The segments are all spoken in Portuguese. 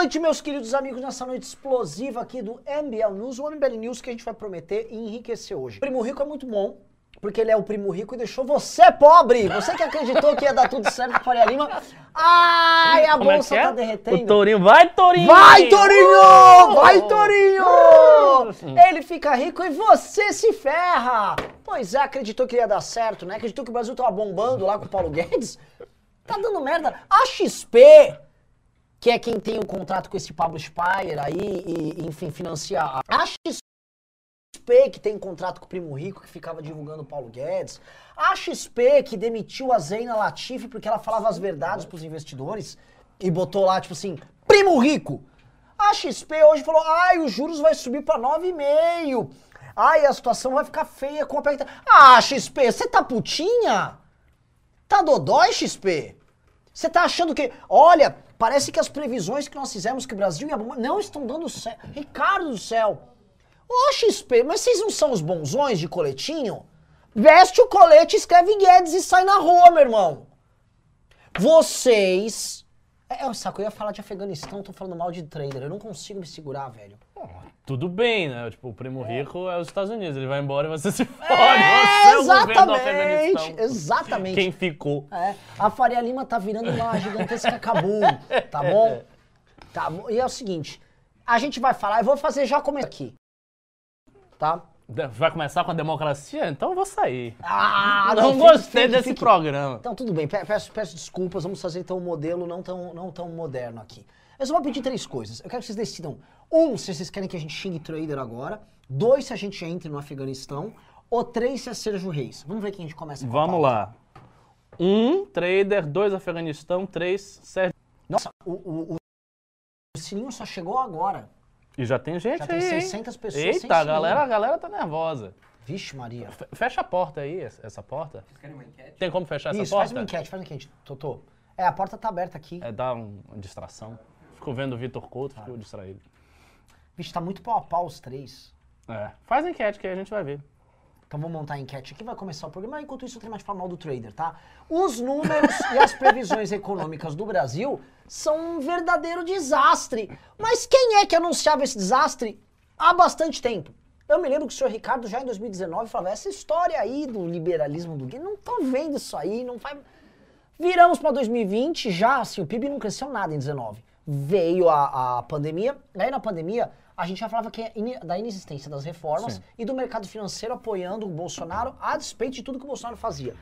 noite, meus queridos amigos, nessa noite explosiva aqui do MBL News, o MBL News que a gente vai prometer e enriquecer hoje. O Primo Rico é muito bom, porque ele é o primo rico e deixou você pobre. Você que acreditou que ia dar tudo certo com Faria Lima. Ai, a Como é bolsa que é? tá derretendo. O Tourinho, vai Tourinho! Vai, Torinho! Vai, Oh! Torinho! Ele fica rico e você se ferra! Pois é, acreditou que ia dar certo, né? Acreditou que o Brasil tava bombando lá com o Paulo Guedes? Tá dando merda. A XP, que é quem tem o contrato com esse Pablo Spire aí e, enfim, financia a XP, que tem contrato com o Primo Rico, que ficava divulgando o Paulo Guedes. A XP, que demitiu a Zeina Latifi porque ela falava as verdades pros investidores e botou lá, tipo assim, Primo Rico. A XP hoje falou, ai, os juros vai subir pra 9,5. Ai, a situação vai ficar feia com a pergunta. Ah, XP, você tá putinha? Tá dodói, XP? Você tá achando que. Olha, parece que as previsões que nós fizemos que o Brasil ia bombar não estão dando certo. Ricardo do céu. Ô, XP, mas vocês não são os bonzões de coletinho? Veste o colete, escreve Guedes e sai na rua, meu irmão. Vocês. É, é, saco, eu ia falar de Afeganistão, tô falando mal de trader. Eu não consigo me segurar, velho. Tudo bem, né? Tipo, o primo rico é os Estados Unidos. Ele vai embora e você se fode. É, você é exatamente. Exatamente. Quem ficou. É, a Faria Lima tá virando uma gigantesca Cabum, tá bom? Tá bom. E é o seguinte, a gente vai falar, eu vou fazer já como aqui, tá? Vai começar com a democracia? Então eu vou sair. Ah, não fique- gostei fique- desse fique. programa. Então tudo bem, pe- peço, peço desculpas, vamos fazer então um modelo não tão, não tão moderno aqui. Eu só vou pedir três coisas. Eu quero que vocês decidam, um, se vocês querem que a gente xingue trader agora, dois, se a gente entre no Afeganistão, ou três, se é Sérgio Reis. Vamos ver quem a gente começa com Vamos lá. Um, trader. Dois, Afeganistão. Três, Sérgio. Nossa, o, o, o sininho só chegou agora. E já tem gente Já tem aí, hein? 600 pessoas sem Eita, a galera, a galera tá nervosa. Vixe, Maria. Fe- Fecha a porta aí, essa essa porta. Vocês querem uma enquete? Tem como fechar essa Isso, faz porta? uma enquete, faz uma enquete, Totô. É, a porta tá aberta aqui. É dar um- uma distração. Fico vendo o Vitor Couto, fico distraído. Vixe, tá muito pau a pau os três. É. Faz a enquete que aí a gente vai ver. Então vamos montar a enquete aqui, vai começar o programa. Enquanto isso, eu tenho mais falar mal do trader, tá? Os números e as previsões econômicas do Brasil são um verdadeiro desastre. Mas quem é que anunciava esse desastre há bastante tempo? Eu me lembro que o senhor Ricardo já em 2019 falava, essa história aí do liberalismo do gay, não tô vendo isso aí, não faz... Viramos para 2020, já assim, o PIB não cresceu nada em 19. Veio a, a pandemia, aí na pandemia a gente já falava que é ini- da inexistência das reformas Sim. e do mercado financeiro apoiando o Bolsonaro a despeito de tudo que o Bolsonaro fazia.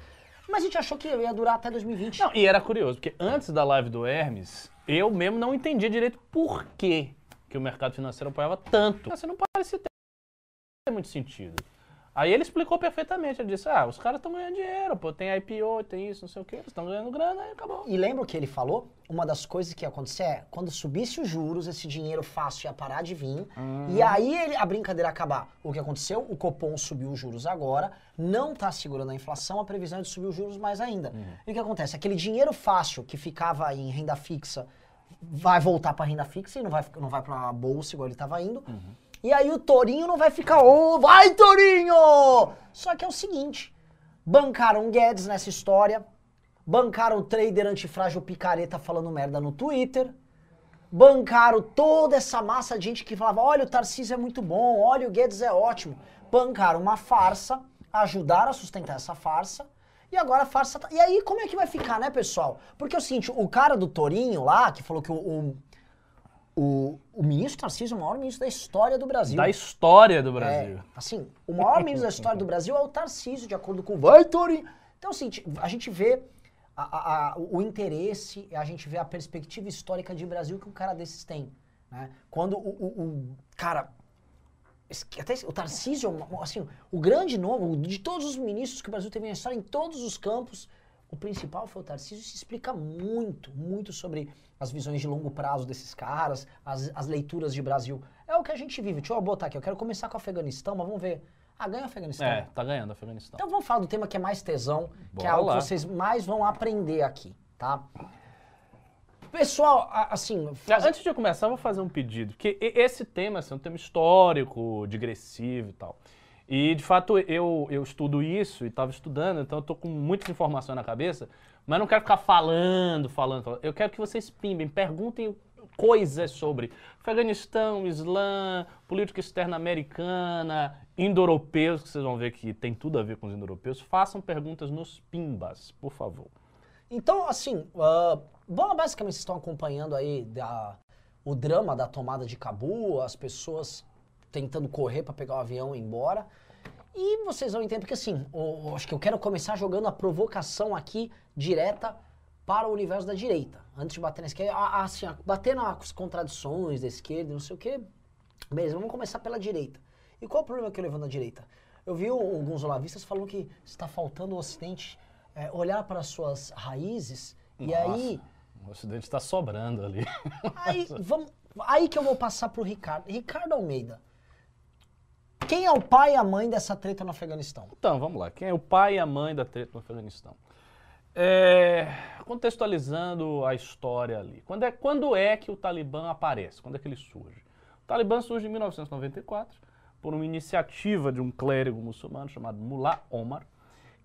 Mas a gente achou que ia durar até 2020. Não, e era curioso, porque antes da live do Hermes, eu mesmo não entendia direito por que, que o mercado financeiro apoiava tanto. Assim, não parecia ter muito sentido. Aí ele explicou perfeitamente, ele disse, ah, os caras estão ganhando dinheiro, pô, tem IPO, tem isso, não sei o quê, eles estão ganhando grana e acabou. E lembra o que ele falou? Uma das coisas que ia acontecer é, quando subisse os juros, esse dinheiro fácil ia parar de vir, e aí ele- a brincadeira ia acabar. O que aconteceu? O Copom subiu os juros agora, não está segurando a inflação, a previsão é de subir os juros mais ainda. E o que acontece? Aquele dinheiro fácil que ficava em renda fixa vai voltar para renda fixa e não vai, não vai para bolsa igual ele estava indo. E aí o Torinho não vai ficar, ô, vai Torinho! Só que é o seguinte, bancaram Guedes nessa história, bancaram o trader antifrágil picareta falando merda no Twitter, bancaram toda essa massa de gente que falava, olha, o Tarcísio é muito bom, olha, o Guedes é ótimo. Bancaram uma farsa, ajudaram a sustentar essa farsa, e agora a farsa tá... E aí, como é que vai ficar, né, pessoal? Porque é o seguinte, o cara do Torinho lá, que falou que o, o, o, o ministro Tarcísio é o maior ministro da história do Brasil. Da história do Brasil. É, assim, o maior ministro da história do Brasil é o Tarcísio, de acordo com o Vai Torinho. Então, assim, a gente vê a- a- a- o interesse, a gente vê a perspectiva histórica de Brasil que um cara desses tem. Né? Quando o, o- o- cara, até o Tarcísio, é assim, o grande nome, de todos os ministros que o Brasil teve na história, em todos os campos, o principal foi o Tarcísio. Isso explica muito, muito sobre as visões de longo prazo desses caras, as, as leituras de Brasil. É o que a gente vive. Deixa eu botar aqui, eu quero começar com o Afeganistão, mas vamos ver. Ah, ganha o Afeganistão. É, tá ganhando o Afeganistão. Então vamos falar do tema que é mais tesão, que é Bora algo lá. que vocês mais vão aprender aqui, tá? Pessoal, assim, faz- Antes de eu começar, eu vou fazer um pedido. Porque esse tema assim, é um tema histórico, digressivo e tal. E, de fato, eu, eu estudo isso e estava estudando, então eu tô com muitas informações na cabeça, mas não quero ficar falando, falando, falando. Eu quero que vocês pimbem, perguntem coisas sobre Afeganistão, Islã, política externa americana, indo-europeus, que vocês vão ver que tem tudo a ver com os indo-europeus, façam perguntas nos pimbas, por favor. Então, assim, uh, bom, basicamente vocês estão acompanhando aí da, o drama da tomada de Cabul, as pessoas tentando correr para pegar o avião e ir embora. E vocês vão entender, porque assim, o, acho que eu quero começar jogando a provocação aqui direta para o universo da direita. Antes de bater na esquerda, assim, bater nas contradições da esquerda, não sei o quê. Beleza, vamos começar pela direita. E qual o problema que eu levo na direita? Eu vi alguns olavistas falando que está faltando o Ocidente é, olhar para suas raízes Nossa, e aí... O Ocidente está sobrando ali. Aí, vamos, aí que eu vou passar para o Ricardo. Ricardo Almeida, quem é o pai e a mãe dessa treta no Afeganistão? Então, vamos lá. Quem é o pai e a mãe da treta no Afeganistão? É, contextualizando a história ali. Quando é, quando é que o Talibã aparece? Quando é que ele surge? O Talibã surge em 1994 por uma iniciativa de um clérigo muçulmano chamado Mullah Omar,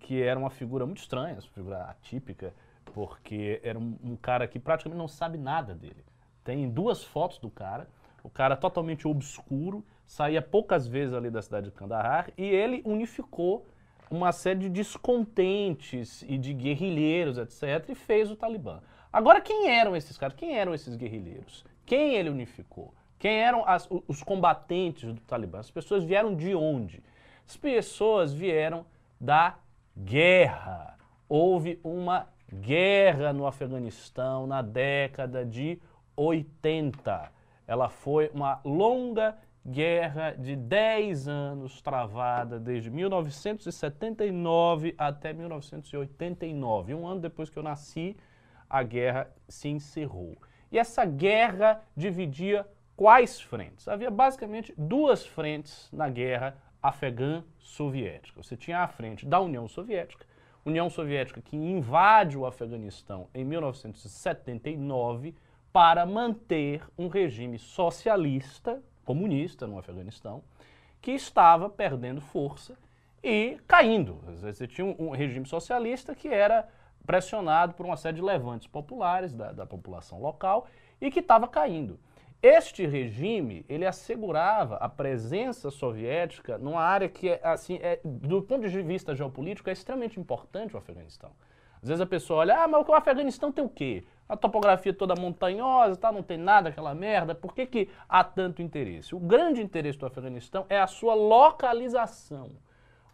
que era uma figura muito estranha, uma figura atípica, porque era um, um cara que praticamente não sabe nada dele. Tem duas fotos do cara, o cara totalmente obscuro, saía poucas vezes ali da cidade de Kandahar, e ele unificou uma série de descontentes e de guerrilheiros, etc., e fez o Talibã. Agora, quem eram esses caras? Quem eram esses guerrilheiros? Quem ele unificou? Quem eram as, os combatentes do Talibã? As pessoas vieram de onde? As pessoas vieram da guerra. Houve uma guerra no Afeganistão na década de 80. Ela foi uma longa guerra de 10 anos travada desde 1979 até 1989. Um ano depois que eu nasci, a guerra se encerrou. E essa guerra dividia quais frentes? Havia basicamente duas frentes na guerra afegã-soviética. Você tinha a frente da União Soviética, União Soviética que invade o Afeganistão em 1979 para manter um regime socialista comunista no Afeganistão, que estava perdendo força e caindo. Você tinha um, regime socialista que era pressionado por uma série de levantes populares da, da população local e que estava caindo. Este regime, ele assegurava a presença soviética numa área que, é, assim, é, do ponto de vista geopolítico, é extremamente importante o Afeganistão. Às vezes a pessoa olha, ah, mas o Afeganistão tem o quê? A topografia toda montanhosa, tá, não tem nada, aquela merda. Por que, que há tanto interesse? O grande interesse do Afeganistão é a sua localização.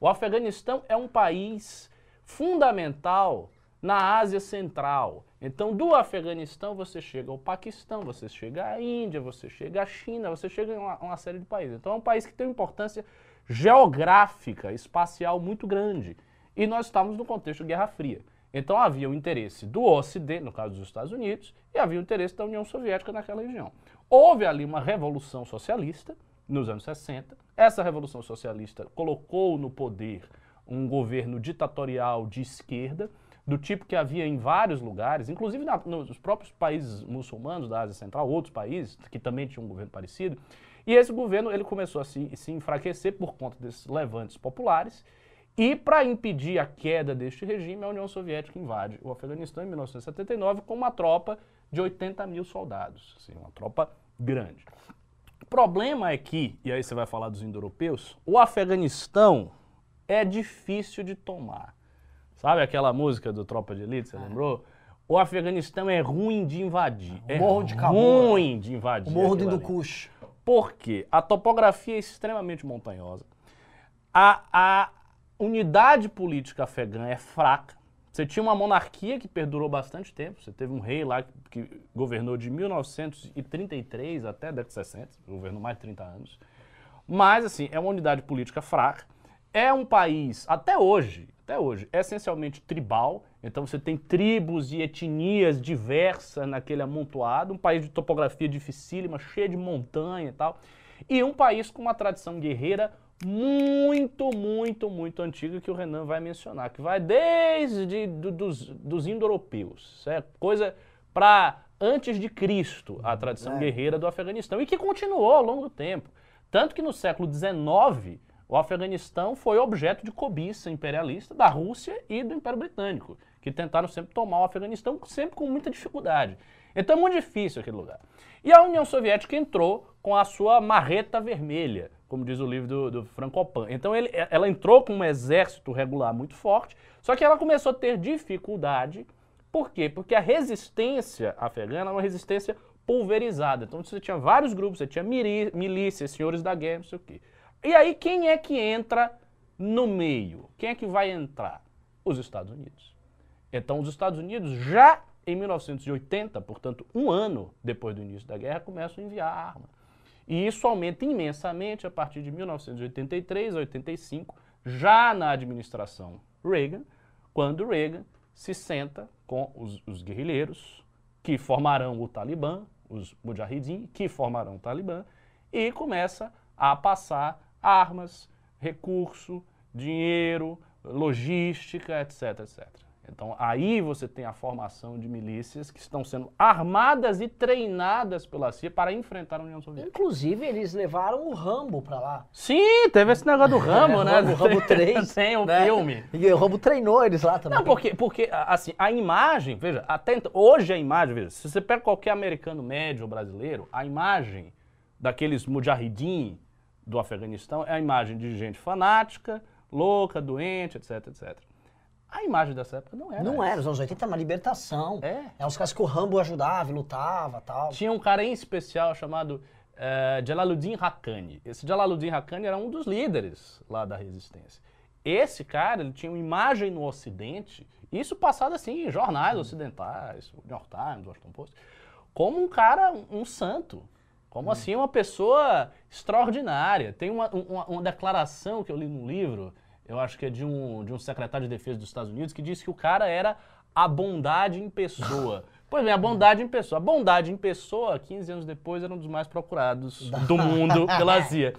O Afeganistão é um país fundamental na Ásia Central. Então, do Afeganistão você chega ao Paquistão, você chega à Índia, você chega à China, você chega a uma, uma série de países. Então, é um país que tem uma importância geográfica, espacial muito grande. E nós estamos no contexto de Guerra Fria. Então havia o interesse do Ocidente, no caso dos Estados Unidos, e havia o interesse da União Soviética naquela região. Houve ali uma revolução socialista nos anos 60. Essa revolução socialista colocou no poder um governo ditatorial de esquerda, do tipo que havia em vários lugares, inclusive na, nos próprios países muçulmanos da Ásia Central, outros países que também tinham um governo parecido. E esse governo ele começou a se, se enfraquecer por conta desses levantes populares e para impedir a queda deste regime, a União Soviética invade o Afeganistão em 1979 com uma tropa de 80 mil soldados, assim, uma tropa grande. O problema é que, e aí você vai falar dos indo-europeus, o Afeganistão é difícil de tomar. Sabe aquela música do Tropa de Elite, você é. lembrou? O Afeganistão é ruim de invadir. É morro de Cabul, ruim de invadir. O morro de Hindukush. Por quê? A topografia é extremamente montanhosa. A, a, unidade política afegã é fraca. Você tinha uma monarquia que perdurou bastante tempo. Você teve um rei lá que, que governou de 1933 até a década de 60, governou mais de 30 anos. Mas, assim, é uma unidade política fraca. É um país, até hoje, até hoje, essencialmente tribal. Então você tem tribos e etnias diversas naquele amontoado. Um país de topografia dificílima, cheio de montanha e tal. E um país com uma tradição guerreira muito, muito, muito antiga que o Renan vai mencionar, que vai desde do, dos, dos indo-europeus, certo? Coisa para antes de Cristo, a tradição é. guerreira do Afeganistão, e que continuou ao longo do tempo. Tanto que no século XIX, o Afeganistão foi objeto de cobiça imperialista da Rússia e do Império Britânico, que tentaram sempre tomar o Afeganistão, sempre com muita dificuldade. Então é muito difícil aquele lugar. E a União Soviética entrou com a sua marreta vermelha, como diz o livro do, do Frankopan. Então ele, ela entrou com um exército regular muito forte, só que ela começou a ter dificuldade. Por quê? Porque a resistência afegã era uma resistência pulverizada. Então você tinha vários grupos, você tinha milícias, senhores da guerra, não sei o quê. E aí quem é que entra no meio? Quem é que vai entrar? Os Estados Unidos. Então os Estados Unidos já em 1980, portanto um ano depois do início da guerra, começam a enviar arma. E isso aumenta imensamente a partir de 1983 a 85, já na administração Reagan, quando Reagan se senta com os, os guerrilheiros que formarão o Talibã, os Mujahideen, que formarão o Talibã, e começa a passar armas, recurso, dinheiro, logística, etc, etc. Então aí você tem a formação de milícias que estão sendo armadas e treinadas pela CIA para enfrentar a União Soviética. Inclusive eles levaram o Rambo para lá. Sim, teve esse negócio do Rambo, é, né? O Rambo 3. tem o né? filme. E o Rambo treinou eles lá também. Não, porque, porque assim, a imagem, veja, até então, hoje a imagem, veja, se você pega qualquer americano médio ou brasileiro, a imagem daqueles mujahideen do Afeganistão é a imagem de gente fanática, louca, doente, etc, etc. A imagem dessa época não era. Não essa. era, os anos 80 é uma libertação. É. É os caras que o Rambo ajudava, lutava tal. Tinha um cara em especial chamado eh, Jalaluddin Haqqani. Esse Jalaluddin Haqqani era um dos líderes lá da resistência. Esse cara, ele tinha uma imagem no Ocidente, isso passado assim em jornais ocidentais, New York Times, Washington Post, como um cara, um, um santo. Como Hum. assim uma pessoa extraordinária. Tem uma, uma, uma declaração que eu li num livro, eu acho que é de um, de um secretário de defesa dos Estados Unidos, que disse que o cara era a bondade em pessoa. Pois bem, a bondade em pessoa. A bondade em pessoa, 15 anos depois, era um dos mais procurados do mundo pela CIA.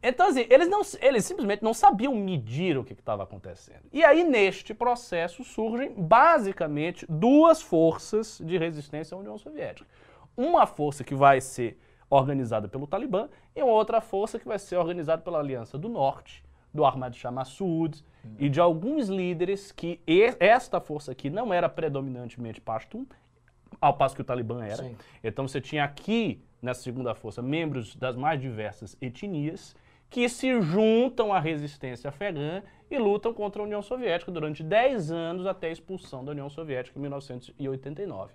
Então, assim, eles, não, eles simplesmente não sabiam medir o que estava acontecendo. E aí, neste processo, surgem basicamente duas forças de resistência à União Soviética. Uma força que vai ser organizada pelo Talibã e uma outra força que vai ser organizada pela Aliança do Norte, do Ahmad Shah Massoud e de alguns líderes que esta força aqui não era predominantemente Pashtun, ao passo que o Talibã era. Sim. Então você tinha aqui, nessa segunda força, membros das mais diversas etnias que se juntam à resistência afegã e lutam contra a União Soviética durante 10 anos até a expulsão da União Soviética em 1989.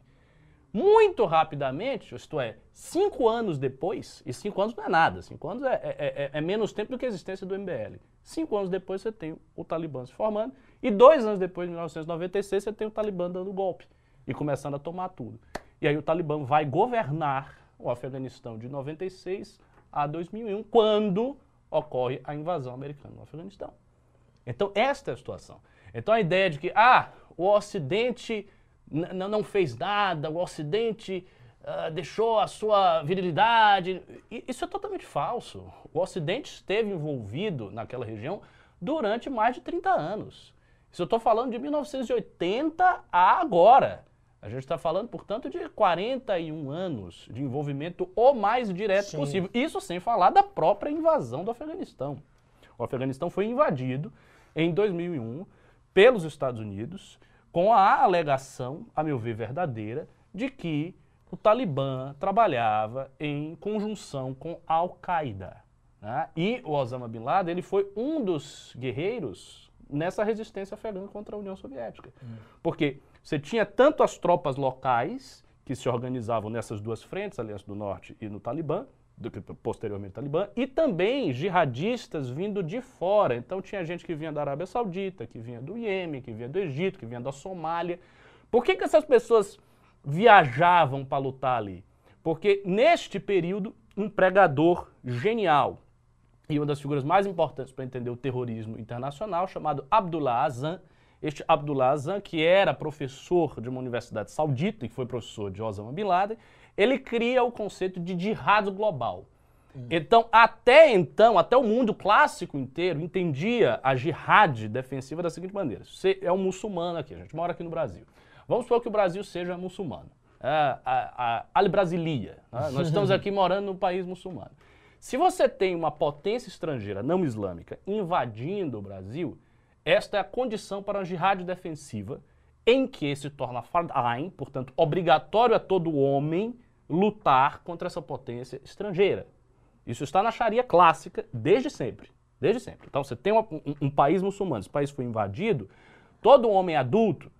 Muito rapidamente, isto é, cinco anos depois, e cinco anos não é nada, cinco anos é, é- é- é menos tempo do que a existência do MBL. Cinco anos depois você tem o Talibã se formando, e dois anos depois, em 1996, você tem o Talibã dando golpe e começando a tomar tudo. E aí o Talibã vai governar o Afeganistão de 96 a 2001, quando ocorre a invasão americana no Afeganistão. Então, esta é a situação. Então, a ideia de que, ah, o Ocidente não fez nada, o Ocidente ah, deixou a sua virilidade, isso é totalmente falso. O Ocidente esteve envolvido naquela região durante mais de 30 anos. Isso eu estou falando de 1980 a agora. A gente está falando, portanto, de 41 anos de envolvimento o mais direto Sim. possível. Isso sem falar da própria invasão do Afeganistão. O Afeganistão foi invadido em 2001 pelos Estados Unidos com a alegação, a meu ver verdadeira, de que o Talibã trabalhava em conjunção com a Al-Qaeda. né? E o Osama Bin Laden ele foi um dos guerreiros nessa resistência afegã contra a União Soviética. Porque você tinha tanto as tropas locais, que se organizavam nessas duas frentes, Aliança do Norte e no Talibã, do que posteriormente Talibã, e também jihadistas vindo de fora. Então tinha gente que vinha da Arábia Saudita, que vinha do Iêmen, que vinha do Egito, que vinha da Somália. Por que, que essas pessoas viajavam para lutar ali? Porque neste período, um pregador genial e uma das figuras mais importantes para entender o terrorismo internacional, chamado Abdullah Azam, este Abdullah Azam, que era professor de uma universidade saudita e foi professor de Osama Bin Laden, ele cria o conceito de jihad global. Então, até então, até o mundo clássico inteiro entendia a jihad defensiva da seguinte maneira. Você é um muçulmano aqui, a gente mora aqui no Brasil. Vamos supor que o Brasil seja muçulmano. É, a, a, a Brasilia. né? Nós estamos aqui morando num país muçulmano. Se você tem uma potência estrangeira não islâmica invadindo o Brasil, esta é a condição para a jihad defensiva em que se torna fard ain, portanto, obrigatório a todo homem lutar contra essa potência estrangeira. Isso está na Sharia clássica desde sempre. Desde sempre. Então você tem um, um, um país muçulmano, esse país foi invadido, todo homem adulto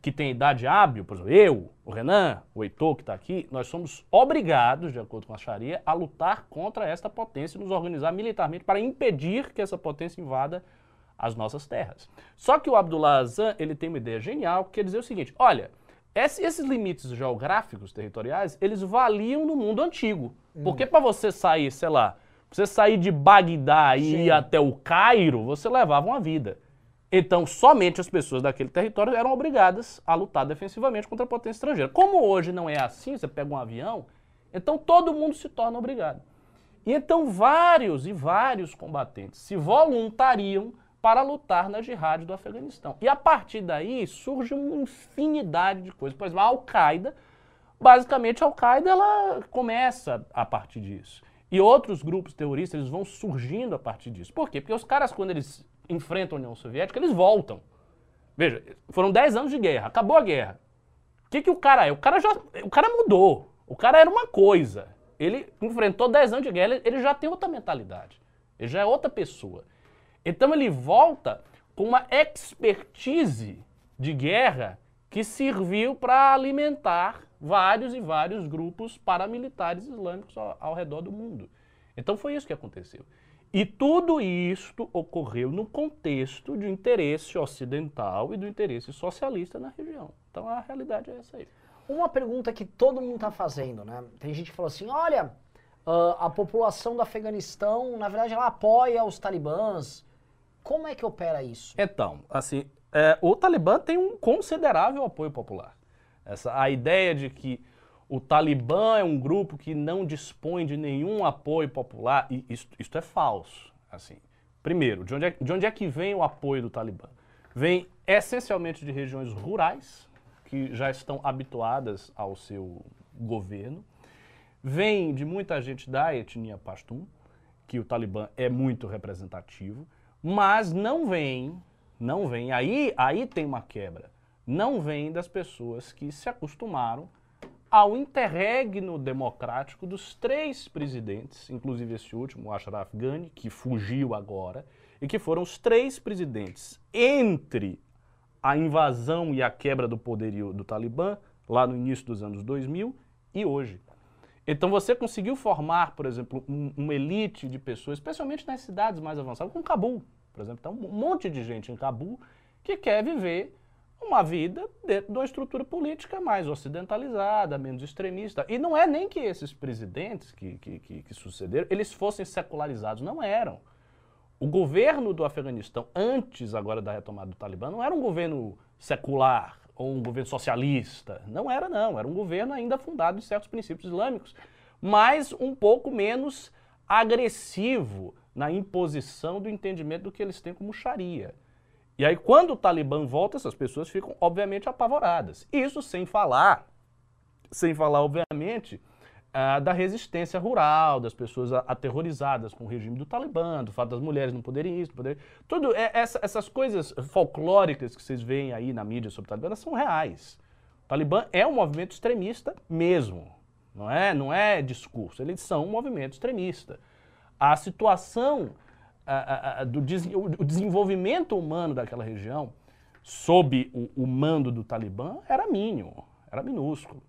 que tem idade hábil, por exemplo, eu, o Renan, o Heitor que está aqui, nós somos obrigados, de acordo com a Sharia, a lutar contra esta potência e nos organizar militarmente para impedir que essa potência invada as nossas terras. Só que o Abdullah Azam, ele tem uma ideia genial, que quer dizer o seguinte, olha, esses limites geográficos, territoriais, eles valiam no mundo antigo. Hum. Porque para você sair, sei lá, você sair de Bagdá e Sim. ir até o Cairo, você levava uma vida. Então, somente as pessoas daquele território eram obrigadas a lutar defensivamente contra a potência estrangeira. Como hoje não é assim, você pega um avião, então todo mundo se torna obrigado. E então vários e vários combatentes se voluntariam para lutar na jihad do Afeganistão. E a partir daí surge uma infinidade de coisas. Por exemplo, a Al-Qaeda, basicamente a Al-Qaeda ela começa a partir disso. E outros grupos terroristas eles vão surgindo a partir disso. Por quê? Porque os caras, quando eles enfrentam a União Soviética, eles voltam. Veja, foram 10 anos de guerra, acabou a guerra. O que, que o cara é? O cara já. O cara mudou. O cara era uma coisa. Ele enfrentou 10 anos de guerra, ele já tem outra mentalidade. Ele já é outra pessoa. Então ele volta com uma expertise de guerra que serviu para alimentar vários e vários grupos paramilitares islâmicos ao, ao redor do mundo. Então foi isso que aconteceu. E tudo isto ocorreu no contexto de interesse ocidental e do interesse socialista na região. Então a realidade é essa aí. Uma pergunta que todo mundo está fazendo, né? Tem gente que falou assim: olha, uh, a população do Afeganistão, na verdade, ela apoia os talibãs. Como é que opera isso? Então, assim, é, o Talibã tem um considerável apoio popular. Essa, a ideia de que o Talibã é um grupo que não dispõe de nenhum apoio popular, e isto, isto é falso. Assim, primeiro, de onde, é, de onde é que vem o apoio do Talibã? Vem essencialmente de regiões rurais, que já estão habituadas ao seu governo. Vem de muita gente da etnia Pashtun, que o Talibã é muito representativo, mas não vem, não vem, aí, aí tem uma quebra não vem das pessoas que se acostumaram ao interregno democrático dos três presidentes, inclusive esse último, o Ashraf Ghani, que fugiu agora, e que foram os três presidentes entre a invasão e a quebra do poderio do Talibã, lá no início dos anos 2000, e hoje. Então você conseguiu formar, por exemplo, um, uma elite de pessoas, especialmente nas cidades mais avançadas, como Cabul, por exemplo. Então, um monte de gente em Cabul que quer viver uma vida dentro de uma estrutura política mais ocidentalizada, menos extremista. E não é nem que esses presidentes que, que, que, que sucederam, eles fossem secularizados, não eram. O governo do Afeganistão, antes agora da retomada do Talibã, não era um governo secular ou um governo socialista. Não era, não. Era um governo ainda fundado em certos princípios islâmicos, mas um pouco menos agressivo na imposição do entendimento do que eles têm como Sharia. E aí, quando o Talibã volta, essas pessoas ficam, obviamente, apavoradas. Isso sem falar, sem falar, obviamente, uh, da resistência rural, das pessoas aterrorizadas com o regime do Talibã, do fato das mulheres não poderem isso, não poderem... Tudo, é, essa, essas coisas folclóricas que vocês veem aí na mídia sobre o Talibã, são reais. O Talibã é um movimento extremista mesmo, não é, não é discurso, eles são um movimento extremista. A situação a, a, do des, o desenvolvimento humano daquela região, sob o, o mando do Talibã, era mínimo, era minúsculo.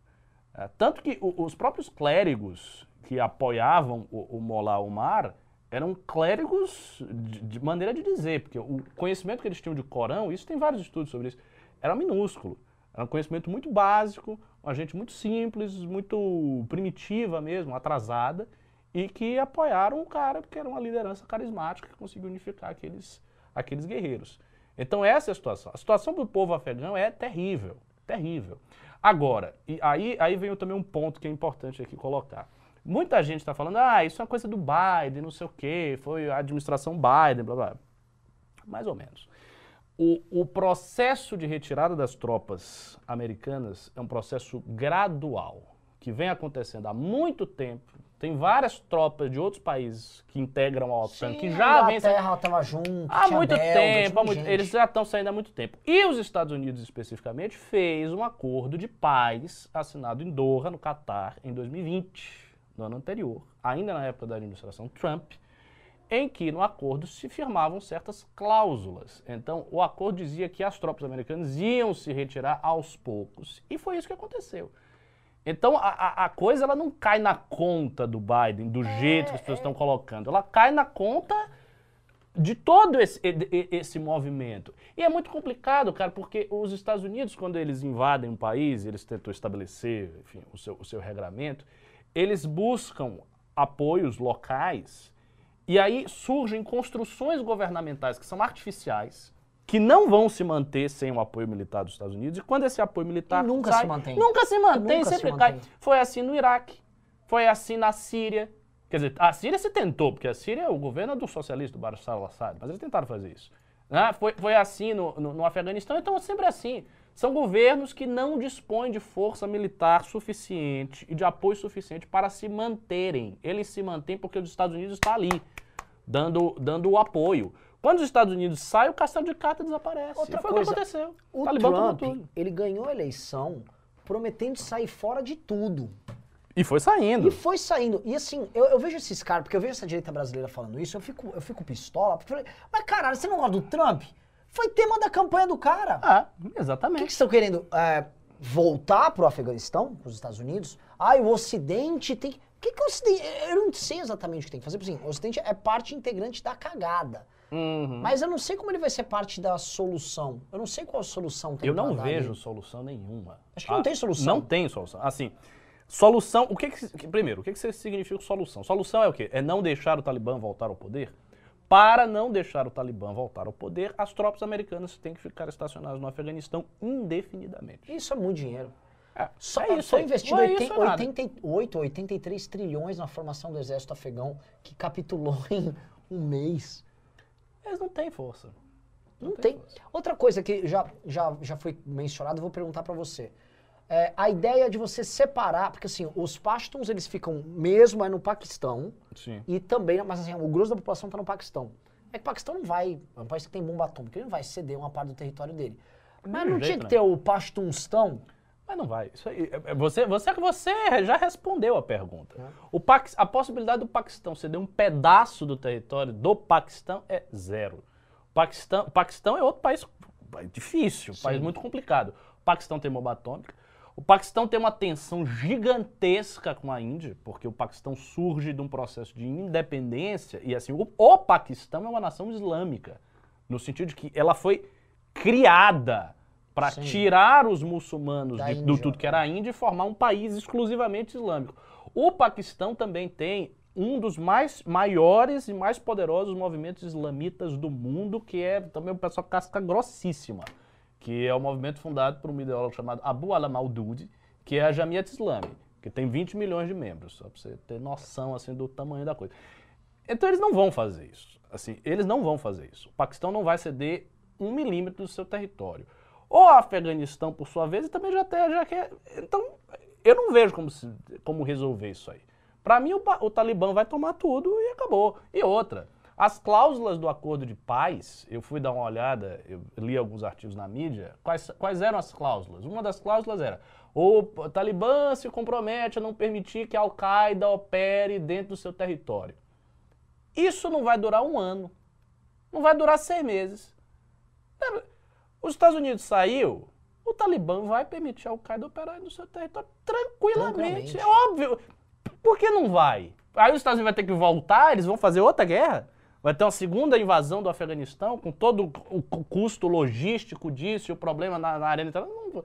É, tanto que o, os próprios clérigos que apoiavam o, o Molá Omar eram clérigos de, de, maneira de dizer, porque o conhecimento que eles tinham de Corão, isso tem vários estudos sobre isso, era minúsculo. Era um conhecimento muito básico, uma gente muito simples, muito primitiva mesmo, atrasada, e que apoiaram o cara, porque era uma liderança carismática que conseguiu unificar aqueles, aqueles guerreiros. Então essa é a situação. A situação do povo afegão é terrível, terrível. Agora, aí, aí vem também um ponto que é importante aqui colocar. Muita gente está falando, ah, isso é uma coisa do Biden, não sei o quê, foi a administração Biden, blá blá. Mais ou menos. O, o processo de retirada das tropas americanas é um processo gradual, que vem acontecendo há muito tempo Tem várias tropas de outros países que integram a OTAN, que Sim, já a vem Inglaterra tava junto, há muito belga, tempo, há muito- eles já estão saindo há muito tempo. E os Estados Unidos, especificamente, fez um acordo de paz assinado em Doha, no Catar, em 2020, no ano anterior, ainda na época da administração Trump, em que no acordo se firmavam certas cláusulas. Então, o acordo dizia que as tropas americanas iam se retirar aos poucos. E foi isso que aconteceu. Então, a, a- coisa ela não cai na conta do Biden, do jeito que as pessoas estão colocando. Ela cai na conta de todo esse, esse movimento. E é muito complicado, cara, porque os Estados Unidos, quando eles invadem um país, eles tentam estabelecer enfim, o, seu, o seu regramento, eles buscam apoios locais e aí surgem construções governamentais que são artificiais, que não vão se manter sem o apoio militar dos Estados Unidos. E quando esse apoio militar E nunca sai, se mantém. Nunca se mantém, Nunca se sempre mantém. cai. Foi assim no Iraque, foi assim na Síria. Quer dizer, a Síria se tentou, porque a Síria, o governo é do socialista, do Bashar al-Assad, mas eles tentaram fazer isso. Né? Foi, foi assim no, no, no Afeganistão, então é sempre assim. São governos que não dispõem de força militar suficiente e de apoio suficiente para se manterem. Eles se mantêm porque os Estados Unidos estão ali, dando, dando o apoio. Quando os Estados Unidos saem, o castelo de carta desaparece. Outra e foi coisa, o que aconteceu. O Talibã Trump, tudo. ele ganhou a eleição prometendo sair fora de tudo. E foi saindo. E foi saindo. E assim, eu, eu vejo esses caras, porque eu vejo essa direita brasileira falando isso, eu fico, eu fico pistola. Porque eu falei, mas caralho, você não gosta do Trump? Foi tema da campanha do cara. Ah, O que, que exatamente. estão querendo? É, voltar pro Afeganistão, pros Estados Unidos? Ah, o Ocidente tem. O que, que o Ocidente. Eu não sei exatamente o que tem que fazer. Porque, assim, o Ocidente é parte integrante da cagada. Uhum. Mas eu não sei como ele vai ser parte da solução. Eu não sei qual solução tem Eu não vejo ali. solução nenhuma. Acho que não tem solução. Não tem solução. Assim, solução. O que, que primeiro, o que, que significa solução? Solução é o quê? É não deixar o Talibã voltar ao poder? Para não deixar o Talibã voltar ao poder, as tropas americanas têm que ficar estacionadas no Afeganistão indefinidamente. Isso é muito dinheiro. É, Só, é isso foi investido é 80, isso, é nada. 88, 83 trilhões na formação do exército afegão, que capitulou em um mês. Eles não têm força. Não, tem tem. Outra coisa que já, já, já foi mencionada, eu vou perguntar pra você. É, a ideia de você separar, porque assim, os Pashtuns eles ficam mesmo é no Paquistão Sim. e também, mas assim, o grosso da população tá no Paquistão. É que o Paquistão não vai, é um país que tem bomba atômica, ele não vai ceder uma parte do território dele. Mas não jeito tinha que ter o Pashtunstão? Mas não vai. Isso aí, é- é- você, você, você já respondeu a pergunta. É. O Paquis- a possibilidade do Paquistão ceder um pedaço do território do Paquistão é zero. O Paquistão, o Paquistão é outro país difícil, um país muito complicado. O Paquistão tem bomba atômica. O Paquistão tem uma tensão gigantesca com a Índia, porque o Paquistão surge de um processo de independência e assim, o, o Paquistão é uma nação islâmica, no sentido de que ela foi criada para tirar os muçulmanos de- do tudo que era a Índia e formar um país exclusivamente islâmico. O Paquistão também tem um dos mais maiores e mais poderosos movimentos islamitas do mundo, que é também um pessoal casca grossíssima, que é o movimento fundado por um ideólogo chamado Abu al-Maudud, que é a Jamiat Islami, que tem 20 milhões de membros, só para você ter noção assim do tamanho da coisa. Então eles não vão fazer isso. Assim, eles não vão fazer isso. O Paquistão não vai ceder um milímetro do seu território. O Afeganistão, por sua vez, também já, tem, já quer. Então, eu não vejo como, se- como resolver isso aí. Para mim, o, o Talibã vai tomar tudo e acabou. E outra, as cláusulas do acordo de paz, eu fui dar uma olhada, eu li alguns artigos na mídia, quais, quais eram as cláusulas? Uma das cláusulas era, o Talibã se compromete a não permitir que a Al-Qaeda opere dentro do seu território. Isso não vai durar um ano. Não vai durar seis meses. Os Estados Unidos saiu, o Talibã vai permitir a Al-Qaeda operar no seu território tranquilamente. Tranquilamente. É óbvio. Por que não vai? Aí os Estados Unidos vão ter que voltar, eles vão fazer outra guerra? Vai ter uma segunda invasão do Afeganistão, com todo o cu- custo logístico disso e o problema na, na arena internacional? Não-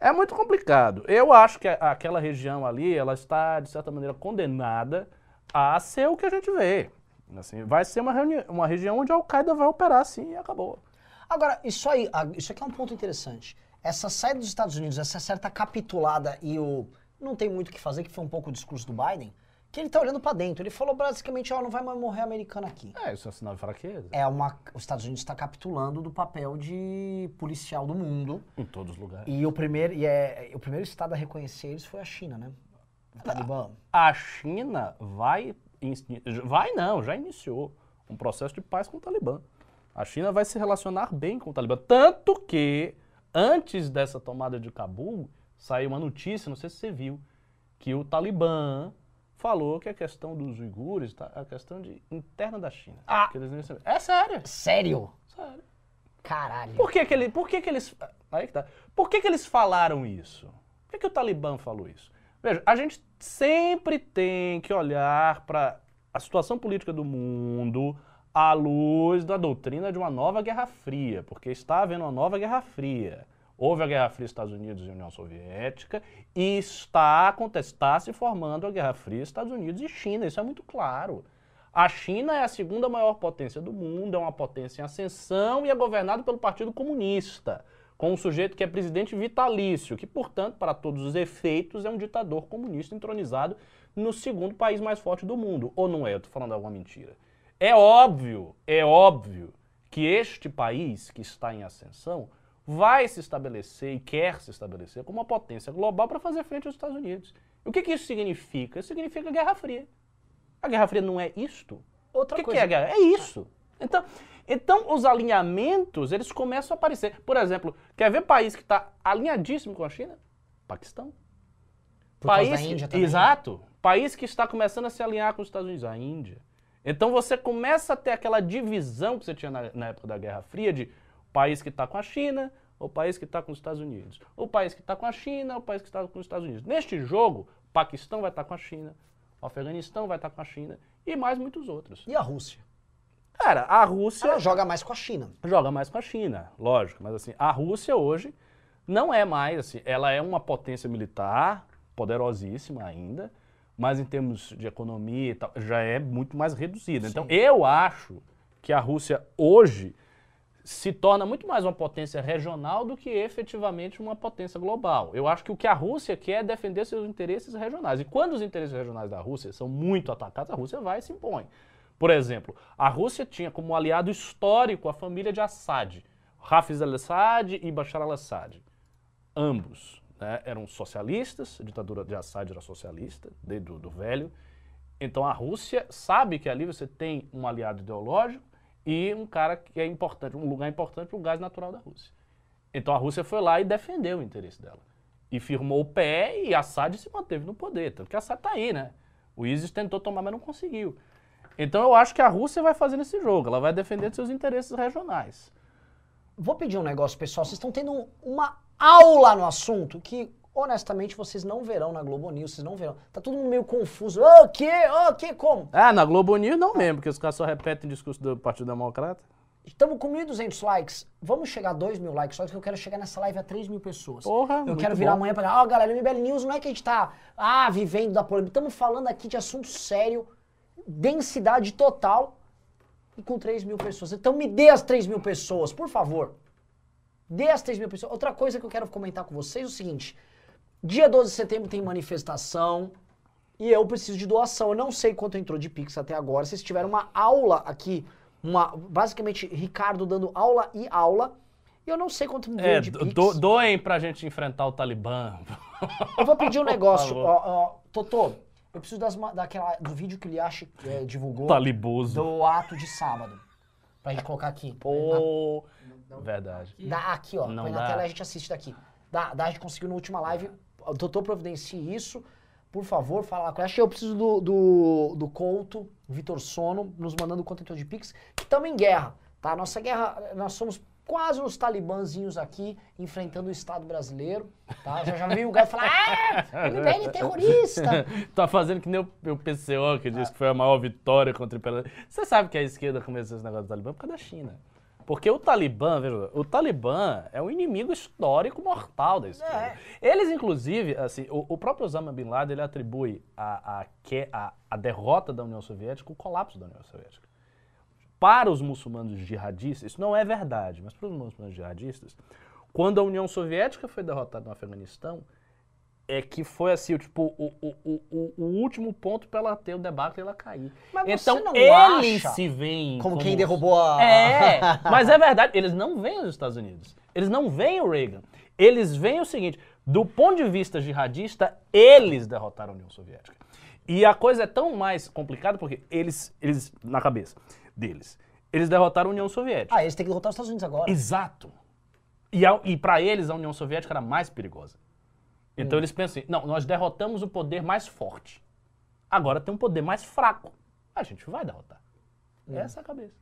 É muito complicado. Eu acho que aquela região ali, ela está, de certa maneira, condenada a ser o que a gente vê. Assim, vai ser uma, uma região onde a Al-Qaeda vai operar assim e acabou. Agora, isso aí, isso aqui é um ponto interessante. Essa saída dos Estados Unidos, essa certa capitulada e o não tem muito o que fazer, que foi um pouco o discurso do Biden, que ele tá olhando pra dentro. Ele falou basicamente, ó, não vai mais morrer americano aqui. É, isso é sinal de fraqueza. É uma, os Estados Unidos está capitulando do papel de policial do mundo. Em todos os lugares. E o primeiro, e é, o primeiro estado a reconhecer eles foi a China, né? Talibã. A China vai. Vai não, já iniciou um processo de paz com o Talibã. A China vai se relacionar bem com o Talibã. Tanto que, antes dessa tomada de Cabul, saiu uma notícia, não sei se você viu, que o Talibã falou que a questão dos uigures tá, é a questão de, interna da China. Ah. É sério, Sério? sério. Caralho. Por que que, ele, por que que eles... Aí que tá. Por que que eles falaram isso? Por que que o Talibã falou isso? Veja, a gente sempre tem que olhar para a situação política do mundo à luz da doutrina de uma nova Guerra Fria, porque está havendo uma nova Guerra Fria. Houve a Guerra Fria Estados Unidos e União Soviética e está, está se formando a Guerra Fria Estados Unidos e China, isso é muito claro. A China é a segunda maior potência do mundo, é uma potência em ascensão e é governada pelo Partido Comunista, com um sujeito que é presidente vitalício, que, portanto, para todos os efeitos, é um ditador comunista entronizado no segundo país mais forte do mundo. Ou não é? Eu estou falando alguma mentira. É óbvio, é óbvio que este país que está em ascensão vai se estabelecer e quer se estabelecer como uma potência global para fazer frente aos Estados Unidos. E o que, que isso significa? Isso significa Guerra Fria. A Guerra Fria não é isto? Outra o que, coisa. que é a guerra? É isso. Então, então, os alinhamentos, eles começam a aparecer. Por exemplo, quer ver país que está alinhadíssimo com a China? Paquistão. Por país da que- Índia também. Exato. País que está começando a se alinhar com os Estados Unidos, a Índia. Então você começa a ter aquela divisão que você tinha na, na época da Guerra Fria de país que está com a China, ou país que está com os Estados Unidos. O país que está com a China, ou país que está com os Estados Unidos. Neste jogo, Paquistão vai estar com a China, o Afeganistão vai estar com a China e mais muitos outros. E a Rússia? Cara, a Rússia Ela joga mais com a China. joga mais com a China, lógico, mas assim, a Rússia hoje não é mais assim, ela é uma potência militar poderosíssima ainda, mas em termos de economia e tal, já é muito mais reduzida. Então, eu acho que a Rússia hoje se torna muito mais uma potência regional do que efetivamente uma potência global. Eu acho que o que a Rússia quer é defender seus interesses regionais. E quando os interesses regionais da Rússia são muito atacados, a Rússia vai e se impõe. Por exemplo, a Rússia tinha como aliado histórico a família de Assad, Hafiz al-Assad e Bashar al-Assad. Ambos né, eram socialistas, a ditadura de Assad era socialista, desde do, do velho. Então a Rússia sabe que ali você tem um aliado ideológico e um cara que é importante, um lugar importante para o gás natural da Rússia. Então a Rússia foi lá e defendeu o interesse dela. E firmou o pé e Assad se manteve no poder. Tanto que Assad está aí, né? O ISIS tentou tomar, mas não conseguiu. Então eu acho que a Rússia vai fazer esse jogo. Ela vai defender seus interesses regionais. Vou pedir um negócio, pessoal. Vocês estão tendo um- uma aula no assunto que, honestamente, vocês não verão na Globo News, vocês não verão. Tá todo mundo meio confuso. O quê? O quê? Como? Ah, na Globo News não mesmo, porque os caras só repetem o discurso do Partido Democrata. Estamos com 1.200 likes. Vamos chegar a 2 mil likes, só que eu quero chegar nessa live a 3 mil pessoas. Porra, Eu quero virar bom. amanhã pra. Ó, galera, o MBL News não é que a gente tá, ah, vivendo da polêmica. Estamos falando aqui de assunto sério, densidade total e com 3 mil pessoas. Então me dê as 3 mil pessoas, por favor. Dê as 3 mil pessoas. Outra coisa que eu quero comentar com vocês é o seguinte. Dia 12 de setembro tem manifestação e eu preciso de doação. Eu não sei quanto entrou de Pix até agora. Vocês tiveram uma aula aqui, uma, basicamente Ricardo dando aula e aula. E eu não sei quanto veio É, de do, Pix. do- doem pra gente enfrentar o Talibã. Eu vou pedir um negócio. ó, ó, Totô, eu preciso das, daquela, do vídeo que o Liache é, divulgou Taliboso. do ato de sábado. Pra gente colocar aqui. Pô, verdade. Dá aqui, ó. Não põe na dá. tela e a gente assiste daqui. Dá, dá, a gente conseguiu na última live. O doutor providencie isso. Por favor, fala lá com ela. Eu preciso do, do, do Couto, Vitor Sono, nos mandando contentor de Pix, que estamos em guerra, tá? Nossa guerra, nós somos quase os talibãzinhos aqui, enfrentando o Estado brasileiro, tá? Já, já veio o cara falar, ah, o MBL é terrorista. tá fazendo que nem o, o PCO, que disse que foi a maior vitória contra o. Você sabe que a esquerda começou esse negócio do Talibã por causa da China. Porque o Talibã, veja, o Talibã é um inimigo histórico mortal da esquerda. É. Eles, inclusive, assim, o, o próprio Osama Bin Laden, ele atribui a, a, a, a derrota da União Soviética, o colapso da União Soviética. Para os muçulmanos jihadistas, isso não é verdade, mas para os muçulmanos jihadistas, quando a União Soviética foi derrotada no Afeganistão, é que foi assim, o, tipo, o, o, o, o- último ponto para ela ter o debate e ela cair. Mas você então não eles acha se veem Como quem derrubou a... É, mas é verdade, eles não veem os Estados Unidos. Eles não veem o Reagan. Eles veem o seguinte: Do ponto de vista jihadista, eles derrotaram a União Soviética. E a coisa é tão mais complicada porque eles, eles na cabeça deles, eles derrotaram a União Soviética. Ah, eles têm que derrotar os Estados Unidos agora. Exato. E, a- e para eles, a União Soviética era mais perigosa. Então Hum. eles pensam assim, não, nós derrotamos o poder mais forte. Agora tem um poder mais fraco. A gente vai derrotar. Hum. Essa é a cabeça.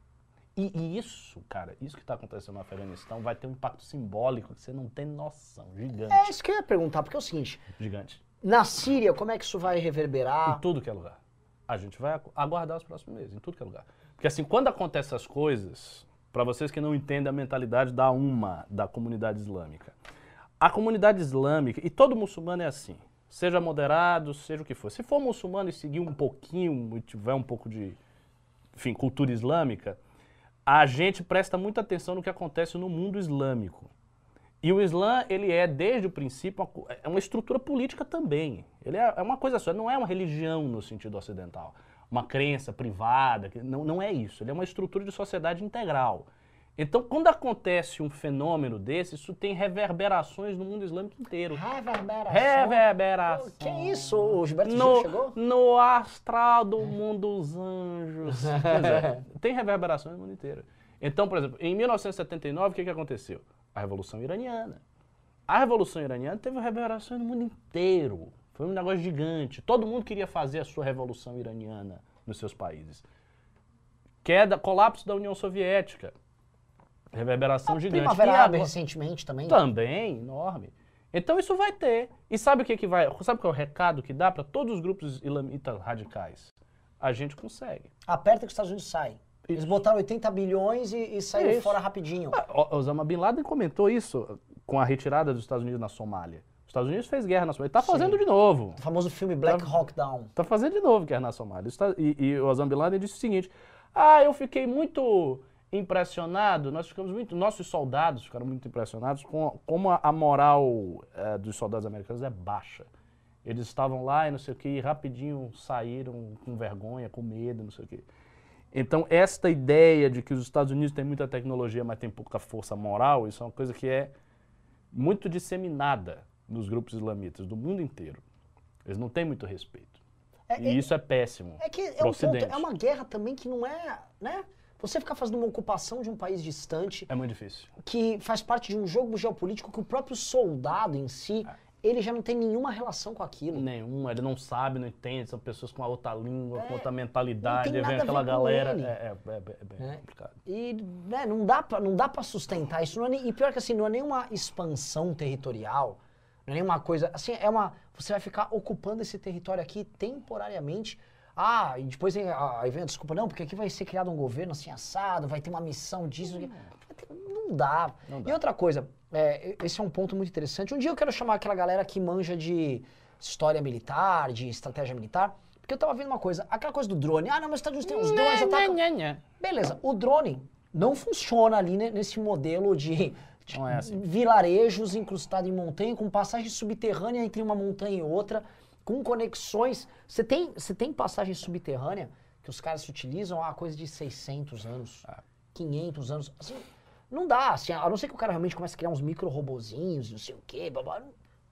E, e isso, cara, isso que está acontecendo no Afeganistão vai ter um impacto simbólico que você não tem noção. Gigante. É isso que eu ia perguntar, porque é o seguinte, Gigante. na Síria, como é que isso vai reverberar? Em tudo que é lugar. A gente vai agu- aguardar os próximos meses, em tudo que é lugar. Porque assim, quando acontecem essas coisas, para vocês que não entendem a mentalidade da uma, da comunidade islâmica. A comunidade islâmica, e todo muçulmano é assim, seja moderado, seja o que for. Se for muçulmano e seguir um pouquinho, e tiver um pouco de, enfim, cultura islâmica, a gente presta muita atenção no que acontece no mundo islâmico. E o Islã, ele é, desde o princípio, uma, é uma estrutura política também. Ele é, é uma coisa só, não é uma religião no sentido ocidental. Uma crença privada, não, não é isso. Ele é uma estrutura de sociedade integral. Então, quando acontece um fenômeno desse, isso tem reverberações no mundo islâmico inteiro. Reverberação. Reverberação. Que isso? O Gilberto Gil No, chegou? no astral do mundo dos anjos. Dizer, tem reverberações no mundo inteiro. Então, por exemplo, em 1979, o que, que aconteceu? A Revolução Iraniana. A Revolução Iraniana teve reverberações no mundo inteiro. Foi um negócio gigante. Todo mundo queria fazer a sua Revolução Iraniana nos seus países. Queda, colapso da União Soviética. Reverberação gigante. Primavera agora- recentemente também. também, enorme. Então isso vai ter. E sabe o que, que vai. Sabe qual é o recado que dá para todos os grupos islamitas radicais? A gente consegue. Aperta que os Estados Unidos saem. Eles botaram 80 bilhões e, e saíram Isso. fora rapidinho. Ah, Osama Bin Laden comentou isso com a retirada dos Estados Unidos na Somália. Os Estados Unidos fez guerra na Somália. Está fazendo Sim. de novo. O famoso filme Black Tá- Hawk Down. Está fazendo de novo guerra na Somália. E, e o Osama Bin Laden disse o seguinte: Ah, eu fiquei muito impressionado, nós ficamos muito, nossos soldados ficaram muito impressionados com como a, a moral eh, dos soldados americanos é baixa. Eles estavam lá e não sei o que, e rapidinho saíram com vergonha, com medo, não sei o que. Então, esta ideia de que os Estados Unidos têm muita tecnologia, mas tem pouca força moral, isso é uma coisa que é muito disseminada nos grupos islamitas do mundo inteiro. Eles não têm muito respeito. É, E é- isso é péssimo. É que é, um ponto, é uma guerra também que não é, né? Você ficar fazendo uma ocupação de um país distante, É muito difícil. que faz parte de um jogo geopolítico que o próprio soldado em si, ele já não tem nenhuma relação com aquilo. Nenhum, ele não sabe, não entende, são pessoas com outra língua, com outra É, mentalidade, vem aquela galera. É, é, é, é bem É. complicado. E né, não dá pra, não dá para sustentar isso. Não é nem- e pior que assim, não é nenhuma expansão territorial. Não é nenhuma coisa. Assim, é uma. Você vai ficar ocupando esse território aqui temporariamente. Ah, e depois a- a desculpa, não, porque aqui vai ser criado um governo assim assado, vai ter uma missão disso. aquilo. Não dá. Não dá. E outra coisa, é, esse é um ponto muito interessante. Um dia eu quero chamar aquela galera que manja de história militar, de estratégia militar, porque eu tava vendo uma coisa, aquela coisa do drone. Ah, não, mas os Estados Unidos tem uns drones, atacam. Beleza, o drone não funciona ali né, nesse modelo de, de é assim. vilarejos incrustados em montanha, com passagem subterrânea entre uma montanha e outra, com conexões. Você tem, você tem passagem subterrânea que os caras se utilizam há coisa de 600 anos, Ah. 500 anos. Assim, não dá, assim, a não ser que o cara realmente comece a criar uns micro-robozinhos, não sei o quê, blá, blá.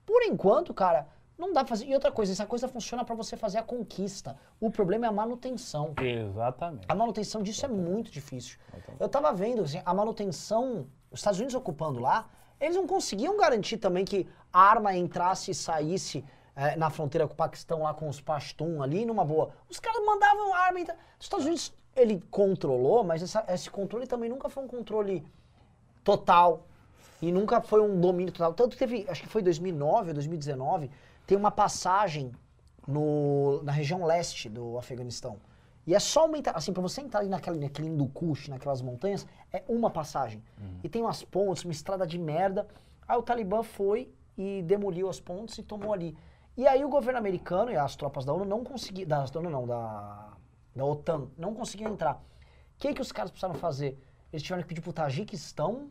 Por enquanto, cara, não dá pra fazer. E outra coisa, essa coisa funciona pra você fazer a conquista. O problema é a manutenção. Exatamente. A manutenção disso é muito difícil. Eu tava vendo, assim, a manutenção, os Estados Unidos ocupando lá, eles não conseguiam garantir também que a arma entrasse e saísse eh, na fronteira com o Paquistão lá com os Pashtun ali numa boa. Os caras mandavam arma entrar. Os Estados Unidos, ele controlou, mas essa- esse controle também nunca foi um controle total. E nunca foi um domínio total. Tanto que teve, acho que foi 2009 ou 2019, tem uma passagem no, na região leste do Afeganistão. E é só aumentar, assim, pra você entrar ali naquela, naquele Hindu Kush, naquelas montanhas, é uma passagem. E tem umas pontes, uma estrada de merda. Aí o Talibã foi e demoliu as pontes e tomou ali. E aí o governo americano e as tropas da ONU não conseguiam, da ONU não, da, da OTAN, não conseguiam entrar. O que, que os caras precisaram fazer? Eles tiveram que pedir pro Tajiquistão,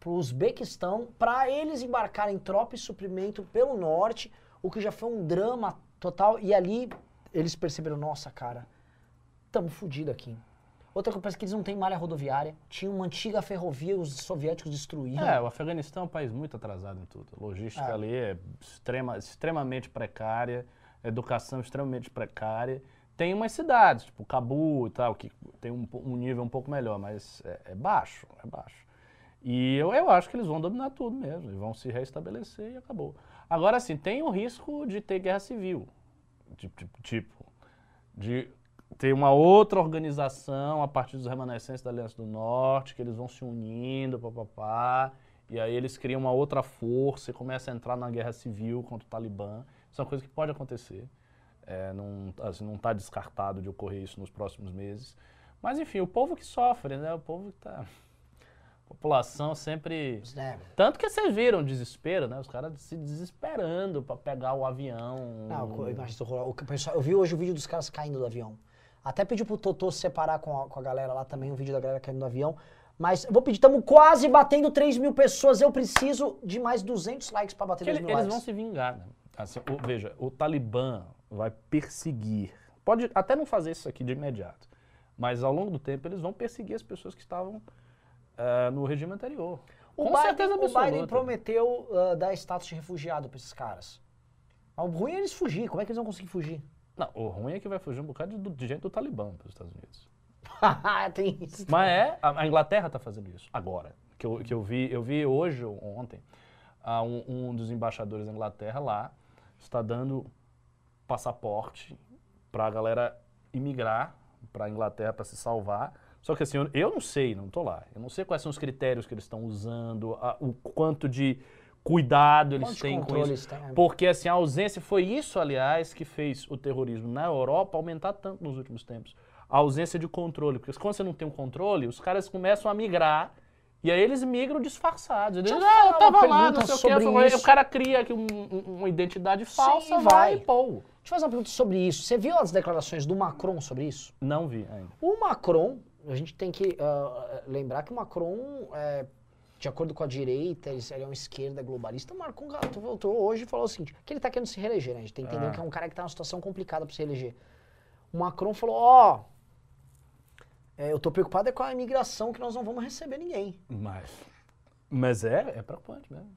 pro Uzbequistão, para eles embarcarem tropa e suprimento pelo norte, o que já foi um drama total. E ali eles perceberam, nossa, cara, estamos fodidos aqui. Outra coisa, parece que eles não têm malha rodoviária. Tinha uma antiga ferrovia, os soviéticos destruíram. É, o Afeganistão é um país muito atrasado em tudo. A logística É. ali é extrema, extremamente precária, educação extremamente precária. Tem umas cidades, tipo Cabu e tal, que tem um, um nível um pouco melhor, mas é, é baixo, é baixo. E eu, eu acho que eles vão dominar tudo mesmo, eles vão se reestabelecer e acabou. Agora, assim, tem o risco de ter guerra civil. De- Tipo, de ter uma outra organização a partir dos remanescentes da Aliança do Norte, que eles vão se unindo, papapá, e aí eles criam uma outra força e começam a entrar na guerra civil contra o Talibã. Isso é uma coisa que pode acontecer. É, não assim, não está descartado de ocorrer isso nos próximos meses. Mas, enfim, o povo que sofre, né? O povo que está... A população sempre... É. Tanto que vocês viram o desespero, né? Os caras se desesperando para pegar o avião. Não, eu imagino eu vi hoje o vídeo dos caras caindo do avião. Até pedi pro Totô se separar com a, com a galera lá também, o vídeo da galera caindo do avião. Mas eu vou pedir, estamos quase batendo 3 mil pessoas. Eu preciso de mais 200 likes pra bater Que 2 ele- mil eles likes. vão se vingar, né? Assim, o- veja, o Talibã vai perseguir. Pode até não fazer isso aqui de imediato, mas ao longo do tempo eles vão perseguir as pessoas que estavam eh, no regime anterior. O Com Biden, certeza o Biden absoluta. prometeu ah, dar status de refugiado pra esses caras. Mas o ruim é eles fugir. Como é que eles vão conseguir fugir? Não, o ruim é que vai fugir um bocado de, de gente do Talibã para os Estados Unidos. Tem isso. Mas é, a, a Inglaterra está fazendo isso agora. Que eu, que eu vi, eu vi hoje ou ontem, ah, um, um dos embaixadores da Inglaterra lá está dando passaporte para a galera imigrar para a Inglaterra para se salvar. Só que assim, eu, eu não sei, não estou lá. Eu não sei quais são os critérios que eles estão usando, a- o quanto de cuidado eles Quantos têm com controles isso. tem, né? Porque assim, a ausência foi isso, aliás, que fez o terrorismo na Europa aumentar tanto nos últimos tempos. A ausência de controle. Porque quando você não tem um controle, os caras começam a migrar e aí eles migram disfarçados. Eles, ah, eu tava lá, não sei o sobre que. isso. O cara cria aqui um- um- uma identidade falsa, Sim, vai vai. e pô. Deixa eu fazer uma pergunta sobre isso. Você viu as declarações do Macron sobre isso? Não vi ainda. O Macron, a gente tem que ah, lembrar que o Macron, é, de acordo com a direita, ele, ele é uma esquerda globalista. O Macron gato, voltou hoje e falou o seguinte, que ele tá querendo se reeleger, né? A gente tem que entender Ah. que é um cara que tá numa situação complicada para se reeleger. O Macron falou, ó, é, eu tô preocupado é com a imigração que nós não vamos receber ninguém. Mas, mas é, é preocupante mesmo.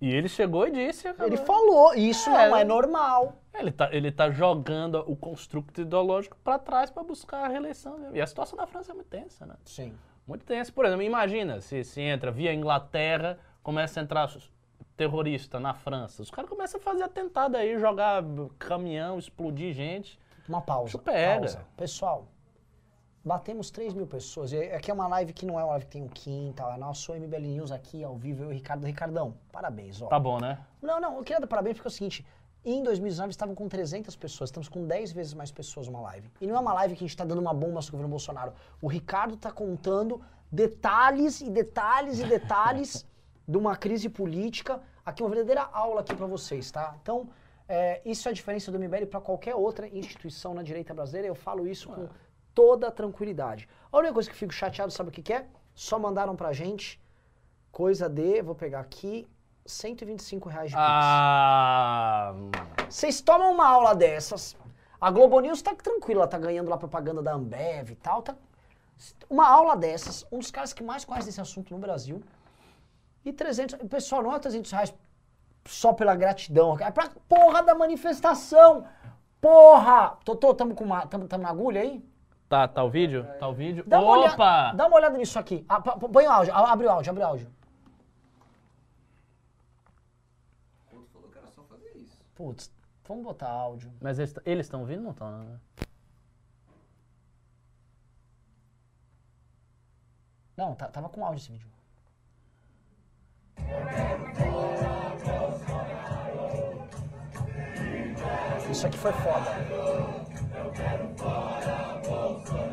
E ele chegou e disse... Ele acabou. falou, isso É. não é normal. Ele tá, ele tá jogando o construto ideológico para trás para buscar a reeleição. mesmo. E a situação da França é muito tensa, né? Sim. Muito tensa. Por exemplo, imagina se, se entra via Inglaterra, começa a entrar terrorista na França. Os caras começam a fazer atentado aí, jogar caminhão, explodir gente. Uma pausa. Isso pega. pausa. Pessoal, batemos 3 mil pessoas. Aqui é uma live que não é uma live que tem um quinta, é nosso MBL News aqui ao vivo, eu e o Ricardo. Ricardão, parabéns, ó. Tá bom, né? Não, não, eu queria dar parabéns porque é o seguinte, em 2019 estavam com 300 pessoas, estamos com 10 vezes mais pessoas numa live. E não é uma live que a gente tá dando uma bomba sobre o governo Bolsonaro. O Ricardo tá contando detalhes e detalhes e detalhes de uma crise política. Aqui uma verdadeira aula aqui pra vocês, tá? Então, é, isso é a diferença do MBL para qualquer outra instituição na direita brasileira. Eu falo isso com toda a tranquilidade. A única coisa que eu fico chateado, sabe o que, que é? Só mandaram pra gente coisa de, vou pegar aqui, 125 reais de Pix. Ah, Vocês tomam uma aula dessas. A Globo News tá tranquila, tá ganhando lá propaganda da Ambev e tal. Tá... Uma aula dessas, um dos caras que mais conhece desse assunto no Brasil. E 300. Pessoal, não é 300 reais só pela gratidão. É pra porra da manifestação. Porra! Totô, tamo, com uma, tamo, tamo na agulha aí? tá, tá o vídeo? Tá o vídeo? Dá uma, olha- Opa! dá uma olhada nisso aqui. Ah, põe o áudio, abre o áudio, abre o áudio. O outro falou que era só fazer isso. Putz, vamos botar áudio. Mas eles estão ouvindo ou não estão, né? Não, tá- tava com áudio esse vídeo. Isso aqui foi foda. Esse ato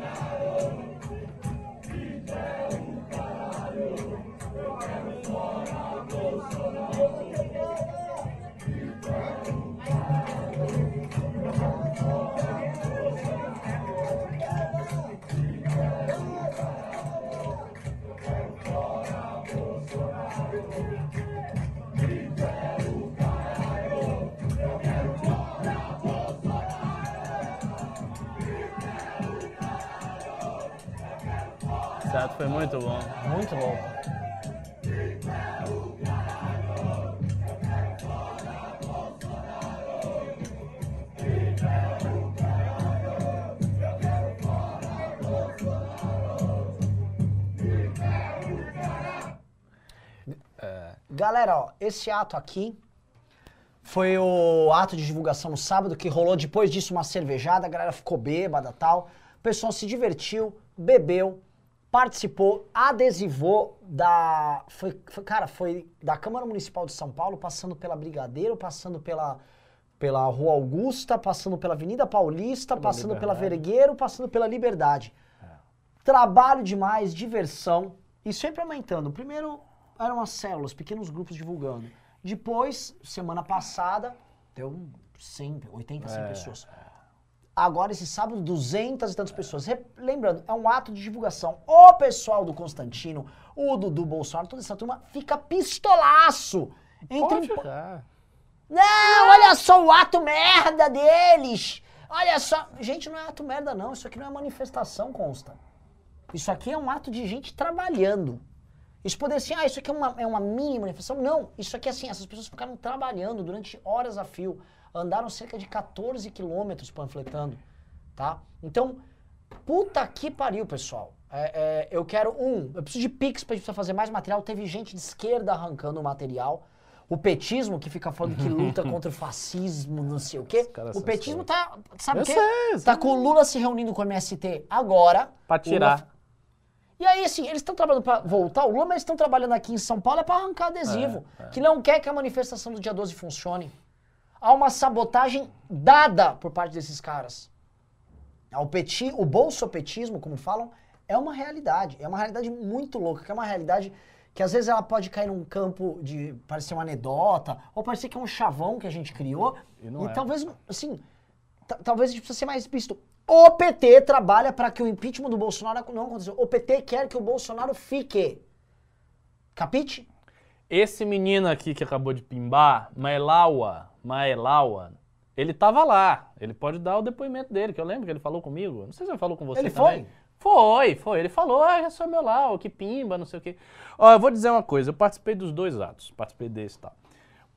foi muito bom. Muito louco. Galera, ó, esse ato aqui foi o ato de divulgação no sábado que rolou depois disso uma cervejada, a galera ficou bêbada tal. O pessoal se divertiu, bebeu, participou, adesivou da. Foi, foi- cara, foi da Câmara Municipal de São Paulo, passando pela Brigadeiro, passando pela, pela Rua Augusta, passando pela Avenida Paulista, Pela passando pela Liberdade. Vergueiro, passando pela Liberdade. Trabalho demais, diversão e sempre aumentando. Primeiro eram as células, pequenos grupos divulgando. Depois, semana passada, deu 100, 80, 100 É. pessoas. Agora, esse sábado, 200 e tantas pessoas. Re- Lembrando, é um ato de divulgação. O pessoal do Constantino, o Dudu Bolsonaro, toda essa turma fica pistolaço. Entre Pode ficar. não, olha só o ato merda deles. Olha só. Gente, não é ato merda, não. Isso aqui não é manifestação, consta. Isso aqui é um ato de gente trabalhando. Isso poderia ser, ah, isso aqui é uma, é uma mini manifestação. Não, isso aqui é assim, essas pessoas ficaram trabalhando durante horas a fio. Andaram cerca de 14 quilômetros panfletando, tá? Então, puta que pariu, pessoal. É, é, eu quero, um, eu preciso de Pix pra gente fazer mais material. Teve gente de esquerda arrancando o material. O petismo, que fica falando que luta contra o fascismo, não sei o quê. O petismo tá, sabe o quê? sei, tá com o Lula se reunindo com o MST agora. Pra tirar. Lula- e aí, assim, eles estão trabalhando pra voltar o Lula, mas estão trabalhando aqui em São Paulo é pra arrancar adesivo. É, Que não quer que a manifestação do dia 12 funcione. Há uma sabotagem dada por parte desses caras. O, peti, o bolsopetismo, como falam, é uma realidade. É uma realidade muito louca, que é uma realidade que às vezes ela pode cair num campo de parecer uma anedota, ou parecer que é um chavão que a gente criou. E não é. talvez, assim, ta- talvez a gente precisa ser mais explícito. O PT trabalha para que o impeachment do Bolsonaro não aconteça. O PT quer que o Bolsonaro fique. Capite? Esse menino aqui que acabou de pimbar, Maelawa, Maelawa, ele tava lá. Ele pode dar o depoimento dele, que eu lembro que ele falou comigo. Não sei se ele falou com você Ele também. Foi, foi. Ele falou, ah, eu sou meu Lau, que pimba, não sei o quê. Ó, eu vou dizer uma coisa, eu participei dos dois atos, participei desse e tal.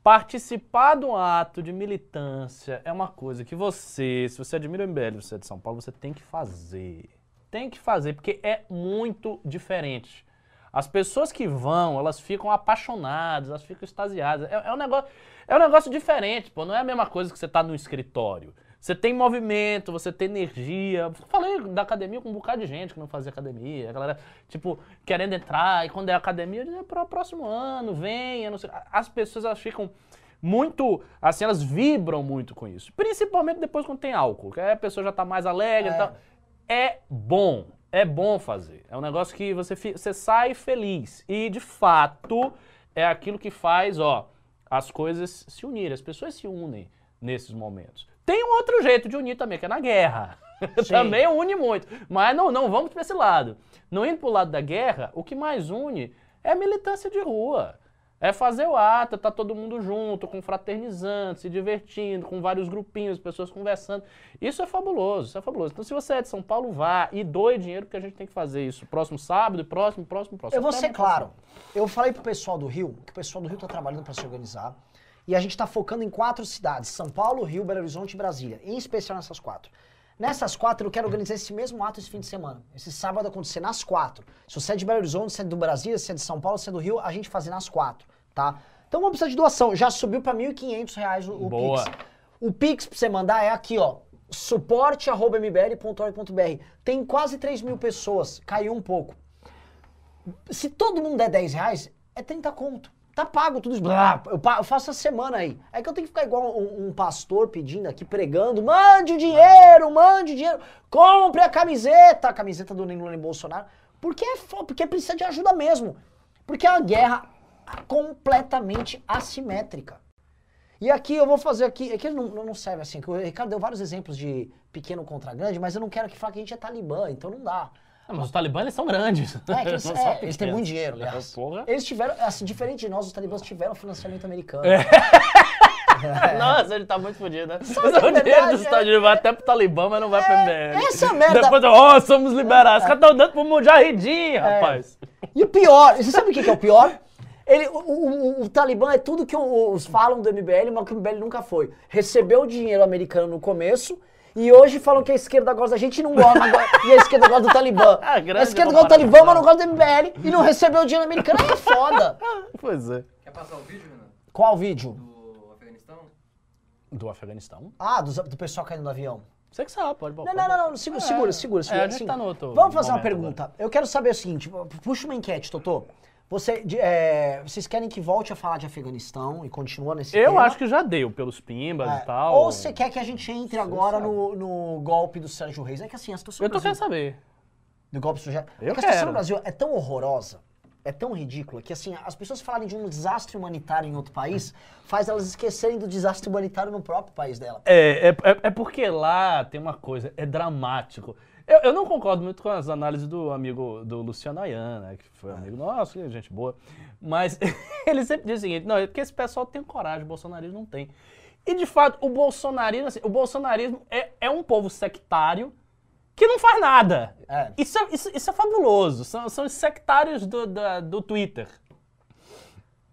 Participar de um ato de militância é uma coisa que você, se você admira o MBL, você é de São Paulo, você tem que fazer. Tem que fazer, porque é muito diferente. As pessoas que vão, elas ficam apaixonadas, elas ficam extasiadas. É, é um negócio, é um negócio diferente, pô. Não é a mesma coisa que você tá no escritório. Você tem movimento, você tem energia. Falei da academia com um bocado de gente que não fazia academia. A galera, tipo, querendo entrar. E quando é academia, eu dizia, para o próximo ano, venha, não sei. As pessoas, elas ficam muito, assim, elas vibram muito com isso. Principalmente depois quando tem álcool, que aí a pessoa já tá mais alegre e É. tal. É bom, é bom fazer. É um negócio que você, você sai feliz. E, de fato, é aquilo que faz, ó, as coisas se unirem. As pessoas se unem nesses momentos. Tem um outro jeito de unir também, que é na guerra. Também une muito. Mas não, não vamos para esse lado. Não indo pro lado da guerra, o que mais une é a militância de rua. É fazer o ato, tá todo mundo junto, confraternizando, se divertindo, com vários grupinhos, pessoas conversando. Isso é fabuloso, isso é fabuloso. Então, se você é de São Paulo, vá e doe dinheiro, porque a gente tem que fazer isso. Próximo sábado, próximo, próximo, próximo. Eu vou ser claro. Eu falei pro pessoal do Rio que o pessoal do Rio tá trabalhando para se organizar. E a gente tá focando em quatro cidades: São Paulo, Rio, Belo Horizonte e Brasília. Em especial nessas quatro. Nessas quatro, eu quero organizar esse mesmo ato esse fim de semana. Esse sábado acontecer nas quatro. Se você é de Belo Horizonte, se é do Brasília, se é de São Paulo, se é do Rio, a gente fazer nas quatro, tá? Então vamos precisar de doação. Já subiu para 1.500 reais o, o Boa. Pix. O Pix pra você mandar é aqui, ó. suporte.mbl.org.br. Tem quase 3 mil pessoas. Caiu um pouco. Se todo mundo der 10 reais, é 30 conto. Tá pago tudo isso. Eu, faço a semana aí. É que eu tenho que ficar igual um, um pastor pedindo aqui, pregando. Mande o dinheiro, mande o dinheiro. Compre a camiseta. A camiseta do Lula Bolsonaro. Porque, é, porque precisa de ajuda mesmo. Porque é uma guerra completamente assimétrica. E aqui eu vou fazer aqui, é que não, não serve assim, o Ricardo deu vários exemplos de pequeno contra grande, mas eu não quero que fale que a gente é talibã, então não dá. Ah, mas os talibãs, eles são grandes. É, eles, Não é, eles têm muito dinheiro, aliás. Eles tiveram, assim, diferente de nós, os talibãs tiveram financiamento americano. Nossa, ele tá muito fodido, né? Esse é é o dinheiro verdade, dos Estados Unidos, vai até pro Talibã, mas não vai pro MBL. essa é merda. Depois, ó, somos liberados. Os caras estão dando pro Mujahidin, rapaz. E o pior, você sabe o que que é o pior? Ele, o, o- o- o Talibã é tudo que os falam do MBL, mas que o MBL nunca foi. Recebeu o dinheiro americano no começo e hoje falam que a esquerda gosta da gente e não gosta. e a esquerda gosta do Talibã. Ah, a esquerda gosta do Talibã, mas não gosta do MBL e não recebeu o dinheiro americano. Aí é foda. Pois é. Quer passar o vídeo, Renan? Qual vídeo? Do Afeganistão? Do Afeganistão? Ah, do, do pessoal caindo no avião. Você que sabe, pode Não, não, não, não, segura, segura, segura. segura É, a gente tá no outro Vamos fazer uma pergunta. Eu quero saber o seguinte, puxa uma enquete, Totô. Você, de- é, vocês querem que volte a falar de Afeganistão e continua nesse Eu tema? acho que já deu pelos pimbas É, e tal. Ou você quer que a gente entre agora no, no golpe do Sérgio Reis? É que assim, a situação Eu tô querendo saber. Do golpe do Sérgio Eu é que a situação quero. no Brasil é tão horrorosa, é tão ridícula, que assim, as pessoas falarem de um desastre humanitário em outro país faz elas esquecerem do desastre humanitário no próprio país dela. É, é, é- é porque lá tem uma coisa, é dramático. Eu, eu não concordo muito com as análises do amigo do Luciano Ayan, né, que foi um amigo nosso, que é gente boa. Mas ele sempre diz o seguinte: não, é porque esse pessoal tem coragem, o bolsonarismo não tem. E de fato, o bolsonarismo, assim, o bolsonarismo é, é um povo sectário que não faz nada. É. Isso, é, isso, isso é fabuloso. São, são os sectários do, da- do Twitter.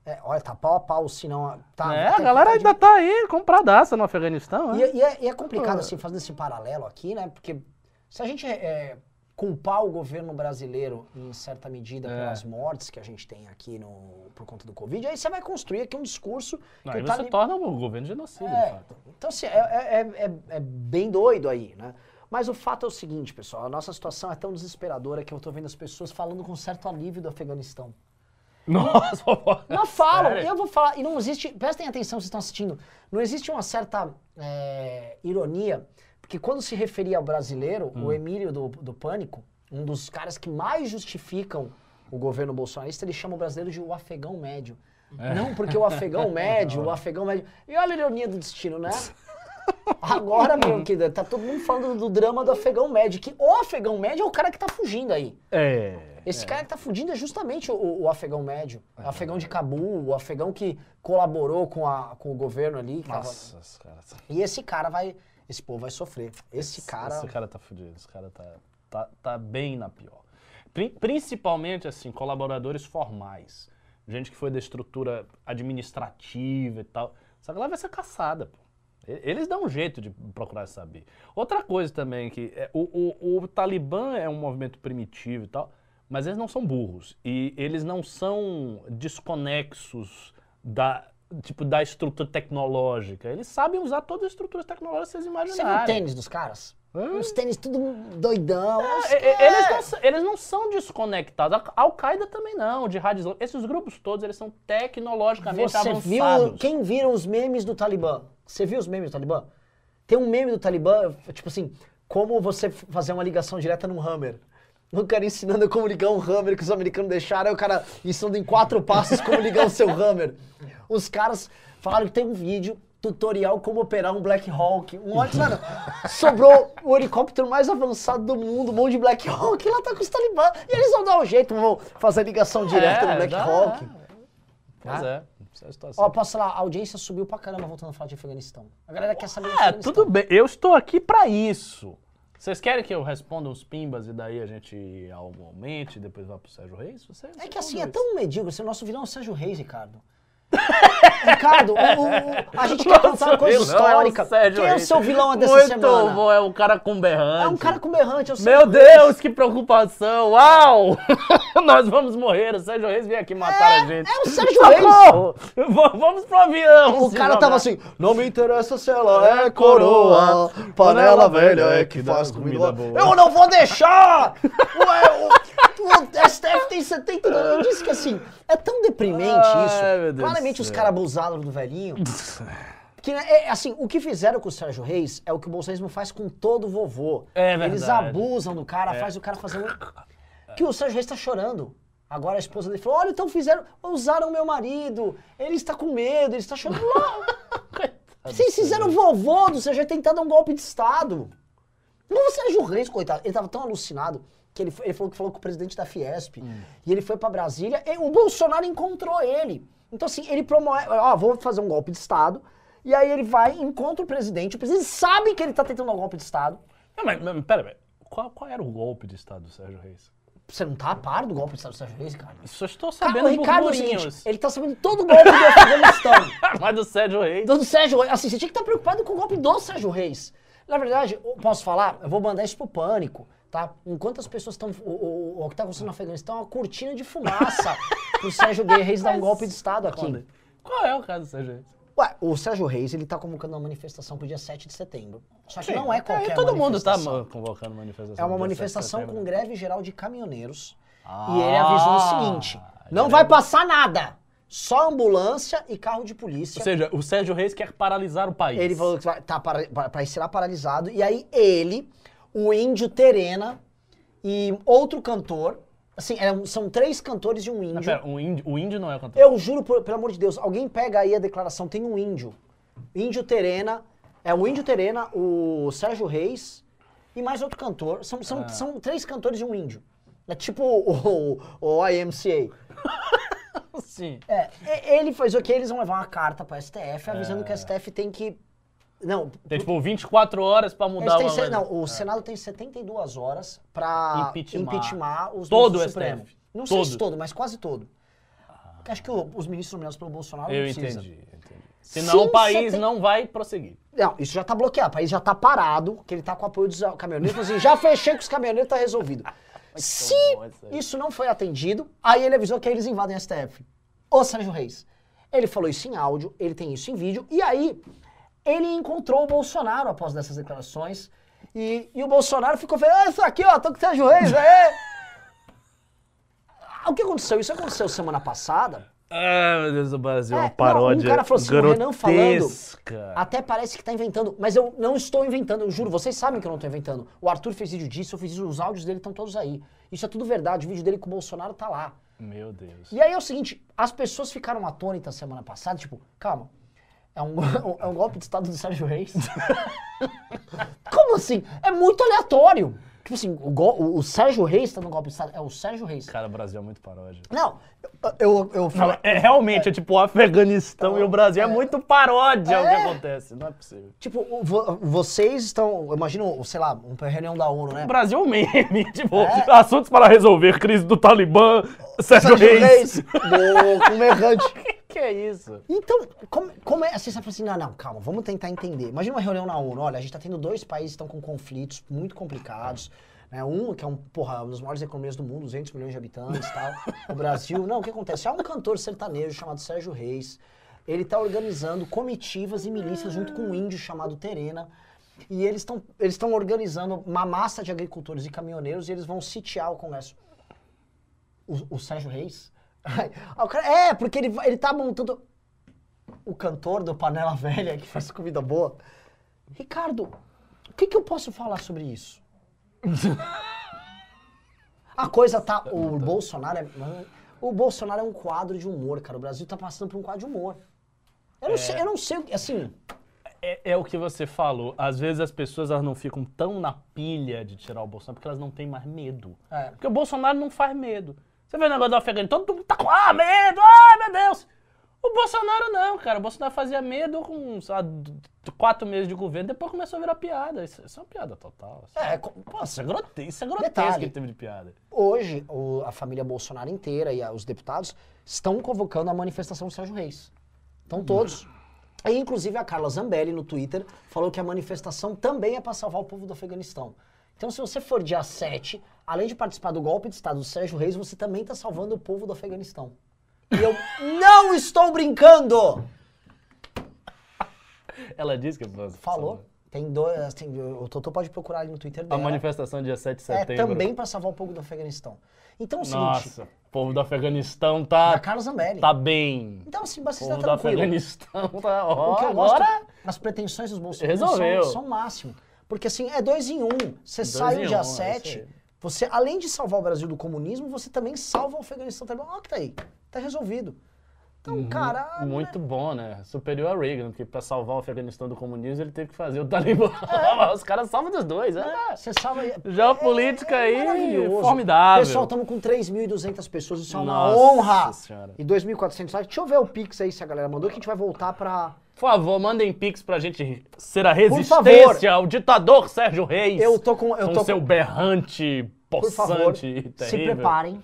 É, olha, tá pau a pau, senão... Tá, é, a galera tá ainda tá aí compradaça no Afeganistão. E, né? é- e é, e é complicado, assim, fazer esse paralelo aqui, né? Porque se a gente é, culpar o governo brasileiro, em certa medida, É. pelas mortes que a gente tem aqui no, por conta do Covid, aí você vai construir aqui um discurso Não, que aí o você torna o governo genocida, de É, fato. então, assim, é, é- é- é- é bem doido aí, né? Mas o fato é o seguinte, pessoal, a nossa situação é tão desesperadora que eu tô vendo as pessoas falando com certo alívio do Afeganistão. Nossa, Não falam, eu vou falar, e não existe, prestem atenção, vocês estão assistindo, não existe uma certa é, ironia, porque quando se referia ao brasileiro, Hum. o Emílio do, do Pânico, um dos caras que mais justificam o governo bolsonarista, ele chama o brasileiro de o afegão médio. É. Não porque o afegão médio, o afegão médio. E olha a ironia do destino, né? Agora, meu querido, tá todo mundo falando do drama do afegão médio, que o afegão médio é o cara que tá fugindo aí. É. Esse cara que tá fugindo é justamente o, o afegão médio, o afegão de Cabul, o afegão que colaborou com, a, com o governo ali. tava- Nossa, os caras. E esse cara vai, esse povo vai sofrer. Esse cara, Esse cara tá fudido. Esse cara tá, tá, tá bem na pior. Pri- principalmente, assim, colaboradores formais. Gente que foi da estrutura administrativa e tal. Essa galera vai ser caçada, pô. Eles dão um jeito de procurar saber. Outra coisa também que é, o, o, o Talibã é um movimento primitivo e tal, mas eles não são burros e eles não são desconexos da tipo da estrutura tecnológica. Eles sabem usar todas as estruturas tecnológicas que vocês você viu o imaginarem. tênis dos caras? Hã? Uns tênis tudo doidão. os É, é, eles, não, são- eles não são desconectados. A Al-Qaeda também não, de Islâmica. Esses grupos todos, eles são tecnologicamente Você viu, avançados. quem viram os memes do Talibã? Você viu os memes do Talibã? Tem um meme do Talibã, tipo assim, como você fazer uma ligação direta num Hammer. O cara ensinando como ligar um Hammer que os americanos deixaram, aí o cara ensinando em quatro passos como ligar o seu Hammer. Os caras falaram que tem um vídeo, tutorial como operar um Black Hawk. Um mano, sobrou o helicóptero mais avançado do mundo, um monte de Black Hawk, e lá tá com os Talibã. E eles vão dar um jeito, vão fazer ligação direta no Black É, dá, Hawk. Pois é, essa é a. Ó, posso falar, a audiência subiu pra caramba voltando a falar de Afeganistão. A galera quer saber Afeganistão. tudo bem. Eu estou aqui pra isso. Vocês querem que eu responda uns pimbas e daí a gente aumente e depois vá pro Sérgio Reis? Você, É que assim, é tão medíocre. Assim, o nosso vilão é o Sérgio Reis, Ricardo. Ricardo, o- o- a gente quer contar uma coisa é histórica. Quem é o seu vilão dessa Muito semana? bom, é um cara com berrante. É um cara com berrante, é o Meu Reis. Deus, que preocupação! Uau! Nós vamos morrer. O Sérgio Reis veio aqui matar a gente. é o Sérgio Reis. Socorro! Vamos pro avião! O cara tava assim, não me interessa se ela é coroa, panela velha é que faz comida boa. Eu não vou deixar! Ué, o, o STF tem 72 anos. Eu disse que assim, é tão deprimente Ai, isso. meu Deus Claramente os caras abusaram do velhinho. Que, né, é, assim, o que fizeram com o Sérgio Reis é o que o bolsonarismo faz com todo vovô. É Eles verdade. abusam do cara, faz o cara fazer um... Que o Sérgio Reis tá chorando. Agora a esposa dele falou, olha, então fizeram, usaram meu marido, ele está com medo, ele está chorando. Vocês fizeram o vovô do Sérgio Reis tentar dar um golpe de Estado. Não, o Sérgio Reis, coitado, ele tava tão alucinado que ele, ele falou que falou com o presidente da Fiesp. E ele foi pra Brasília e o Bolsonaro encontrou ele. Então, assim, ele promove, ó, vou fazer um golpe de Estado E aí ele vai, encontra o presidente, o presidente sabe que ele tá tentando um golpe de Estado. Não, mas, mas pera, pera. Qual, qual era o golpe de Estado do Sérgio Reis? Você não tá a par do golpe de Estado do Sérgio Reis, cara? Só estou Cara, sabendo o Ricardo é seguinte, ele tá sabendo todo o golpe do Afeganistão. Mas do Sérgio Reis. do Sérgio Reis. Assim, você tinha que estar preocupado com o golpe do Sérgio Reis. Na verdade, eu posso falar, eu vou mandar isso pro pânico, tá? Enquanto as pessoas estão. O, o, o que tá acontecendo no Afeganistão é uma cortina de fumaça pro Sérgio Reis dar um golpe de Estado aqui. Qual é o caso do Sérgio Reis? Ué, o Sérgio Reis, ele tá convocando uma manifestação pro dia 7 de setembro. Só que não é qualquer Aí todo mundo tá convocando manifestação. É uma dia 7 de manifestação com greve geral de caminhoneiros. Ah, e ele avisou o seguinte: não vai passar nada. Só ambulância e carro de polícia. Ou seja, o Sérgio Reis quer paralisar o país. Ele falou que vai, tá para, para, para será paralisado. E aí ele, o índio Terena e outro cantor, assim, eram- são três cantores e um índio. Mas pera, o índio, o índio não é o cantor. Eu juro, por- pelo amor de Deus, alguém pega aí a declaração, tem um índio. Índio Terena, é o índio Terena, o Sérgio Reis e mais outro cantor. São, Ah. são, são três cantores e um índio. É tipo o, o, o IMCA. Sim. É, e- ele faz o que? Eles vão levar uma carta pra STF avisando É. que a STF tem que. Não, Tem tipo 24 horas Eles mudar se- coisa. não, o Senado tem 72 horas pra Impeachment. impeachment os Todo o do Supremo. STF. Não sei se Todo. todo, mas quase todo. Acho que o- os ministros nomeados pelo Bolsonaro Eu não entendi, entendi. Senão Sim, o país tem- não vai prosseguir. Não, isso já tá bloqueado. O país já tá parado, que ele tá com o apoio dos caminhoneiros. Assim, já fechei com os caminhoneiros, tá resolvido. Se bom isso não foi atendido, aí ele avisou que aí eles invadem a STF. Ô Sérgio Reis. Ele falou isso em áudio, ele tem isso em vídeo, e aí ele encontrou o Bolsonaro após dessas declarações. E, e o Bolsonaro ficou falando, ah, isso aqui, ó, tô com o Sérgio Reis, aí. O que aconteceu? Isso aconteceu semana passada. Ah, meu Deus do Brasil, É, uma não, um paródia cara falou assim, o Renan falando- grotesca. Até parece que tá inventando, mas eu não estou inventando, eu juro, vocês sabem que eu não tô inventando. O Arthur fez vídeo disso, eu fiz isso, os áudios dele estão todos aí. Isso é tudo verdade, o vídeo dele com o Bolsonaro tá lá. Meu Deus. E aí é o seguinte, as pessoas ficaram atônitas semana passada, tipo, calma, é um, é um golpe de estado do Sérgio Reis? Como assim? É muito aleatório. Tipo assim, o, o- o Sérgio Reis tá no golpe de estado, é o Sérgio Reis. Cara, o Brasil é muito paródia. Não, eu, eu, eu falo... é, realmente, é tipo o Afeganistão e o Brasil é, muito paródia o que É. acontece. Não é possível. Tipo, vo- vocês estão, imagino, sei lá, uma reunião da ONU, né? O Brasil é um meme. Tipo, É. assuntos para resolver, crise do Talibã, Sérgio, Sérgio Reis. Reis, do, com errante. Que é isso? Então, como, como é? Assim, você fala assim, não, não, calma, vamos tentar entender. Imagina uma reunião na ONU, olha, a gente tá tendo dois países que estão com conflitos muito complicados. Né? Um, que é um, porra, uma das maiores economias do mundo, 200 milhões de habitantes e tal. O Brasil, não, o que acontece? Há um cantor sertanejo chamado Sérgio Reis. Ele tá organizando comitivas e milícias junto com um índio chamado Terena. E eles estão eles estão organizando uma massa de agricultores e caminhoneiros e eles vão sitiar o Congresso. O, o Sérgio Reis? É, porque ele, ele tá montando o cantor do Panela Velha que faz comida boa. Ricardo, o que, que eu posso falar sobre isso? A coisa tá. O Bolsonaro é. O Bolsonaro é um quadro de humor, cara. O Brasil tá passando por um quadro de humor. Eu não sei, eu não sei o que. Assim. É, é o que você falou. Às vezes as pessoas elas não ficam tão na pilha de tirar o Bolsonaro porque elas não têm mais medo. É. Porque o Bolsonaro não faz medo. Você vê o negócio do Afeganistão, todo mundo tá com ah, medo, ah, meu Deus. O Bolsonaro não, cara. O Bolsonaro fazia medo com, d- quatro meses de governo, depois começou a virar piada. Isso, isso é uma piada total. assim. É, Pô, isso é grotesco, isso é grotesco Detalhe. que ele teve de piada. hoje, o- a família Bolsonaro inteira e a- os deputados estão convocando a manifestação do Sérgio Reis. Estão todos. Aí, inclusive, a Carla Zambelli, no Twitter, falou que a manifestação também é para salvar o povo do Afeganistão. Então, se você for dia 7, além de participar do golpe de Estado do Sérgio Reis, você também está salvando o povo do Afeganistão. E eu não estou brincando! Ela disse que... Falou. Tem dois. Tem, o Totô pode procurar ali no Twitter A dela. manifestação dia 7 de É setembro. também para salvar o povo do Afeganistão. Então, é o seguinte. Nossa, o povo do Afeganistão A tá, Carla Zambelli. tá bem. Então, assim, você O está povo do tranquilo. Afeganistão tá... Ó, O que eu agora... gosto, as pretensões dos bolsonaristas são, são o máximo. Porque assim, é dois em um. Você sai no um, dia é 7, aí. você, além de salvar o Brasil do comunismo, você também salva o Afeganistão também. Ó, que tá aí. Tá resolvido. Então, cara. Uhum. Muito bom, né? Superior a Reagan, porque pra salvar o Afeganistão do comunismo ele teve que fazer o Talibã. Os caras salvam dos dois, né? Você sabe. Geopolítica aí, maravilhoso. formidável. Pessoal, estamos com 3.200 pessoas, isso é uma Nossa honra. Senhora. E 2.400 likes. Deixa eu ver o Pix aí se a galera mandou, que a gente vai voltar pra. Por favor, mandem pix pra gente ser a resistência ao ditador Sérgio Reis. Eu tô com. Eu com tô seu com... berrante, Por favor, possante e terrível. se preparem.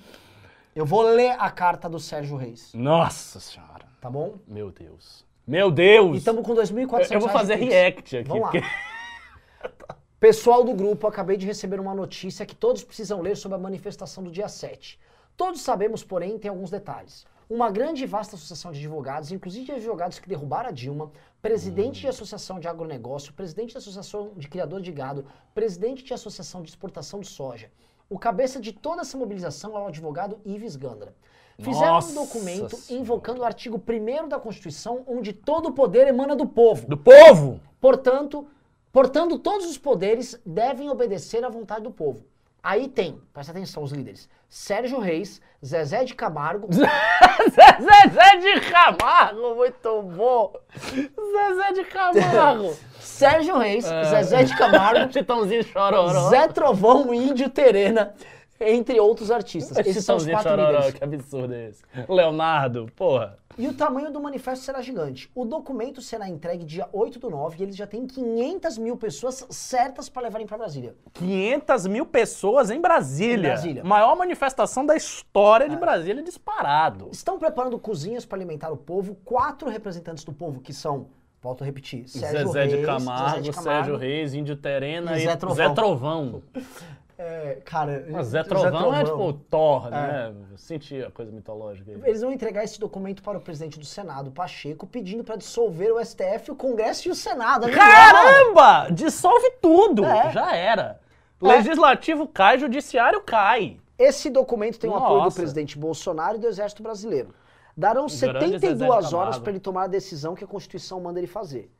Eu vou ler a carta do Sérgio Reis, Nossa senhora. tá bom? Meu Deus. Meu Deus. E estamos com 2.400 eu, eu vou fazer react aqui. Vamos lá. porque- Pessoal do grupo, acabei de receber uma notícia que todos precisam ler sobre a manifestação do dia 7. Todos sabemos, porém, tem alguns detalhes. Uma grande e vasta associação de advogados, inclusive de advogados que derrubaram a Dilma, presidente de associação de agronegócio, presidente de associação de criador de gado, presidente de associação de exportação de soja. O cabeça de toda essa mobilização é o advogado Ives Gandra. Fizeram Nossa um documento Senhora. invocando o artigo 1 da Constituição, onde todo o poder emana do povo. Do povo! Portanto, portanto, todos os poderes devem obedecer à vontade do povo. Aí tem, presta atenção os líderes, Sérgio Reis, Zezé de Camargo, Zezé de Camargo, muito bom! Zezé de Camargo! Sérgio Reis, Zezé de Camargo, Chitãozinho Chororó. Zé Trovão Índio Terena, entre outros artistas. Esses são os quatro Chororó, líderes. que absurdo é esse? Leonardo, porra. E o tamanho do manifesto será gigante. O documento será entregue dia 8 do 9 e eles já têm 500 mil pessoas certas para levarem para Brasília. 500 mil pessoas em Brasília. Em Brasília. Maior manifestação da história de Brasília disparado. Estão preparando cozinhas para alimentar o povo. Quatro representantes do povo, que são, volto a repetir, Sérgio Zezé, de Reis, Camargo, Zezé de Camargo, Sérgio Reis, Índio Terena E e, Zé Trovão. Zé Trovão. É, cara, Mas Zé Zé Trovão é Trovão. tipo Thor, né? Eu senti a coisa mitológica aí. Eles vão entregar esse documento para o presidente do Senado, Pacheco, pedindo para dissolver o STF, o Congresso e o Senado. É. Caramba! Dissolve tudo! É. Já era. É. Legislativo cai, judiciário cai. Esse documento tem o apoio do Nossa. presidente Bolsonaro e do Exército Brasileiro. Darão grande Zezé de 72 horas para ele tomar a decisão que a Constituição manda ele fazer.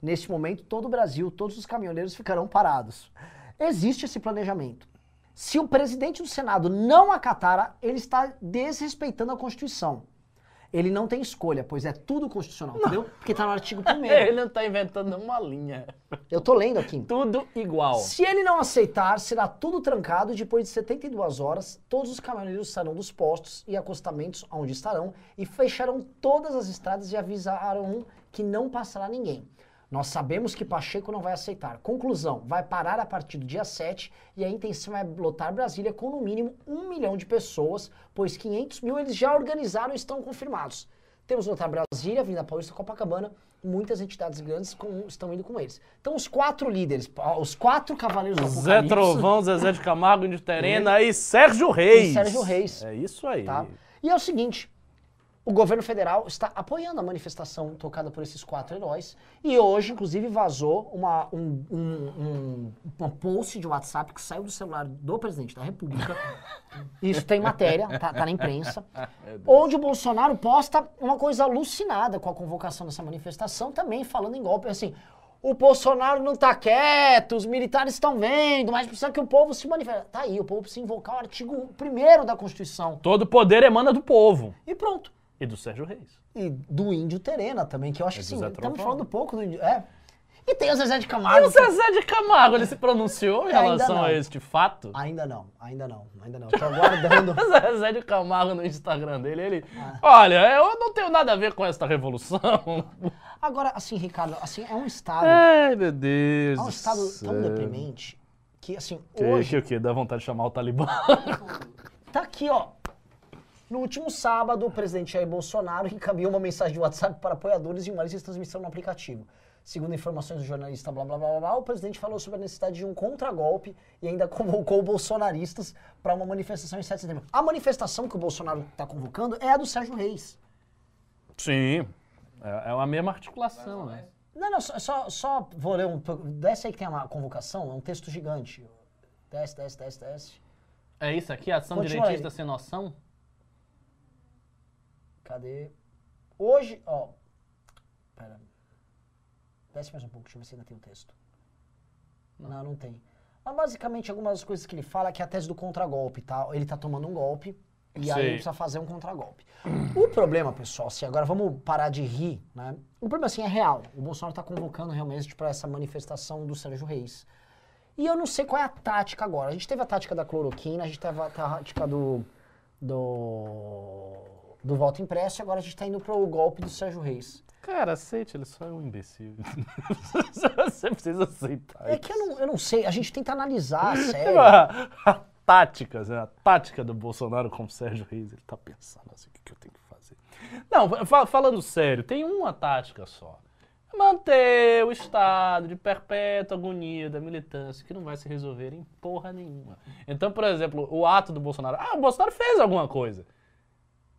Neste momento, todo o Brasil, todos os caminhoneiros ficarão parados. Existe esse planejamento. Se o presidente do Senado não acatar, ele está desrespeitando a Constituição. Ele não tem escolha, pois é tudo constitucional, entendeu? Porque está no artigo 1 Ele não tá inventando uma linha. Eu tô lendo aqui. Tudo igual. Se ele não aceitar, será tudo trancado e depois de 72 horas, todos os caminhoneiros sairão dos postos e acostamentos onde estarão e fecharão todas as estradas e avisarão que não passará ninguém. Nós sabemos que Pacheco não vai aceitar. Conclusão, vai parar a partir do dia 7 e a intenção é lotar Brasília com no mínimo um milhão de pessoas, pois 500 mil eles já organizaram e estão confirmados. Temos lotar Brasília, Vinda Paulista, Copacabana, muitas entidades grandes com- estão indo com eles. Então os quatro líderes, os quatro cavaleiros do Zé Trovão, Zezé de Camargo, Índio Terena e Sérgio Reis. E Sérgio Reis. É isso aí. tá? E é o seguinte, o governo federal está apoiando a manifestação tocada por esses quatro heróis e hoje, inclusive, vazou uma, um, um, um, uma post de WhatsApp que saiu do celular do presidente da República. Isso tem matéria, tá, tá na imprensa. onde o Bolsonaro posta uma coisa alucinada com a convocação dessa manifestação, também falando em golpe, assim... O Bolsonaro não tá quieto, os militares estão vendo, mas precisa que o povo se manifeste. Tá aí, o povo precisa invocar o artigo 1 da Constituição. Todo poder emana do povo. E pronto. E do Sérgio Reis. E do Índio Terena também, que eu acho E que sim, estamos falando pouco do Índio. É. E tem o Zezé de E Camargo. o Zezé de Camargo, ele se pronunciou em relação não. a este fato? Ainda não, ainda não, ainda não. Tô aguardando. O Zezé de Camargo no Instagram dele, ele... Ah. Olha, eu não tenho nada a ver com esta revolução. Agora, assim, Ricardo, assim, é um estado, Ai, meu Deus é um do estado tão céu. deprimente que, assim, Que, hoje que o quê? Dá vontade de chamar o Talibã? tá aqui, ó. No último sábado, o presidente Jair Bolsonaro encaminhou uma mensagem de WhatsApp para apoiadores e uma lista de transmissão no aplicativo. Segundo informações do jornalista blá blá blá blá, blá, o presidente falou sobre a necessidade de um contragolpe e ainda convocou bolsonaristas para uma manifestação em 7 de setembro. A manifestação que o Bolsonaro está convocando é a do Sérgio Reis. Sim. É, é a mesma articulação, né? Não, não, só, só, só vou ler um. Desce aí que tem uma convocação, é um texto gigante. Desce, desce, desce, desce. É isso aqui, ação Continua direitista aí. sem noção? Cadê? Hoje, ó. Pera. Desce mais um pouco, deixa eu ver se ainda tem o texto. Não, não tem. Mas basicamente algumas coisas que ele fala é que é a tese do contragolpe, tá? Ele tá tomando um golpe E aí Sei. precisa fazer um contragolpe. O problema, pessoal, assim, agora vamos parar de rir, né? O problema, assim, é real. O Bolsonaro está convocando realmente para essa manifestação do Sérgio Reis. E eu não sei qual é a tática agora. A gente teve a tática da cloroquina, a gente teve a tática do. do. Do voto impresso, e agora a gente está indo para o golpe do Sérgio Reis. Cara, aceite, ele só é um imbecil. Você precisa aceitar. É que eu não, eu não sei, a gente tenta analisar, sério. A, a tática, né? a tática do Bolsonaro com o Sérgio Reis, ele tá pensando assim, o que, que eu tenho que fazer? Não, fa- falando sério, tem uma tática só. Manter o estado de perpétua agonia da militância, que não vai se resolver em porra nenhuma. Então, por exemplo, o ato do Bolsonaro. Ah, o Bolsonaro fez alguma coisa.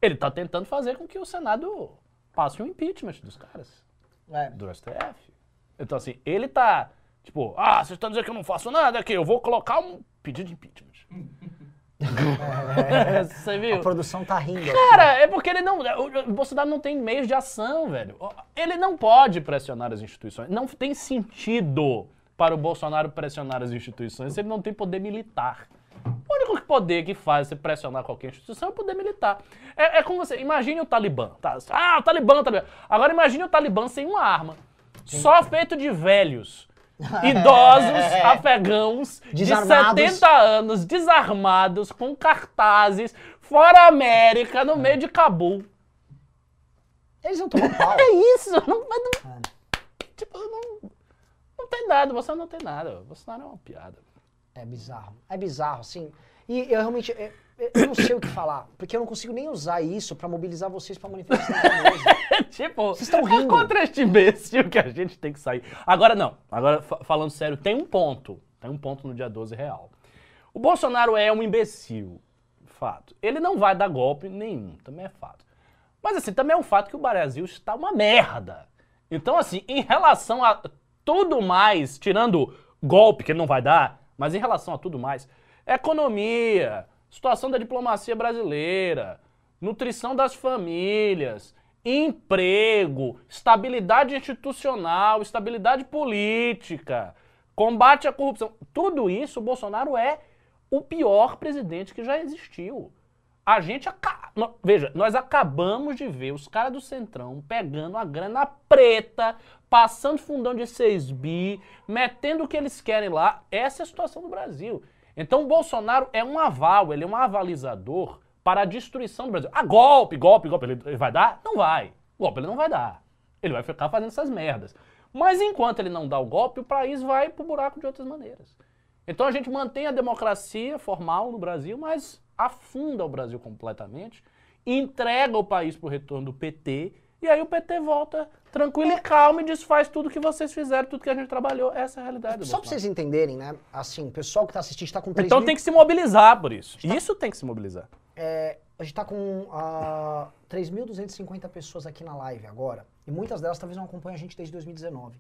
Ele tá tentando fazer com que o Senado passe um impeachment dos caras É. do STF. Então, assim, ele tá, tipo, ah, vocês estão dizendo que eu não faço nada aqui, eu vou colocar um pedido de impeachment. Você viu? A produção tá rindo. aqui. Cara, é porque ele não. O Bolsonaro não tem meios de ação, velho. Ele não pode pressionar as instituições. Não tem sentido para o Bolsonaro pressionar as instituições se ele não tem poder militar. O único poder que faz você pressionar qualquer instituição é o poder militar. É, é como você. Imagine o Talibã. Tá? Ah, o Talibã, o Talibã. Agora imagine o Talibã sem uma arma. Só feito de velhos. Idosos, afegãos, Desarmados. de 70 anos, desarmados, com cartazes, fora América, no meio de Cabul. Eles vão tomar pau. É isso, não, mas não, tipo, não, não tem nada, você não tem nada, Bolsonaro é uma piada. É bizarro. É bizarro, assim. E eu realmente. é- é- Eu não sei o que falar, porque eu não consigo nem usar isso pra mobilizar vocês pra manifestação mesmo. tipo, Vocês estão é rindo. contra este imbecil que a gente tem que sair. Agora não, agora fa- falando sério, tem um ponto, tem um ponto no dia 12 real. O Bolsonaro é um imbecil, fato. Ele não vai dar golpe nenhum, também é fato. Mas assim, também é um fato que o Brasil está uma merda. Então assim, em relação a tudo mais, tirando golpe que ele não vai dar, mas em relação a tudo mais, economia, situação da diplomacia brasileira, nutrição das famílias, emprego, estabilidade institucional, estabilidade política, combate à corrupção, tudo isso o Bolsonaro é o pior presidente que já existiu. A gente. aca- Veja, nós acabamos de ver os caras do Centrão pegando a grana preta, passando fundão de 6 bi, metendo o que eles querem lá. Essa é a situação do Brasil. Então o Bolsonaro é um aval, ele é um avalizador para a destruição do Brasil. Ah, golpe, golpe, golpe. Ele vai dar? Não vai. Golpe ele não vai dar. Ele vai ficar fazendo essas merdas. Mas enquanto ele não dá o golpe, o país vai pro buraco de outras maneiras. Então a gente mantém a democracia formal no Brasil, mas afunda o Brasil completamente, entrega o país pro retorno do PT, e aí o PT volta tranquilo e calmo e desfaz tudo que vocês fizeram, tudo que a gente trabalhou. Essa é a realidade Só Bolsonaro. vocês entenderem, né? Assim, o pessoal que tá assistindo tá com 3 Então mil... tem que se mobilizar por isso. Isso tem que se mobilizar. É, a gente tá com ah, 3.250 pessoas aqui na live agora. E muitas delas talvez não acompanhem a gente desde 2019.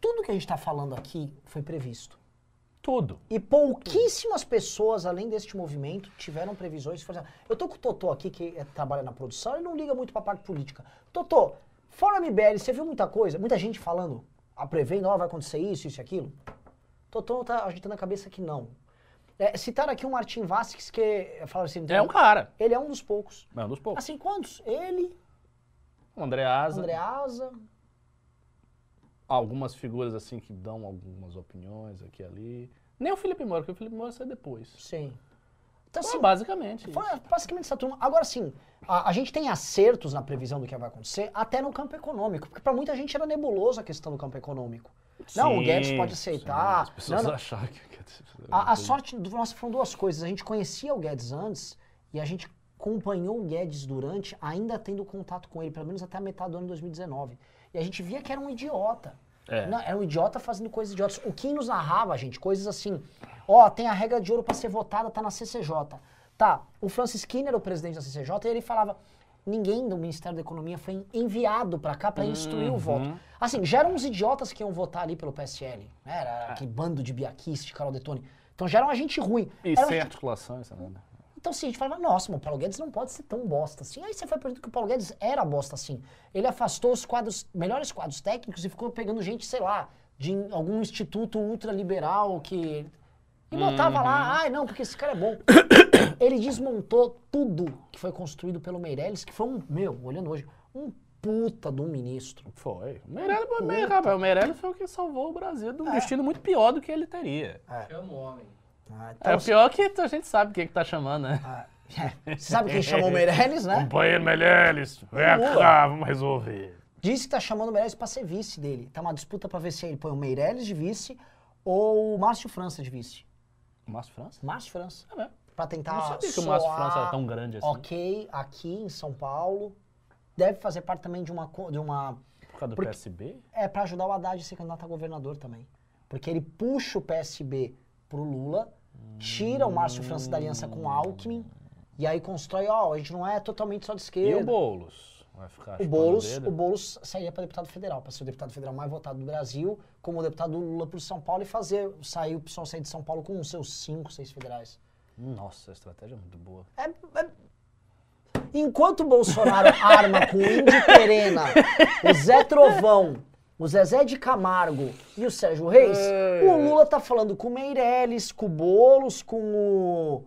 Tudo que a gente tá falando aqui foi previsto. Tudo. E pouquíssimas pessoas, além deste movimento, tiveram previsões. Eu tô com o Totô aqui, que é- trabalha na produção, e não liga muito pra parte política. Totô, fora MBL, você viu muita coisa? Muita gente falando, a prevendo, ó, vai acontecer isso, isso e aquilo? Totô tá agitando a cabeça que não. É, citaram aqui o Martin Vasquez, que falaram assim... É um cara. Ele é um dos poucos. É um dos poucos. Assim, quantos? Ele, O Andreasa, Andreasa... algumas figuras assim que dão algumas opiniões aqui e ali. Nem o Felipe Moura, porque o Felipe Moura sai depois. Sim. Então, assim, basicamente. Foi isso. basicamente essa turma. Agora sim, a, a gente tem acertos na previsão do que vai acontecer, até no campo econômico, porque para muita gente era nebuloso a questão do campo econômico. não, o Sim, Guedes pode sim, aceitar. As pessoas não, não. acharam que. A, a sorte do nosso foram duas coisas. A gente conhecia o Guedes antes e a gente acompanhou o Guedes durante, ainda tendo contato com ele, pelo menos até a metade do ano de 2019. E a gente via que era um idiota. É. Não, era um idiota fazendo coisas idiotas. O Kim nos narrava, gente, coisas assim. Ó, tem a regra de ouro pra ser votada, tá na CCJ. Tá, o Francis Skinner era o presidente da CCJ e ele falava: ninguém do Ministério da Economia foi enviado pra cá pra instruir Uhum. o voto. Assim, já eram uns idiotas que iam votar ali pelo PSL. Né? Era aquele bando de biaquiste, Carol Detone. Então já era uma gente ruim. E Era sem gente- articulação, isso nada. Então, sim, a gente falava, nossa, mas o Paulo Guedes não pode ser tão bosta assim. Aí você foi perguntando que o Paulo Guedes era bosta assim. Ele afastou os quadros, melhores quadros técnicos e ficou pegando gente, sei lá, de algum instituto ultraliberal que. E botava lá, ai não, porque esse cara é bom. Ele desmontou tudo que foi construído pelo Meirelles, que foi um, meu, olhando hoje, um puta de um ministro. Foi. O Meirelles, o Meirelles, o Meirelles foi o que salvou o Brasil de um destino muito pior do que ele teria. Chama o homem. Ah, É, o pior que a gente sabe quem que tá chamando, né? ah, é. Você sabe quem chamou o Meirelles, né? Companheiro Meirelles, vem Lula. cá, vamos resolver. Disse que tá chamando o Meirelles pra ser vice dele. Tá uma disputa pra ver se ele põe o Meirelles de vice ou o Márcio França de vice. Márcio França? Márcio França. É mesmo. Pra tentar Não sabia que o Márcio França era tão grande assim. Ok, aqui em São Paulo. Deve fazer parte também de uma... De uma Por causa do Porque- PSB? é pra ajudar o Haddad a ser candidato a governador também. Porque ele puxa o PSB pro Lula, tira o Márcio França da aliança com o Alckmin, e aí constrói, ó, a gente não é totalmente só de E esquerda. o Boulos? Vai ficar O Boulos, o Boulos sairia para deputado federal, para ser o deputado federal mais votado do Brasil, como o deputado do Lula por São Paulo e fazer sair o pessoal sair de São Paulo com os seus cinco, seis federais. Nossa, a estratégia é muito boa. É- é- Enquanto o Bolsonaro arma com o Indy Perena, o Zé Trovão, o Zezé de Camargo e o Sérgio Reis, o Lula tá falando com o Meirelles, com o Boulos, com o.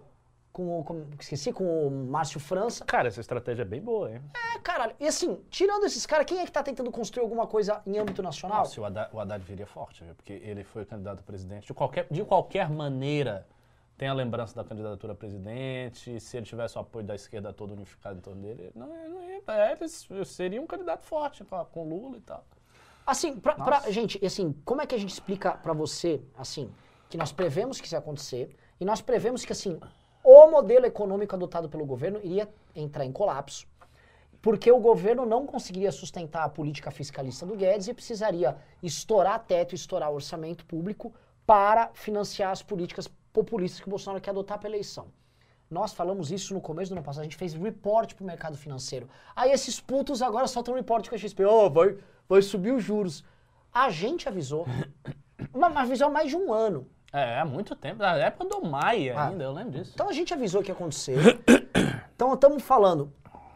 Com o. com- esqueci, com o Márcio França. Cara, essa estratégia é bem boa, hein? É, caralho. E assim, tirando esses caras, quem é que tá tentando construir alguma coisa em âmbito nacional? Nossa, o Haddad, o Haddad viria forte, viu? Porque ele foi candidato a presidente. De qualquer, de qualquer maneira, tem a lembrança da candidatura a presidente. Se ele tivesse o apoio da esquerda todo unificado em torno dele, ele não, ele não ia, é, ele seria um candidato forte com, com Lula e tal. Assim, pra, pra- gente, assim, como é que a gente explica pra você, assim, que nós prevemos que isso ia acontecer e nós prevemos que, assim, o modelo econômico adotado pelo governo iria entrar em colapso, porque o governo não conseguiria sustentar a política fiscalista do Guedes e precisaria estourar teto, estourar orçamento público para financiar as políticas populistas que o Bolsonaro quer adotar para eleição. Nós falamos isso no começo do ano passado, a gente fez report pro mercado financeiro. Aí esses putos agora soltam um report com a XP, ó, vai, vai subir os juros. A gente avisou, mas avisou há mais de um ano. É, há muito tempo. Na época do Maia Ah. ainda, eu lembro disso. Então a gente avisou que ia acontecer. Então estamos falando,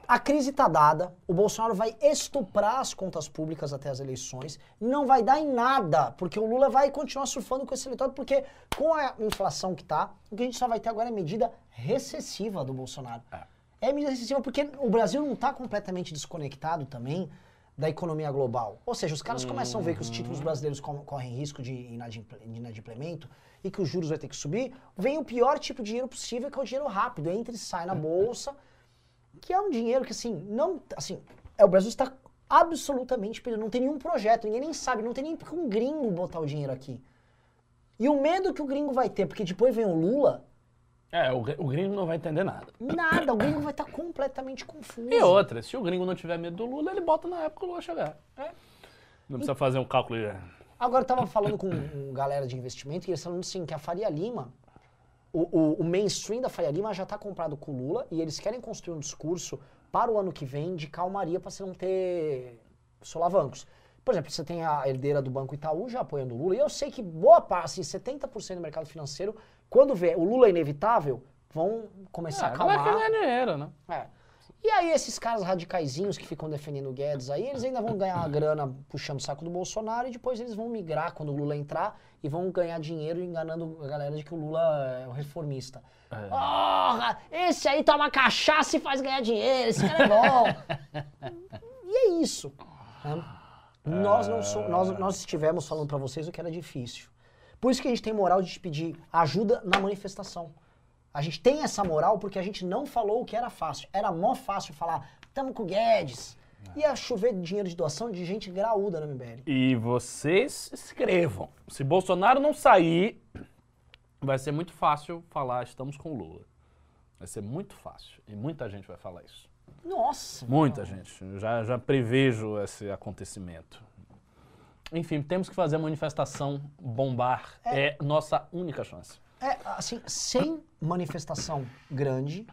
a crise está dada, o Bolsonaro vai estuprar as contas públicas até as eleições, não vai dar em nada, porque o Lula vai continuar surfando com esse eleitorado, porque com a inflação que tá, o que a gente só vai ter agora é medida recessiva do Bolsonaro. É medida recessiva porque o Brasil não está completamente desconectado também da economia global. Ou seja, os caras começam a ver que os títulos brasileiros co- correm risco de inadimplemento e que os juros vai ter que subir, vem o pior tipo de dinheiro possível, que é o dinheiro rápido, entra e sai na bolsa, que é um dinheiro que assim, não, assim, é, o Brasil está absolutamente perdido, não tem nenhum projeto, ninguém nem sabe, não tem nem porque um gringo botar o dinheiro aqui. E o medo que o gringo vai ter, porque depois vem o Lula, É, o, o gringo não vai entender nada. nada, o gringo vai estar completamente confuso. E outra, se o gringo não tiver medo do Lula, ele bota na época o Lula chegar. É. Não precisa fazer um cálculo. de- Agora, eu tava falando com um galera de investimento e eles falando assim, que a Faria Lima, o, o, o mainstream da Faria Lima já tá comprado com o Lula e eles querem construir um discurso para o ano que vem de calmaria para você não ter solavancos. Por exemplo, você tem a herdeira do Banco Itaú já apoiando o Lula, e eu sei que boa parte, assim, 70% do mercado financeiro, quando vê o Lula é inevitável, vão começar a Ah, vai acalmar. ganhar dinheiro, né? É. E aí esses caras radicaizinhos que ficam defendendo o Guedes aí, eles ainda vão ganhar uma grana puxando o saco do Bolsonaro e depois eles vão migrar quando o Lula entrar e vão ganhar dinheiro enganando a galera de que o Lula é o reformista. Porra, esse aí toma cachaça e faz ganhar dinheiro, esse cara é bom. e é isso. né? Nós não somos, nós, nós estivemos falando pra vocês o que era difícil. Por isso que a gente tem moral de pedir ajuda na manifestação. A gente tem essa moral porque a gente não falou o que era fácil. Era mó fácil falar, tamo com o Guedes. Ia chover dinheiro de doação de gente graúda no MBL. E vocês escrevam. Se Bolsonaro não sair, vai ser muito fácil falar estamos com o Lula. Vai ser muito fácil. E muita gente vai falar isso. Nossa. Muita gente. Eu Já, já prevejo esse acontecimento. Enfim, temos que fazer a manifestação bombar. É, nossa única chance. É, assim, sem manifestação grande,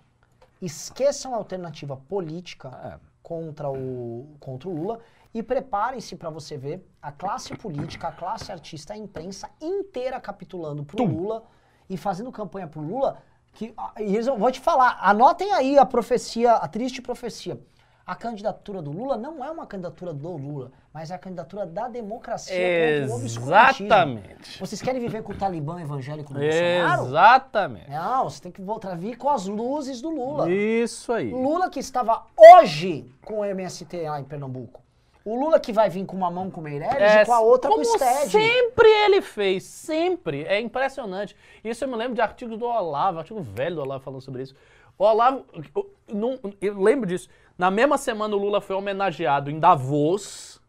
esqueçam a alternativa política É. contra, o, contra o Lula e preparem-se para você ver a classe política, a classe artista, a imprensa inteira capitulando pro Lula e fazendo campanha pro Lula. Que, ah, e eles vão vou te falar, anotem aí a profecia, a triste profecia. A candidatura do Lula não é uma candidatura do Lula, mas é a candidatura da democracia. Exatamente. Vocês querem viver com o Talibã evangélico do Bolsonaro? Exatamente. Não, você tem que voltar vir com as luzes do Lula. Isso aí. Lula que estava hoje com o MST lá em Pernambuco. O Lula que vai vir com uma mão com o Meirelles e com a outra com o É, Sted. sempre ele fez, sempre. É impressionante. Isso eu me lembro de artigos do Olavo, artigo velho do Olavo falando sobre isso. O Olavo, eu, não- eu lembro disso. Na mesma semana o Lula foi homenageado em Davos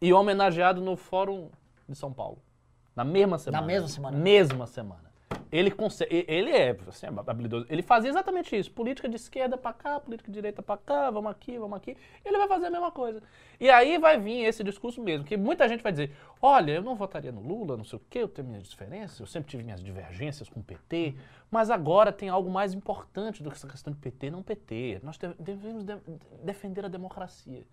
e homenageado no Fórum de São Paulo. Na mesma semana. mesma semana? Mesma semana. Ele, consegue, ele é assim, habilidoso. Ele fazia exatamente isso. Política de esquerda pra cá, política de direita pra cá, vamos aqui, vamos aqui. Ele vai fazer a mesma coisa. E aí vai vir esse discurso mesmo, que muita gente vai dizer, olha, eu não votaria no Lula, não sei o quê, eu tenho minhas diferenças, eu sempre tive minhas divergências com o PT, mas agora tem algo mais importante do que essa questão de PT, não PT. Nós de- devemos de- defender a democracia.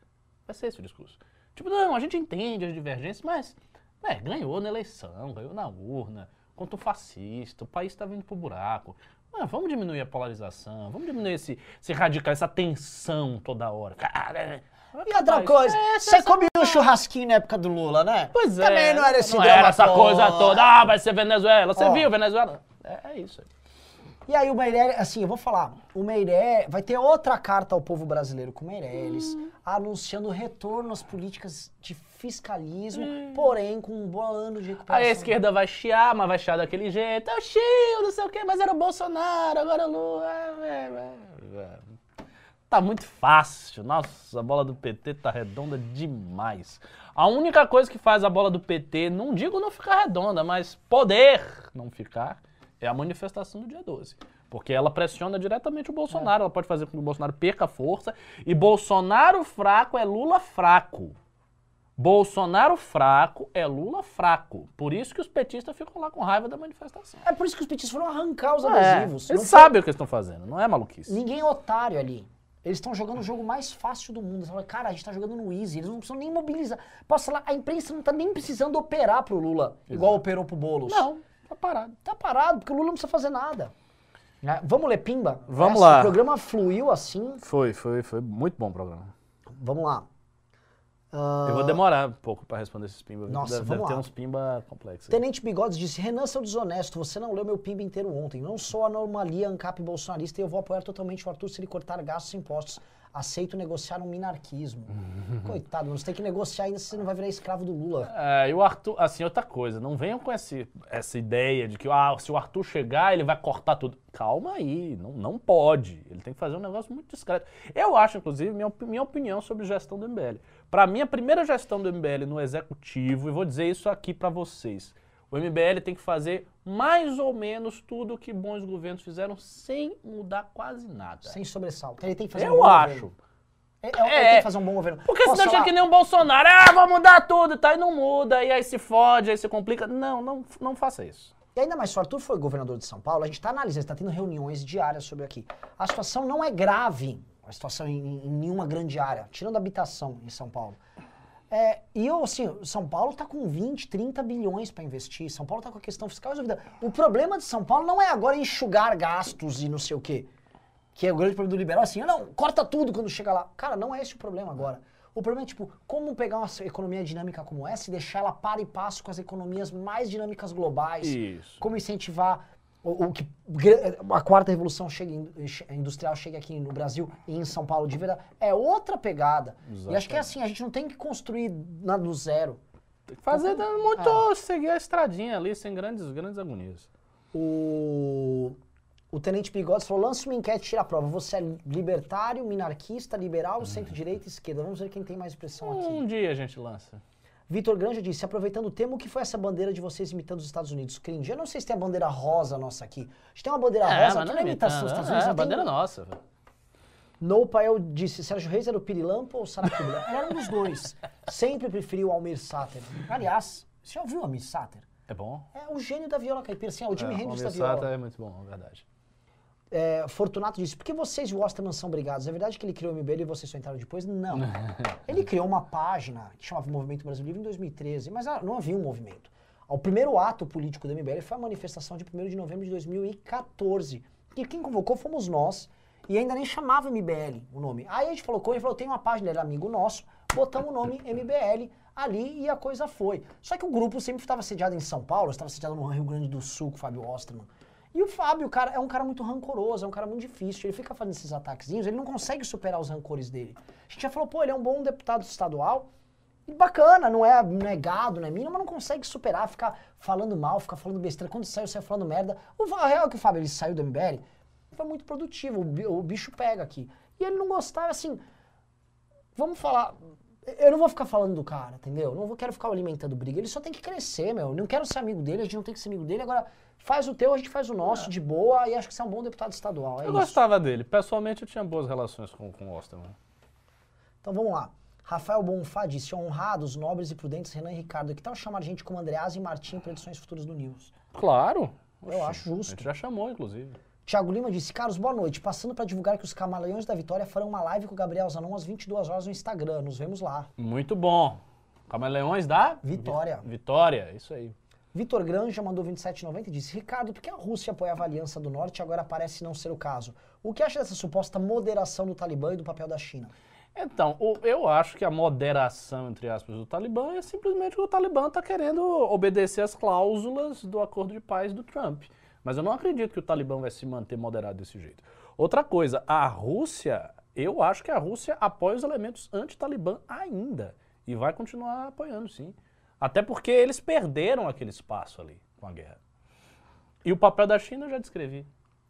Vai ser esse o discurso. Tipo, não, a gente entende as divergências, mas é, ganhou na eleição, ganhou na urna, contra o fascista, o país está vindo pro buraco. Ah, vamos diminuir a polarização, vamos diminuir esse, esse radical, essa tensão toda hora. Cara, E outra coisa, é, você comia um churrasquinho na época do Lula, né? Pois é. Também não era esse não era essa coisa toda. Ah, vai ser Venezuela. Você Ó. viu Venezuela? É, é isso. aí. E aí o Meirelles, assim, eu vou falar, o Meirelles, vai ter outra carta ao povo brasileiro com o Meirelles, Hum. anunciando retorno às políticas de fiscalismo, porém com um bom ano de recuperação. Aí a esquerda vai chiar, mas vai chiar daquele jeito. Eu chio, não sei o quê, mas era o Bolsonaro, agora o Lula. É, é, é, é. Tá muito fácil. Nossa, a bola do PT tá redonda demais. A única coisa que faz a bola do PT, não digo não ficar redonda, mas poder não ficar, é a manifestação do dia 12. Porque ela pressiona diretamente o Bolsonaro. Ela pode fazer com que o Bolsonaro perca força. E Bolsonaro fraco é Lula fraco. Bolsonaro fraco é Lula fraco. Por isso que os petistas ficam lá com raiva da manifestação. É por isso que os petistas foram arrancar os É, adesivos. eles Não foi- sabem o que eles estão fazendo, não é maluquice. Ninguém é otário ali. Eles estão jogando o jogo mais fácil do mundo. Eles cara, a gente tá jogando no easy, eles não precisam nem mobilizar. Posso falar, a imprensa não tá nem precisando operar pro Lula, igual operou pro Boulos. Não, tá parado. Tá parado, porque o Lula não precisa fazer nada. Né? Vamos ler Pimba? Vamos Essa- lá. O programa fluiu assim. Foi, foi, foi muito bom o programa. Vamos lá. Ah, Eu vou demorar um pouco pra responder esses pimba. Nossa, deve, vamos deve ter uns pimba complexos. Tenente Bigodes disse: Renan, seu desonesto, você não leu meu pimba inteiro ontem. Não sou anomalia ANCAP bolsonarista e eu vou apoiar totalmente o Arthur se ele cortar gastos e impostos. Aceito negociar um minarquismo. Coitado, você tem que negociar ainda, você não vai virar escravo do Lula. É, e o Arthur, assim, outra coisa, não venham com esse, essa ideia de que ah, se o Arthur chegar, ele vai cortar tudo. Calma aí, não, não pode. Ele tem que fazer um negócio muito discreto. Eu acho, inclusive, minha, minha opinião sobre gestão do MBL. Para mim, a primeira gestão do MBL no executivo, e vou dizer isso aqui para vocês, o MBL tem que fazer mais ou menos tudo o que bons governos fizeram sem mudar quase nada. Sem sobressalto. Ele tem que fazer um Eu bom acho. governo. Ele, ele É. tem que fazer um bom governo. Porque Posso senão falar? que nem um Bolsonaro, ah, vou mudar tudo, tá? E não muda, e aí se fode, aí se complica. Não, não, não faça isso. E ainda mais, se o Arthur foi governador de São Paulo, a gente está analisando, está tendo reuniões diárias sobre aqui. A situação não é grave, a situação em, em nenhuma grande área, tirando a habitação em São Paulo. É, e eu, assim, São Paulo está com 20, 30 bilhões para investir. São Paulo está com a questão fiscal resolvida. O problema de São Paulo não é agora enxugar gastos e não sei o quê. Que é o grande problema do liberal, assim, não, corta tudo quando chega lá. Cara, não é esse o problema agora. O problema é, tipo, como pegar uma economia dinâmica como essa e deixar ela para e passo com as economias mais dinâmicas globais. Isso. Como incentivar o, o que a quarta revolução chegue, in- che- industrial chegue aqui no Brasil e em São Paulo de verdade. É outra pegada. E acho que é assim, a gente não tem que construir na, do zero. Tem que fazer dando muito, seguir a estradinha ali, sem grandes, grandes agonias. O, o Tenente Bigodes falou: lança uma enquete e tira a prova. Você é libertário, minarquista, liberal, centro-direita, esquerda. Vamos ver quem tem mais expressão aqui. Um dia a gente lança. Vitor Granja disse, aproveitando o tema, o que foi essa bandeira de vocês imitando os Estados Unidos? Cringe. Eu não sei se tem a bandeira rosa nossa aqui. A gente tem uma bandeira rosa, aqui não é imitação dos Estados Unidos. É, a tem- bandeira nossa. velho. No Pael disse, Sérgio Reis era o Pirilampo ou o Saracura? Ele era um dos dois. Sempre preferiu o Almir Sater. Aliás, você já ouviu o Almir Sater? É bom. É o gênio da viola caipira, sim, é o Jimi é, Hendrix o da Almir Sater viola. é muito bom, é verdade. É, Fortunato disse, por que vocês e o Osterman são brigados? É verdade que ele criou o MBL e vocês só entraram depois? Não. ele criou uma página que chamava Movimento Brasil Livre em 2013, mas ah, não havia um movimento. O primeiro ato político do MBL foi a manifestação de 1 de novembro de 2014. E quem convocou fomos nós. E ainda nem chamava MBL o nome. Aí a gente falou com ele, falou, tem uma página, ele era amigo nosso, botamos o nome MBL ali e a coisa foi. Só que o grupo sempre estava sediado em São Paulo, estava sediado no Rio Grande do Sul com o Fábio Osterman. E o Fábio, cara, é um cara muito rancoroso, é um cara muito difícil. Ele fica fazendo esses ataquezinhos, ele não consegue superar os rancores dele. A gente já falou, pô, ele é um bom deputado estadual, e bacana, não é, não é gado, não é mínimo, mas não consegue superar, ficar falando mal, ficar falando besteira. Quando saiu, saiu falando merda. O real é que o Fábio ele saiu do MBL, foi muito produtivo, o bicho pega aqui. E ele não gostava, assim, vamos falar. Eu não vou ficar falando do cara, entendeu? Não vou, quero ficar alimentando briga. Ele só tem que crescer, meu. Não quero ser amigo dele, a gente não tem que ser amigo dele. Agora, faz o teu, a gente faz o nosso de boa e acho que você é um bom deputado estadual. É Eu isso. gostava dele. Pessoalmente, eu tinha boas relações com, com o Osterman. Então vamos lá. Rafael Bonfá disse: honrados, nobres e prudentes Renan e Ricardo. Que tal chamar gente como Andreasa e Martim para edições futuras do News? Claro. Eu acho A justo. gente já chamou, inclusive. Tiago Lima disse: Carlos, boa noite. Passando para divulgar que os Camaleões da Vitória farão uma live com o Gabriel Zanon às 22 horas no Instagram. Nos vemos lá. Muito bom. Camaleões da? Vitória. Vitória, isso aí. Vitor Granja mandou 27,90 e disse: Ricardo, por que a Rússia apoiava a Aliança do Norte e agora parece não ser o caso? O que acha dessa suposta moderação do Talibã e do papel da China? Então, eu acho que a moderação, entre aspas, do Talibã é simplesmente que o Talibã está querendo obedecer às cláusulas do acordo de paz do Trump. Mas eu não acredito que o Talibã vai se manter moderado desse jeito. Outra coisa, a Rússia, eu acho que a Rússia apoia os elementos anti-Talibã ainda. E vai continuar apoiando, sim. Até porque eles perderam aquele espaço ali com a guerra. E o papel da China eu já descrevi.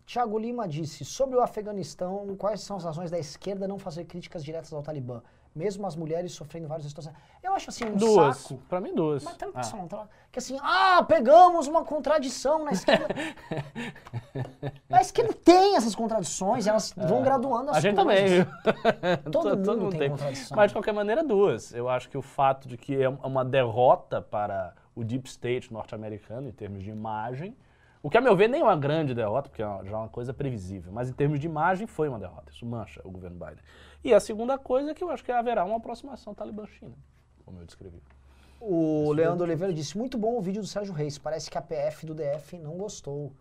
Tiago Lima disse: sobre o Afeganistão, quais são as razões da esquerda não fazer críticas diretas ao Talibã? Mesmo as mulheres sofrendo várias situações. Eu acho assim um Duas. saco. Pra mim, duas. Mas tá, Ah. tá- que assim, ah, pegamos uma contradição na esquerda. a esquerda tem essas contradições, elas vão graduando as É. A gente coisas. também, viu? Todo mundo tem contradição. Mas, de qualquer maneira, duas. Eu acho que o fato de que é uma derrota para o deep state norte-americano em termos de imagem, o que, a meu ver, nem é uma grande derrota, porque é já é uma coisa previsível, mas em termos de imagem foi uma derrota. Isso mancha o governo Biden. E a segunda coisa é que eu acho que haverá uma aproximação Talibã-China, como eu descrevi. O Leandro Oliveira disse: muito bom o vídeo do Sérgio Reis. Parece que a PF do DF não gostou.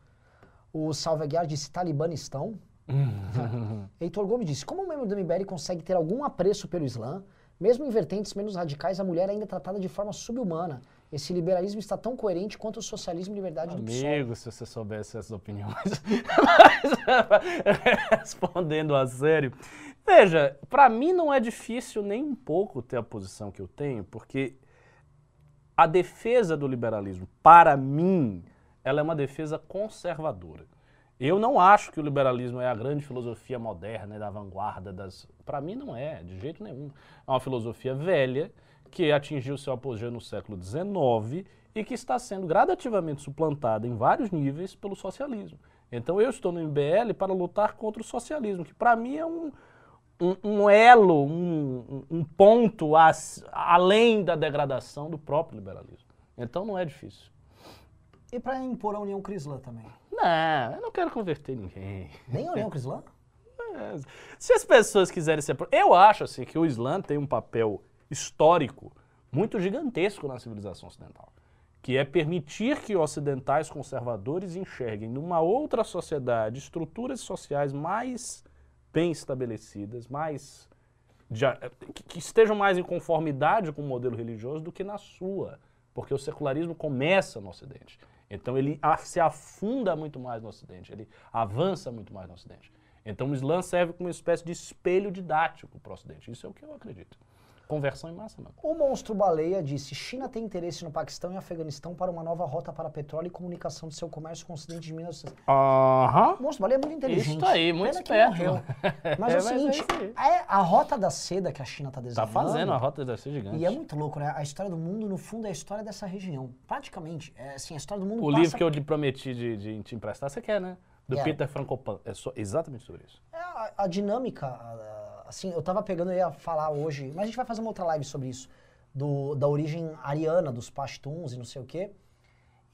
O Salve Aguiar disse: Talibanistão. Heitor Gomes disse: como um membro do MBL consegue ter algum apreço pelo Islã, mesmo em vertentes menos radicais, a mulher ainda é tratada de forma subhumana. Esse liberalismo está tão coerente quanto o socialismo e liberdade do PSOL. Amigo, se você soubesse essas opiniões. Mas, respondendo a sério. Veja, pra mim não é difícil nem um pouco ter a posição que eu tenho, porque a defesa do liberalismo, para mim, ela é uma defesa conservadora. Eu não acho que o liberalismo é a grande filosofia moderna, é da vanguarda das. Para mim não é, de jeito nenhum. É uma filosofia velha que atingiu seu apogeu no século XIX e que está sendo gradativamente suplantada em vários níveis pelo socialismo. Então eu estou no MBL para lutar contra o socialismo, que para mim é um, um, um elo, um, um- ponto as- além da degradação do próprio liberalismo. Então não é difícil. E para impor a união com o Islã também. Não, eu não quero converter ninguém. Nem a união com o Islã? É, Se as pessoas quiserem ser. Eu acho assim que o Islã tem um papel histórico muito gigantesco na civilização ocidental, que é permitir que ocidentais conservadores enxerguem numa outra sociedade estruturas sociais mais bem estabelecidas, mais já- que- estejam mais em conformidade com o modelo religioso do que na sua, porque o secularismo começa no Ocidente. Então ele se afunda muito mais no Ocidente, ele avança muito mais no Ocidente. Então o Islã serve como uma espécie de espelho didático para o Ocidente. Isso é o que eu acredito. Conversão em massa, não. O monstro baleia disse: China tem interesse no Paquistão e Afeganistão para uma nova rota para petróleo e comunicação de seu comércio com o Ocidente de 1960. Aham. O monstro baleia é muito inteligente. Isso aí, muito Pena esperto. morreu. Mas É, é o é seguinte: aí. é a rota da seda que a China está Tá desenhando. fazendo a rota deve ser gigante. E é muito louco, né? A história do mundo, no fundo, é a história dessa região. Praticamente. É assim, a história do mundo O passa... livro que eu te prometi de, de te emprestar, você quer, né? Do Quero. Peter Frankopan. É só- exatamente sobre isso. É a, a dinâmica, a- assim, eu tava pegando, eu ia falar hoje, mas a gente vai fazer uma outra live sobre isso, do, da origem ariana dos Pashtuns e não sei o quê.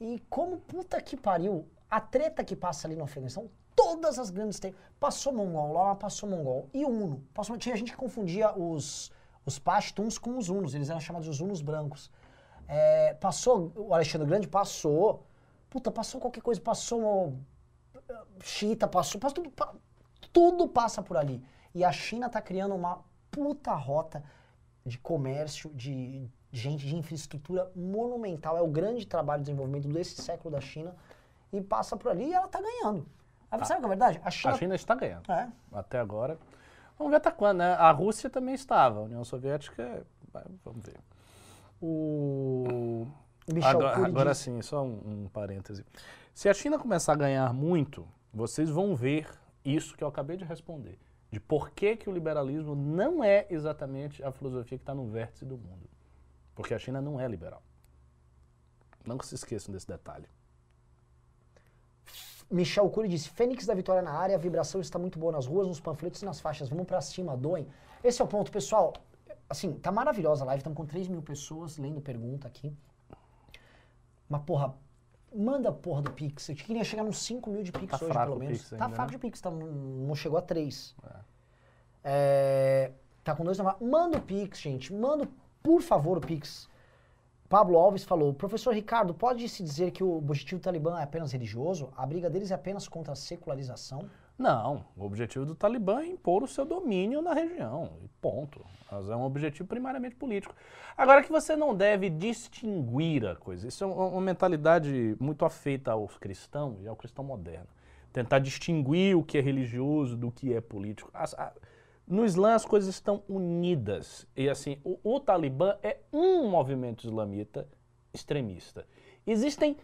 E como, puta que pariu, a treta que passa ali no Afeganistão, todas as grandes tretas, passou mongol lá, passou mongol, e Uno, passou, tinha gente que confundia os, os Pashtuns com os Unos, eles eram chamados os Unos brancos. É, passou, o Alexandre Grande passou, puta, passou qualquer coisa, passou xiita, passou, passou tudo, Tudo passa por ali. E a China tá criando uma puta rota de comércio, de gente, de infraestrutura monumental. É o grande trabalho de desenvolvimento desse século da China. E passa por ali e ela tá ganhando. Aí, sabe o que é verdade? A China. A China está ganhando. É. Até agora. Vamos ver até quando, né? A Rússia também estava. A União Soviética, vamos ver. O... Agora, agora sim, só um, um parêntese. Se a China começar a ganhar muito, vocês vão ver isso que eu acabei de responder. De por que, que o liberalismo não é exatamente a filosofia que está no vértice do mundo. Porque a China não é liberal. Não se esqueçam desse detalhe. Michel Cury disse: Fênix da Vitória na área, a vibração está muito boa nas ruas, nos panfletos e nas faixas. Vamos pra cima, doem. Esse é o ponto, pessoal. Assim, tá maravilhosa a live, estamos com 3 mil pessoas lendo pergunta aqui. Mas, porra, manda a porra do Pix. Eu queria chegar nos 5 mil de Pix Tá hoje, pelo menos. Pix tá ainda, fraco né? de Pix, tá, não, chegou a 3. É, tá com dois. Manda o Pix, gente. Manda, por favor, o Pix. Pablo Alves falou: Professor Ricardo, pode-se dizer que o objetivo do Talibã é apenas religioso? A briga deles é apenas contra a secularização? Não, o objetivo do Talibã é impor o seu domínio na região, ponto. Mas é um objetivo primariamente político. Agora que você não deve distinguir a coisa, isso é uma mentalidade muito afeita ao cristão e ao cristão moderno. Tentar distinguir o que é religioso do que é político. No Islã as coisas estão unidas. E assim, o, o Talibã é um movimento islamita extremista. Existem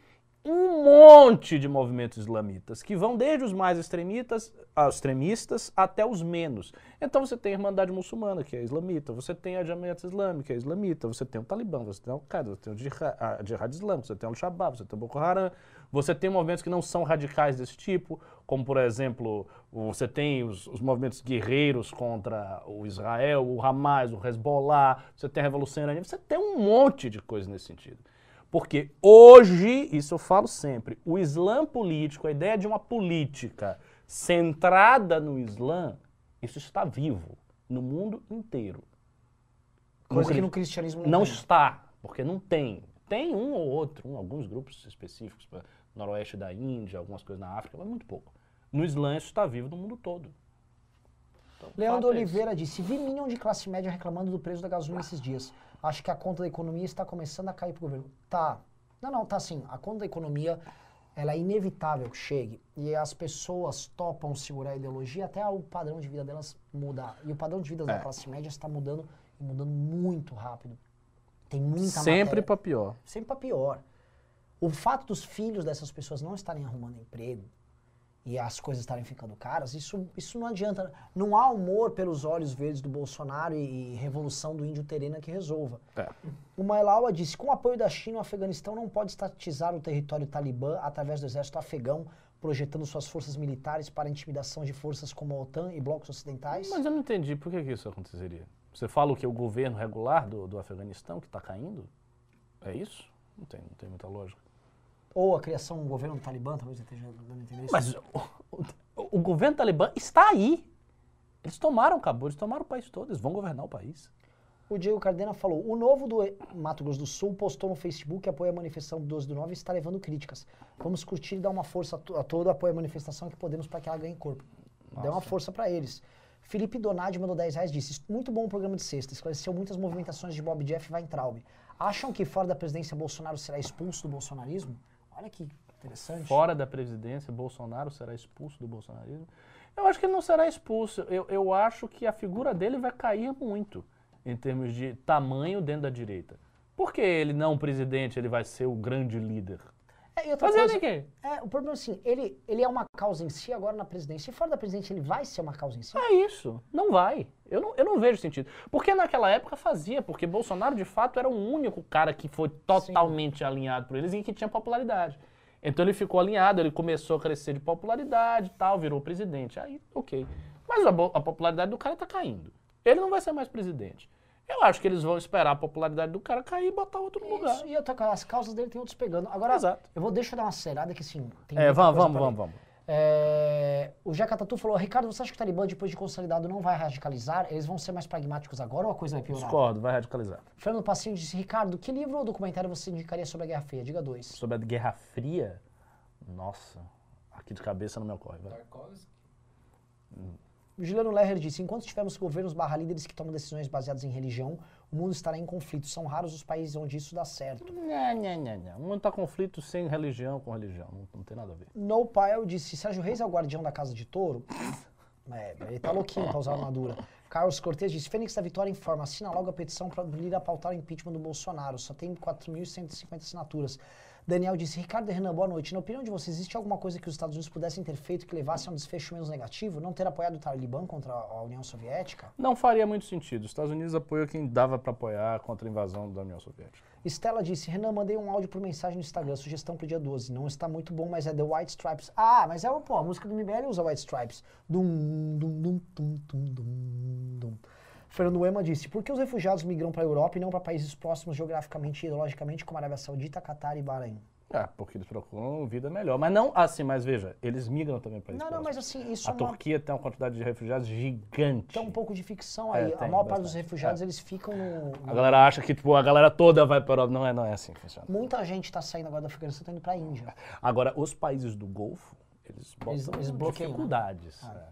um monte de movimentos islamitas que vão desde os mais extremistas, ah, extremistas até os menos. Então você tem a Irmandade Muçulmana, que é islamita, você tem a Jamiat Islâmica, que é islamita, você tem o Talibã, você tem o Al-Qaeda, você tem o Jihad, Jihad Islâmico, você tem o Al-Shabaab, você tem o Boko Haram, você tem movimentos que não são radicais desse tipo, como por exemplo, você tem os, os movimentos guerreiros contra o Israel, o Hamas, o Hezbollah, você tem a Revolução Iraniana, você tem um monte de coisa nesse sentido. Porque hoje, isso eu falo sempre, o Islã político, a ideia de uma política centrada no Islã, isso está vivo no mundo inteiro. Coisa No que no cristianismo não, Não tem. está, porque não tem. Tem um ou outro, um, alguns grupos específicos, pra- noroeste da Índia, algumas coisas na África, mas muito pouco. No Islã isso está vivo no mundo todo. Então, Leandro é. Oliveira disse: Vi Minion de classe média reclamando do preço da gasolina esses dias. Acho que a conta da economia está começando a cair pro governo. Tá. Não, não, tá assim. A conta da economia, ela é inevitável que chegue. E as pessoas topam segurar a ideologia até o padrão de vida delas mudar. E o padrão de vida da É. classe média está mudando e mudando muito rápido. Tem muita Sempre para pior. sempre para pior. O fato dos filhos dessas pessoas não estarem arrumando emprego e as coisas estarem ficando caras, isso, isso não adianta. Não há humor pelos olhos verdes do Bolsonaro e, e revolução do índio terena que resolva. É. O Mailawa disse: com o apoio da China, o Afeganistão não pode estatizar o território talibã através do exército afegão, projetando suas forças militares para a intimidação de forças como a OTAN e blocos ocidentais. Mas eu não entendi por que, que isso aconteceria. Você fala o que? O governo regular do, do Afeganistão que está caindo? É isso? Não tem, não tem muita lógica. Ou a criação do governo do Talibã, talvez eu esteja dando a entender isso. Mas o, o- o governo talibã está aí. Eles tomaram Cabo, eles tomaram o país todo, eles vão governar o país. O Diego Cardena falou: o novo do Mato Grosso do Sul postou no Facebook que apoia a manifestação do 12 do 9 e está levando críticas. Vamos curtir e dar uma força a, to a todo, apoia a manifestação que podemos para que ela ganhe corpo. Dê uma Nossa. força para eles. Felipe Donadi mandou 10 reais disse: muito bom o programa de sexta, esclareceu muitas movimentações de Bob Jeff e Weintraub. Acham que fora da presidência Bolsonaro será expulso do bolsonarismo? Olha que interessante. Fora da presidência, Bolsonaro será expulso do bolsonarismo. Eu acho que ele não será expulso. Eu, eu acho que a figura dele vai cair muito em termos de tamanho dentro da direita. Por que ele não presidente, ele vai ser o grande líder? É, Fazer coisa- quê? é, o problema é assim, ele, ele é uma causa em si agora na presidência. E fora da presidência ele vai ser uma causa em si? É isso. Não vai. Eu não, eu não vejo sentido. Porque naquela época fazia, porque Bolsonaro de fato era o único cara que foi totalmente alinhado por eles e que tinha popularidade. Então ele ficou alinhado, ele começou a crescer de popularidade tal, virou presidente. Aí, ok. Mas a, a popularidade do cara tá caindo. Ele não vai ser mais presidente. Eu acho que eles vão esperar a popularidade do cara cair e botar outro no lugar. Isso, e outra coisa, as causas dele tem outros pegando. Agora, Exato. eu vou deixa eu dar uma acelerada que sim. Tem É, vamos, vamos, vamos, vamos. É, o Jaca Tatu falou, Ricardo, você acha que o Talibã, depois de consolidado, não vai radicalizar? Eles vão ser mais pragmáticos agora ou a coisa vai piorar? Discordo, vai radicalizar. Fernando Passinho disse, Ricardo, que livro ou documentário você indicaria sobre a Guerra Fria? Diga dois. Sobre a Guerra Fria, nossa, aqui de cabeça não me ocorre. vai. Tarkovsky. Juliano Lerner disse, enquanto tivermos governos barra líderes que tomam decisões baseadas em religião, o mundo estará em conflito. São raros os países onde isso dá certo. Nha, nha, nha, nha. O mundo tá conflito sem religião com religião. Não, não tem nada a ver. No Pile disse, Sérgio Reis é o guardião da casa de touro? É, ele tá louquinho pra usar armadura. Carlos Cortez disse, Fênix da Vitória informa, assina logo a petição para vir a pautar o impeachment do Bolsonaro. Só tem 4.150 assinaturas. Daniel disse, Ricardo e Renan, boa noite. Na opinião de vocês, existe alguma coisa que os Estados Unidos pudessem ter feito que levasse a um desfecho menos negativo? Não ter apoiado o Talibã contra a União Soviética? Não faria muito sentido. Os Estados Unidos apoiam quem dava para apoiar contra a invasão da União Soviética. Estela disse, Renan, mandei um áudio por mensagem no Instagram, sugestão pro dia 12. Não está muito bom, mas é The White Stripes. Ah, mas é, pô, a música do MBL usa White Stripes. Dum, dum, dum, dum, dum, dum, dum. Fernando Ema disse, por que os refugiados migram para a Europa e não para países próximos geograficamente e ideologicamente como Arábia Saudita, Catar e Bahrein? É, porque eles procuram vida melhor. Mas não assim, mas veja, eles migram também para Não, não, mas assim, isso A é uma, Turquia tem uma quantidade de refugiados gigante. tem um pouco de ficção É, aí. a tem, maior parte dos refugiados, É. eles ficam no... A galera acha que tipo, a galera toda vai para Europa. Não é, não é assim que funciona. Muita gente está saindo agora do Afeganistão e tá indo para a Índia. Agora, os países do Golfo, eles botam Eles- eles bloqueiam, né? dificuldades. Ah.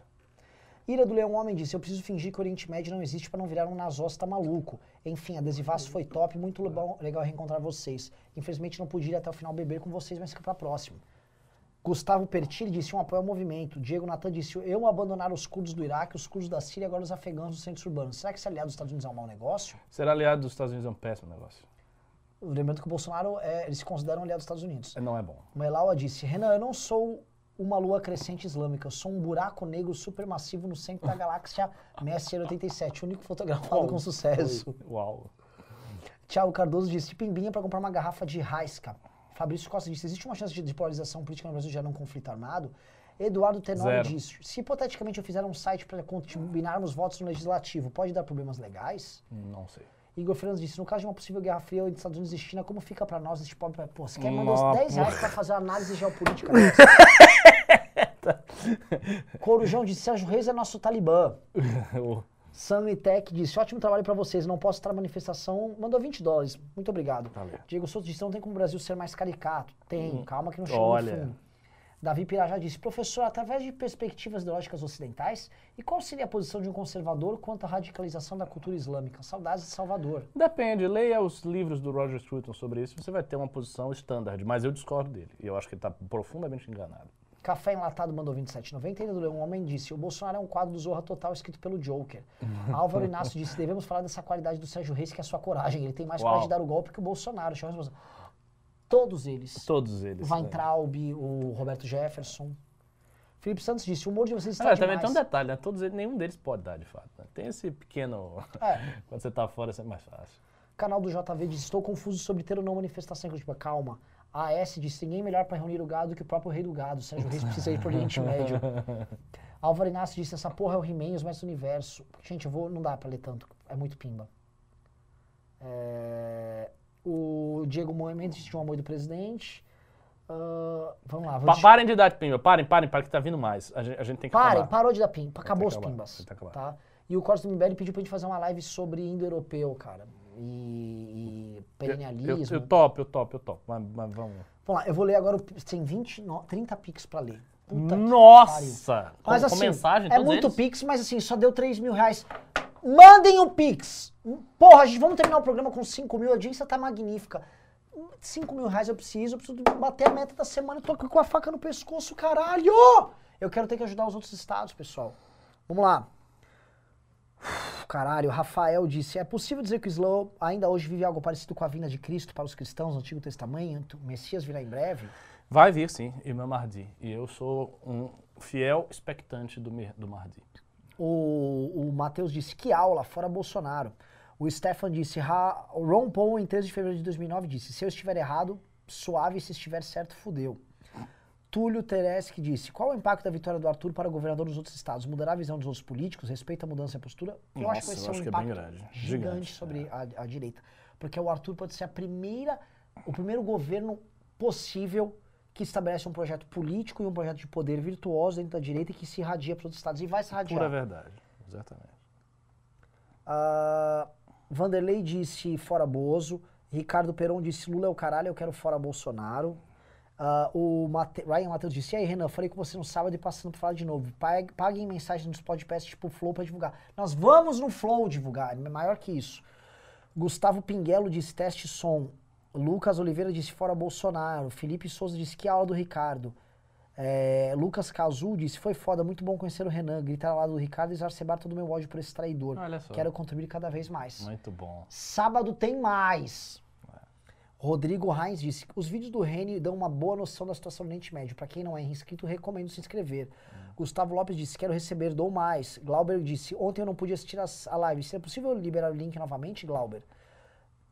Ira do Leão Homem disse: Eu preciso fingir que o Oriente Médio não existe para não virar um nazosta maluco. Enfim, adesivaço foi top, muito legal, reencontrar vocês. Infelizmente não pude ir até o final beber com vocês, mas fica pra próxima. Gustavo Pertilli disse um apoio ao movimento. Diego Natan disse: Eu abandonar os curdos do Iraque, os curdos da Síria, agora os afegãos dos centros urbanos. Será que ser aliado dos Estados Unidos é um mau negócio? Ser aliado dos Estados Unidos é um péssimo negócio. Lembrando que o Bolsonaro, é, eles se consideram aliado dos Estados Unidos. Não é bom. Melaua disse: Renan, eu não sou uma lua crescente islâmica, eu sou um buraco negro supermassivo no centro da galáxia Messier 87, o único fotografado com sucesso. Uau. Thiago Cardoso disse: Pimbinha para comprar uma garrafa de Raisca. Fabrício Costa disse: existe uma chance de, polarização política no Brasil gerar um conflito armado? Eduardo Tenório disse: se hipoteticamente eu fizer um site para combinarmos votos no legislativo, pode dar problemas legais? Não sei. Igor Fernandes disse: no caso de uma possível guerra fria entre Estados Unidos e China, como fica para nós este pobre. Pô, você quer mandar uns Nossa. 10 reais para fazer uma análise geopolítica? né? Corujão disse: Sérgio Reis é nosso talibã. Sanitec disse: ótimo trabalho para vocês, não posso estar na manifestação. Mandou 20 dólares. Muito obrigado. Valeu. Diego Souto disse: não tem como o Brasil ser mais caricato. Tem, calma que não chegou Hum. olha. no fundo. Davi Pirajá disse: professor, através de perspectivas ideológicas ocidentais, e qual seria a posição de um conservador quanto à radicalização da cultura islâmica? Saudades de Salvador. Depende, leia os livros do Roger Scruton sobre isso, você vai ter uma posição standard, mas eu discordo dele. E eu acho que ele está profundamente enganado. Café Enlatado mandou 27,90. Ainda do Leão Homem disse: O Bolsonaro é um quadro do Zorra Total escrito pelo Joker. Álvaro Inácio disse: Devemos falar dessa qualidade do Sérgio Reis, que é a sua coragem. Ele tem mais Uau. coragem de dar o golpe que o Bolsonaro. Todos eles. Todos eles. O Weintraub, o Roberto Jefferson. Felipe Santos disse: O humor de vocês está demais. também tem um detalhe, né? Todos eles, nenhum deles pode dar, de fato. né? Tem esse pequeno. É. Quando você tá fora, é mais fácil. Canal do JV disse: Estou confuso sobre ter ou não manifestação. Tipo, calma. A AS disse: Ninguém melhor para reunir o gado do que o próprio rei do gado. Sérgio Reis precisa ir pro Oriente Médio. Álvaro Inácio disse: Essa porra é o He-Man, os mestres do universo. Gente, eu vou. Não dá pra ler tanto. É muito pimba. É, o Diego Moemendes disse: Um amor do presidente. Ah, vamos lá. Parem de dar pimba, parem, parem, parem, que tá vindo mais. A gente, a gente tem que Parem, acabar. parou de dar pimba. Acabou os acabar, pimbas. Tá? E o Costa do pediu pra gente fazer uma live sobre indo-europeu, cara. E, e Eu, perennialismo. eu, eu topo, eu topo, eu topo. Mas, mas vamos. Vamos lá, eu vou ler agora. o- Tem 20, no- 30 pix pra ler. Puta. Nossa! Com, Mas com assim, mensagem, é muito eles? pix, mas assim, só deu 3 mil reais. Mandem o pix! Porra, gente, vamos terminar o programa com 5 mil, a audiência tá magnífica. 5 mil reais eu preciso, eu preciso bater a meta da semana, eu tô com a faca no pescoço, caralho! Eu quero ter que ajudar os outros estados, pessoal. Vamos lá. Caralho, Rafael disse: é possível dizer que o Islã ainda hoje vive algo parecido com a vinda de Cristo para os cristãos no Antigo Testamento? O Messias virá em breve? Vai vir, sim, Imam Mahdi. E eu sou um fiel expectante do, do Mahdi. O, o Matheus disse, que aula, fora Bolsonaro. O Stefan disse, "Ra- o Ron Paul, em 13 de fevereiro de 2009, disse, se eu estiver errado, suave, se estiver certo, fudeu. Túlio Tereschi disse, qual o impacto da vitória do Arthur para o governador dos outros estados? Mudará a visão dos outros políticos? Respeita a mudança de postura? Eu acho que vai Nossa, ser um é impacto grande. gigante Gigante, sobre a, a direita. Porque o Arthur pode ser a primeira, o primeiro governo possível que estabelece um projeto político e um projeto de poder virtuoso dentro da direita e que se irradia para outros estados. E vai se irradiar. Pura verdade. Exatamente. Ah, Vanderlei disse fora Bozo. Ricardo Peron disse Lula é o caralho, eu quero fora Bolsonaro. Ah, o Mate- Ryan Matheus disse, e aí, Renan, falei com você no sábado e passando pra falar de novo. Pague- Paguem mensagem nos podcasts tipo Flow pra divulgar. Nós vamos no Flow divulgar, é maior que isso. Gustavo Pinguelo disse, teste som. Lucas Oliveira disse, fora Bolsonaro. Felipe Souza disse, que aula do Ricardo. É, Lucas Cazu disse, foi foda, muito bom conhecer o Renan. Gritar lado do Ricardo e exacerbar todo o meu ódio por esse traidor. Quero contribuir cada vez mais. Muito bom. Sábado tem mais. Rodrigo Reis disse: os vídeos do Reni dão uma boa noção da situação do Oriente Médio. Para quem não é inscrito, recomendo se inscrever. Gustavo Lopes disse: quero receber, dou mais. Glauber disse: ontem eu não pude assistir as- a live. Se é possível liberar o link novamente, Glauber?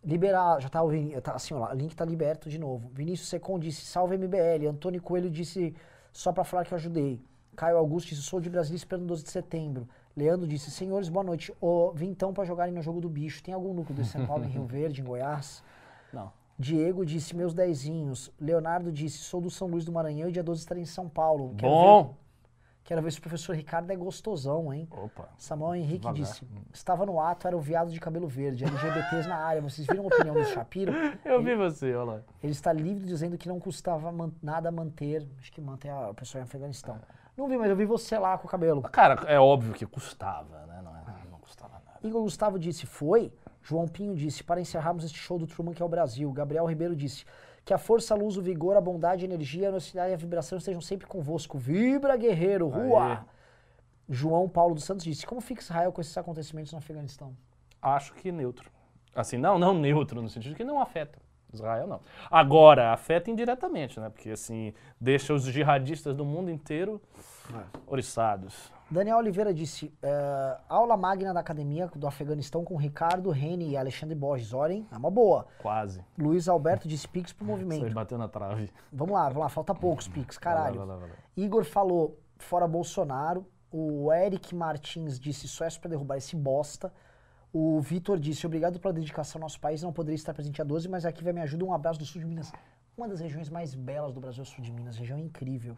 Liberar, já tá tá assim, ó, o link tá liberto de novo. Vinícius Secon disse: salve MBL. Antônio Coelho disse: só para falar que eu ajudei. Caio Augusto disse: sou de Brasília esperando 12 de setembro. Leandro disse: senhores, boa noite. Ô, vim então para jogarem no jogo do bicho. Tem algum núcleo de São Paulo em Rio Verde, em Goiás? Não. Diego disse meus dezinhos. Leonardo disse sou do São Luís do Maranhão e dia 12 estarei em São Paulo. Quero Bom. Ver, quero ver se o professor Ricardo é gostosão, hein? Opa. Samuel Henrique disse estava no ato, era o viado de cabelo verde. LGBTs na área. Vocês viram a opinião do Shapiro? Eu vi você, olha lá. Ele está livre dizendo que não custava man- nada manter. Acho que manter a pessoa em Afeganistão. Não vi, mas eu vi você lá com o cabelo. Cara, é óbvio que custava, né? Não, é, não custava nada. Igor Gustavo disse, foi. João Pinho disse, para encerrarmos este show do Truman que é o Brasil. Gabriel Ribeiro disse, que a força, a luz, o vigor, a bondade, a energia, a honestidade e a vibração estejam sempre convosco. Vibra, guerreiro, rua! Aê. João Paulo dos Santos disse, como fica Israel com esses acontecimentos no Afeganistão? Acho que neutro. Assim, não, não neutro, no sentido que não afeta. Israel não. Agora, afeta indiretamente, né? Porque assim, deixa os jihadistas do mundo inteiro oriçados. Daniel Oliveira disse, eh, aula magna da academia do Afeganistão com Ricardo, Reni e Alexandre Borges. Orem, é uma boa. Quase. Luiz Alberto disse, Pix pro movimento. bateu na trave. Vamos lá, vamos lá, falta poucos Pix, caralho. Vai lá, vai lá, vai lá. Igor falou fora Bolsonaro. O Eric Martins disse só isso pra derrubar esse bosta. O Vitor disse obrigado pela dedicação ao nosso país. Não poderia estar presente a 12, mas aqui vai me ajuda. Um abraço do sul de Minas. Uma das regiões mais belas do Brasil é o sul de Minas, região incrível.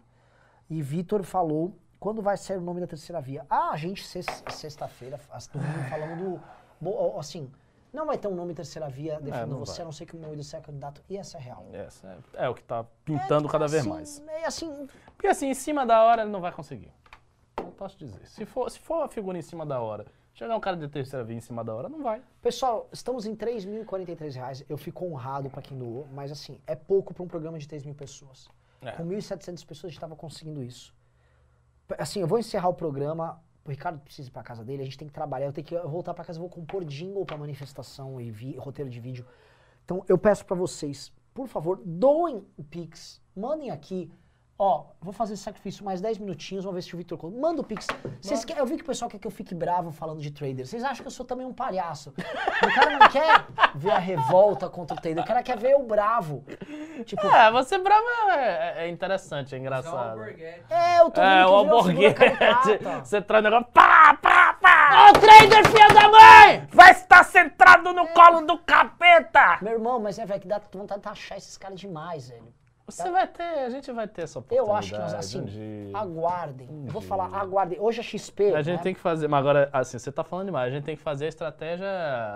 E Vitor falou quando vai sair o nome da terceira via. Ah, a gente sex- sexta-feira, falando do assim, não vai ter um nome terceira via defendendo não você, vai. a não ser que o meu ídolo seja candidato. E essa é real. Essa é, é o que tá pintando cada vez Assim, mais. É assim, Porque assim, em cima da hora ele não vai conseguir. Não posso dizer. Se for, se for a figura em cima da hora, chegar um cara de terceira via em cima da hora, não vai. Pessoal, estamos em 3.043 reais. Eu fico honrado pra quem doou, mas assim, é pouco pra um programa de 3 mil pessoas. É. Com 1.700 pessoas a gente tava conseguindo isso. Assim, eu vou encerrar o programa. O Ricardo precisa ir pra casa dele, a gente tem que trabalhar. Eu tenho que voltar pra casa, vou compor jingle pra manifestação e vi- roteiro de vídeo. Então eu peço pra vocês, por favor, doem o Pix. Mandem aqui. Ó, vou fazer esse sacrifício mais 10 minutinhos, vamos ver se o Victor... colo- Manda o Pix. Vocês querem- eu vi que o pessoal quer que eu fique bravo falando de trader. Vocês acham que eu sou também um palhaço. O cara não quer ver a revolta contra o trader, o cara quer ver eu bravo. Tipo, É, você bravo é, é interessante, é o engraçado. É, eu tô É, o alborguete. caricata. Você traz o negócio. Pá, pá, pá! Ô, trader, filha da mãe! Vai estar centrado no colo do capeta! Meu irmão, mas é, velho, que dá vontade de taxar esses caras demais, velho. Você vai ter, a gente vai ter essa oportunidade. Eu acho que nós, assim, um aguardem. Eu vou dia. falar, aguardem. Hoje a XP. A gente né? tem que fazer, mas agora, assim, você tá falando demais, a gente tem que fazer a estratégia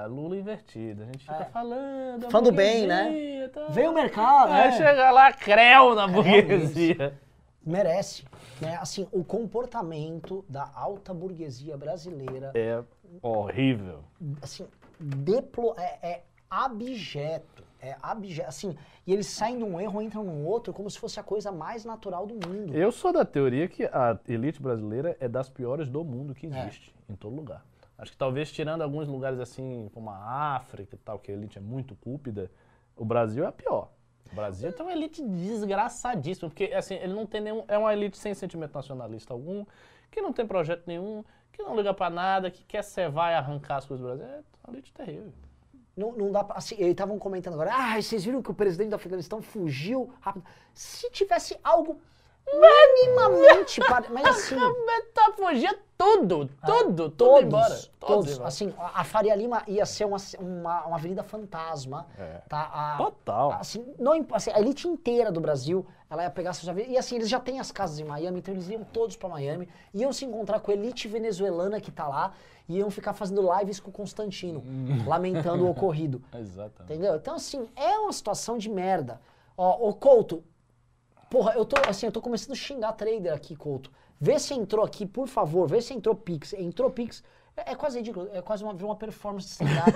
Lula invertida. A gente fica É. falando. Falando bem, né? tá. Vem o mercado, Aí né? chega lá, creu na burguesia. Merece. Né? Assim, o comportamento da alta burguesia brasileira, É horrível. assim, deplo é, é abjeto. É abjeto. Assim, e eles saem de um erro, entram num outro, como se fosse a coisa mais natural do mundo. Eu sou da teoria que a elite brasileira é das piores do mundo que É. existe, em todo lugar. Acho que talvez tirando alguns lugares assim, como a África e tal, que a elite é muito cúpida, o Brasil é a pior. O Brasil tem uma elite desgraçadíssima, porque assim, ele não tem nenhum. É uma elite sem sentimento nacionalista algum, que não tem projeto nenhum, que não liga pra nada, que quer cevar e arrancar as coisas do Brasil. É uma elite terrível. Não, não dá pra. Assim, eles estavam comentando agora. Ah, vocês viram que o presidente do Afeganistão fugiu rápido. Se tivesse algo minimamente. pare- Mas assim. Tá fugia tudo, tudo, tudo Todos, embora. todos. Todos embora. Assim, a Faria Lima ia ser uma, uma, uma avenida fantasma. É. Tá? A, Total. Assim, não, assim, a elite inteira do Brasil, ela ia pegar seus aviões. E assim, eles já têm as casas em Miami, então eles iam todos pra Miami. Iam se encontrar com a elite venezuelana que tá lá. E iam ficar fazendo lives com o Constantino, Hum. lamentando o ocorrido. Exatamente. Entendeu? Então, assim, é uma situação de merda. Ó, o Couto, Porra, eu tô, assim, eu tô começando a xingar trader aqui, Couto. Vê se entrou aqui, por favor, vê se entrou Pix. Entrou Pix, é, é quase ridículo, é quase uma, uma performance de stand-up.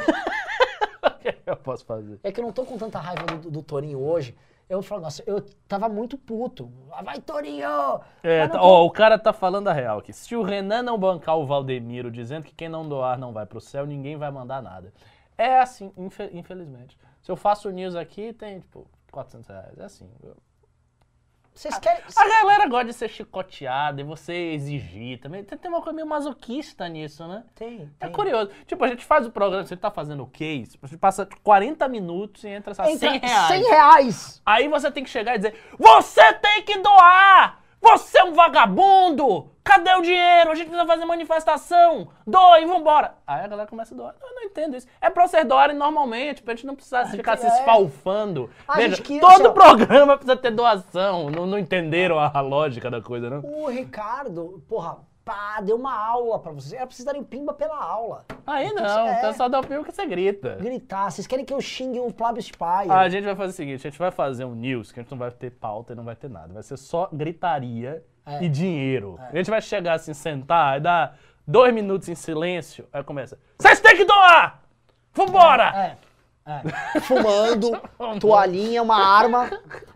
O que eu posso fazer? é que eu não tô com tanta raiva do, do Torinho hoje. Eu falo, nossa, eu tava muito puto. Ah, vai, Torinho! É, tá- ó, o cara tá falando a real aqui. Se o Renan não bancar o Valdemiro dizendo que quem não doar não vai pro céu, ninguém vai mandar nada. É assim, infe- infelizmente. Se eu faço news aqui, tem, tipo, 400 reais. É assim. Vocês querem... A galera gosta de ser chicoteada e você exigir também. Tem tem uma coisa meio masoquista nisso, né? Tem, É tem. curioso. Tipo, a gente faz o programa, você tá fazendo o case, a gente passa 40 minutos e entra, sabe, Entra 100 reais. 100 reais! Aí você tem que chegar e dizer: Você tem que doar! Você é um vagabundo! Cadê o dinheiro? A gente precisa fazer manifestação! Doe, vambora! Aí a galera começa a doar. Eu não entendo isso. É pra vocês doarem normalmente, pra gente não precisar ficar se é. esfalfando. A Veja, que- todo assim, programa precisa ter doação. Não, não entenderam a, a lógica da coisa, não? O Ricardo, porra, pá, deu uma aula pra vocês. Era pra vocês darem pimba pela aula. Aí não, É. então só dá o pio que você grita. Gritar. Vocês querem que eu xingue o Plábio Spy? Ah, a gente vai fazer o seguinte, a gente vai fazer um news que a gente não vai ter pauta e não vai ter nada. Vai ser só gritaria É. e dinheiro. A gente vai chegar assim, sentar e dar dois minutos em silêncio, aí começa. Vocês têm que doar! Vambora! É. é. Fumando, toalhinha, uma arma.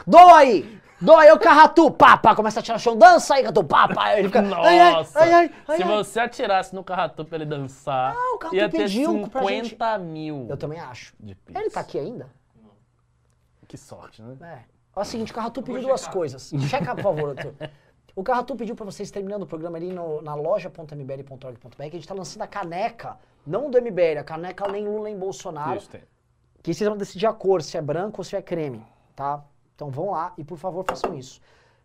Doa aí! Doa aí, o Carratu! Pá, começa a tirar chão. Dança aí, Carratu! Pá. Ele fica. Nossa! Ai, ai, ai, Se ai. você atirasse no carratu pra ele dançar, Ah, o Carratu ia ter pediu pra 50 mil Eu também acho. Ele tá aqui ainda? Que sorte, né? É. Ó, é o seguinte, o Carratu pediu duas coisas. Checa, por favor, Arthur. O Carratu pediu pra vocês, terminando o programa ali no, na loja.mbl.org.br, que a gente tá lançando a caneca, não do MBL, a caneca nem Lula nem Bolsonaro, Isso, tem. que vocês vão decidir a cor, se é branco ou se é creme, tá? Então vão lá e, por favor, façam isso.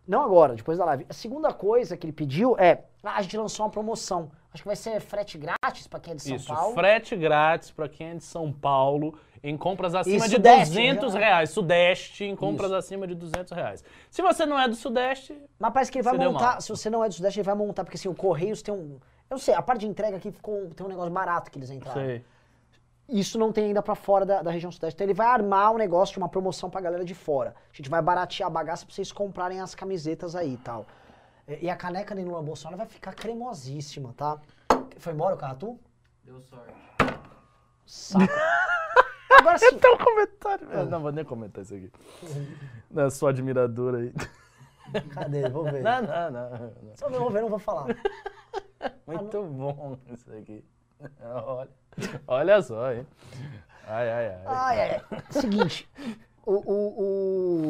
Não agora, depois da live. A segunda coisa que ele pediu é, ah, a gente lançou uma promoção. Acho que vai ser frete grátis pra quem é de São Isso, Paulo. frete grátis pra quem é de São Paulo em compras acima de Sudeste, 200 né? reais. Sudeste em compras Isso. acima de 200 reais. Se você não é do Sudeste, Mas parece que ele vai montar, se você não é do Sudeste, ele vai montar, porque assim, o Correios tem um... Eu não sei, a parte de entrega aqui ficou, tem um negócio barato que eles entraram. sei. Isso não tem ainda pra fora da, da região Sudeste. Então ele vai armar um negócio de uma promoção pra galera de fora. A gente vai baratear a bagaça pra vocês comprarem as camisetas aí e tal. E, e a caneca de Lula Bolsonaro vai ficar cremosíssima, tá? Foi embora o Carratu? Deu sorte. Saco. Agora sim. Tem um comentário. Eu não vou nem comentar isso aqui. É sua admiradora aí. Cadê? Vou ver. Não, não, não. não. Se eu não vou ver, não vou falar. Muito bom isso aqui. Olha, olha só, hein? Ai, ai, ai. Ai, ai, ai. Seguinte, o, o,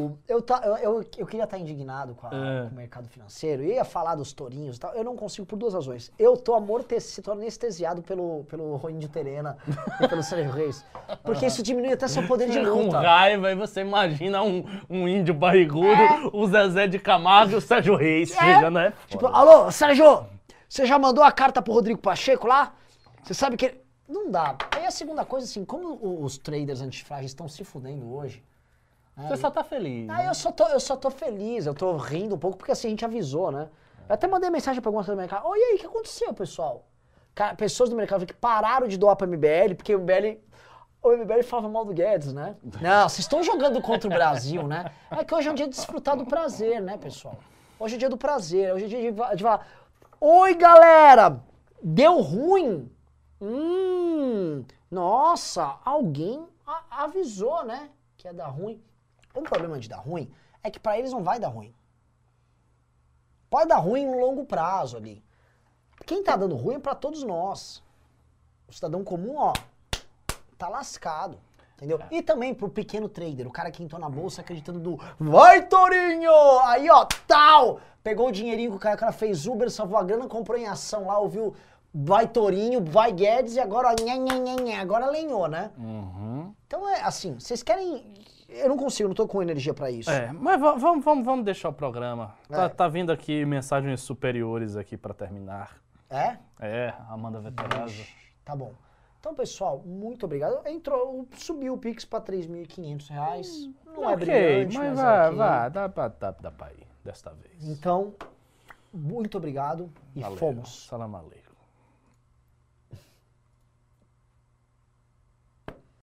o- eu, tá, eu, eu, queria estar indignado com, a- É. com o mercado financeiro, eu ia falar dos tourinhos e tal, eu não consigo por duas razões. Eu tô amortecido, tô anestesiado pelo, pelo Roinho Terena e pelo Sérgio Reis, porque isso diminui até seu poder de Com luta. raiva, e você imagina um, um índio barrigudo, É. o Zezé de Camargo e o Sérgio Reis chegando, né? Tipo, alô, Sérgio, você já mandou a carta pro Rodrigo Pacheco lá? Você sabe que... ele- Não dá. Aí a segunda coisa, assim, como os traders antifrágeis estão se fudendo hoje, Você só tá feliz. Ah, eu só, tô, eu só tô feliz, eu tô rindo um pouco, porque assim a gente avisou, né? Eu até mandei mensagem pra algumas do mercado. Oi, e aí, o que aconteceu, pessoal? Cara, pessoas do mercado que pararam de doar pra MBL, porque o MBL. O MBL falava mal do Guedes, né? Não, vocês estão jogando contra o Brasil, né? É que hoje é um dia de desfrutar do prazer, né, pessoal? Hoje é dia do prazer, hoje é dia de, de falar. Oi, galera! Deu ruim? Hum, nossa, alguém avisou, né? Que ia dar ruim. O problema de dar ruim é que pra eles não vai dar ruim. Pode dar ruim no longo prazo ali. Quem tá dando ruim é pra todos nós. O cidadão comum, ó, tá lascado. Entendeu? E também pro pequeno trader, o cara que entrou na bolsa acreditando do Vai, Torinho! Aí, ó, tal! Pegou o dinheirinho que o cara, o cara fez Uber, salvou a grana, comprou em ação lá, ouviu Vai, Torinho, vai, Guedes, e agora, ó, nha, nha, nha, agora lenhou, né? Uhum. Então é assim, vocês querem. Eu não consigo, não tô com energia pra isso. É, mas va- vamos, vamos, vamos deixar o programa. Tá, É. tá vindo aqui mensagens superiores aqui pra terminar. É? É, Amanda Veterazzo. Tá bom. Então, pessoal, muito obrigado. Entrou, subiu o Pix pra 3.500 reais. Não é ok, brilhante, mas mas, vai, é ok. vai, dá pra, dá, dá pra ir desta vez. Então, muito obrigado e Valeu. fomos. Salam aleikum.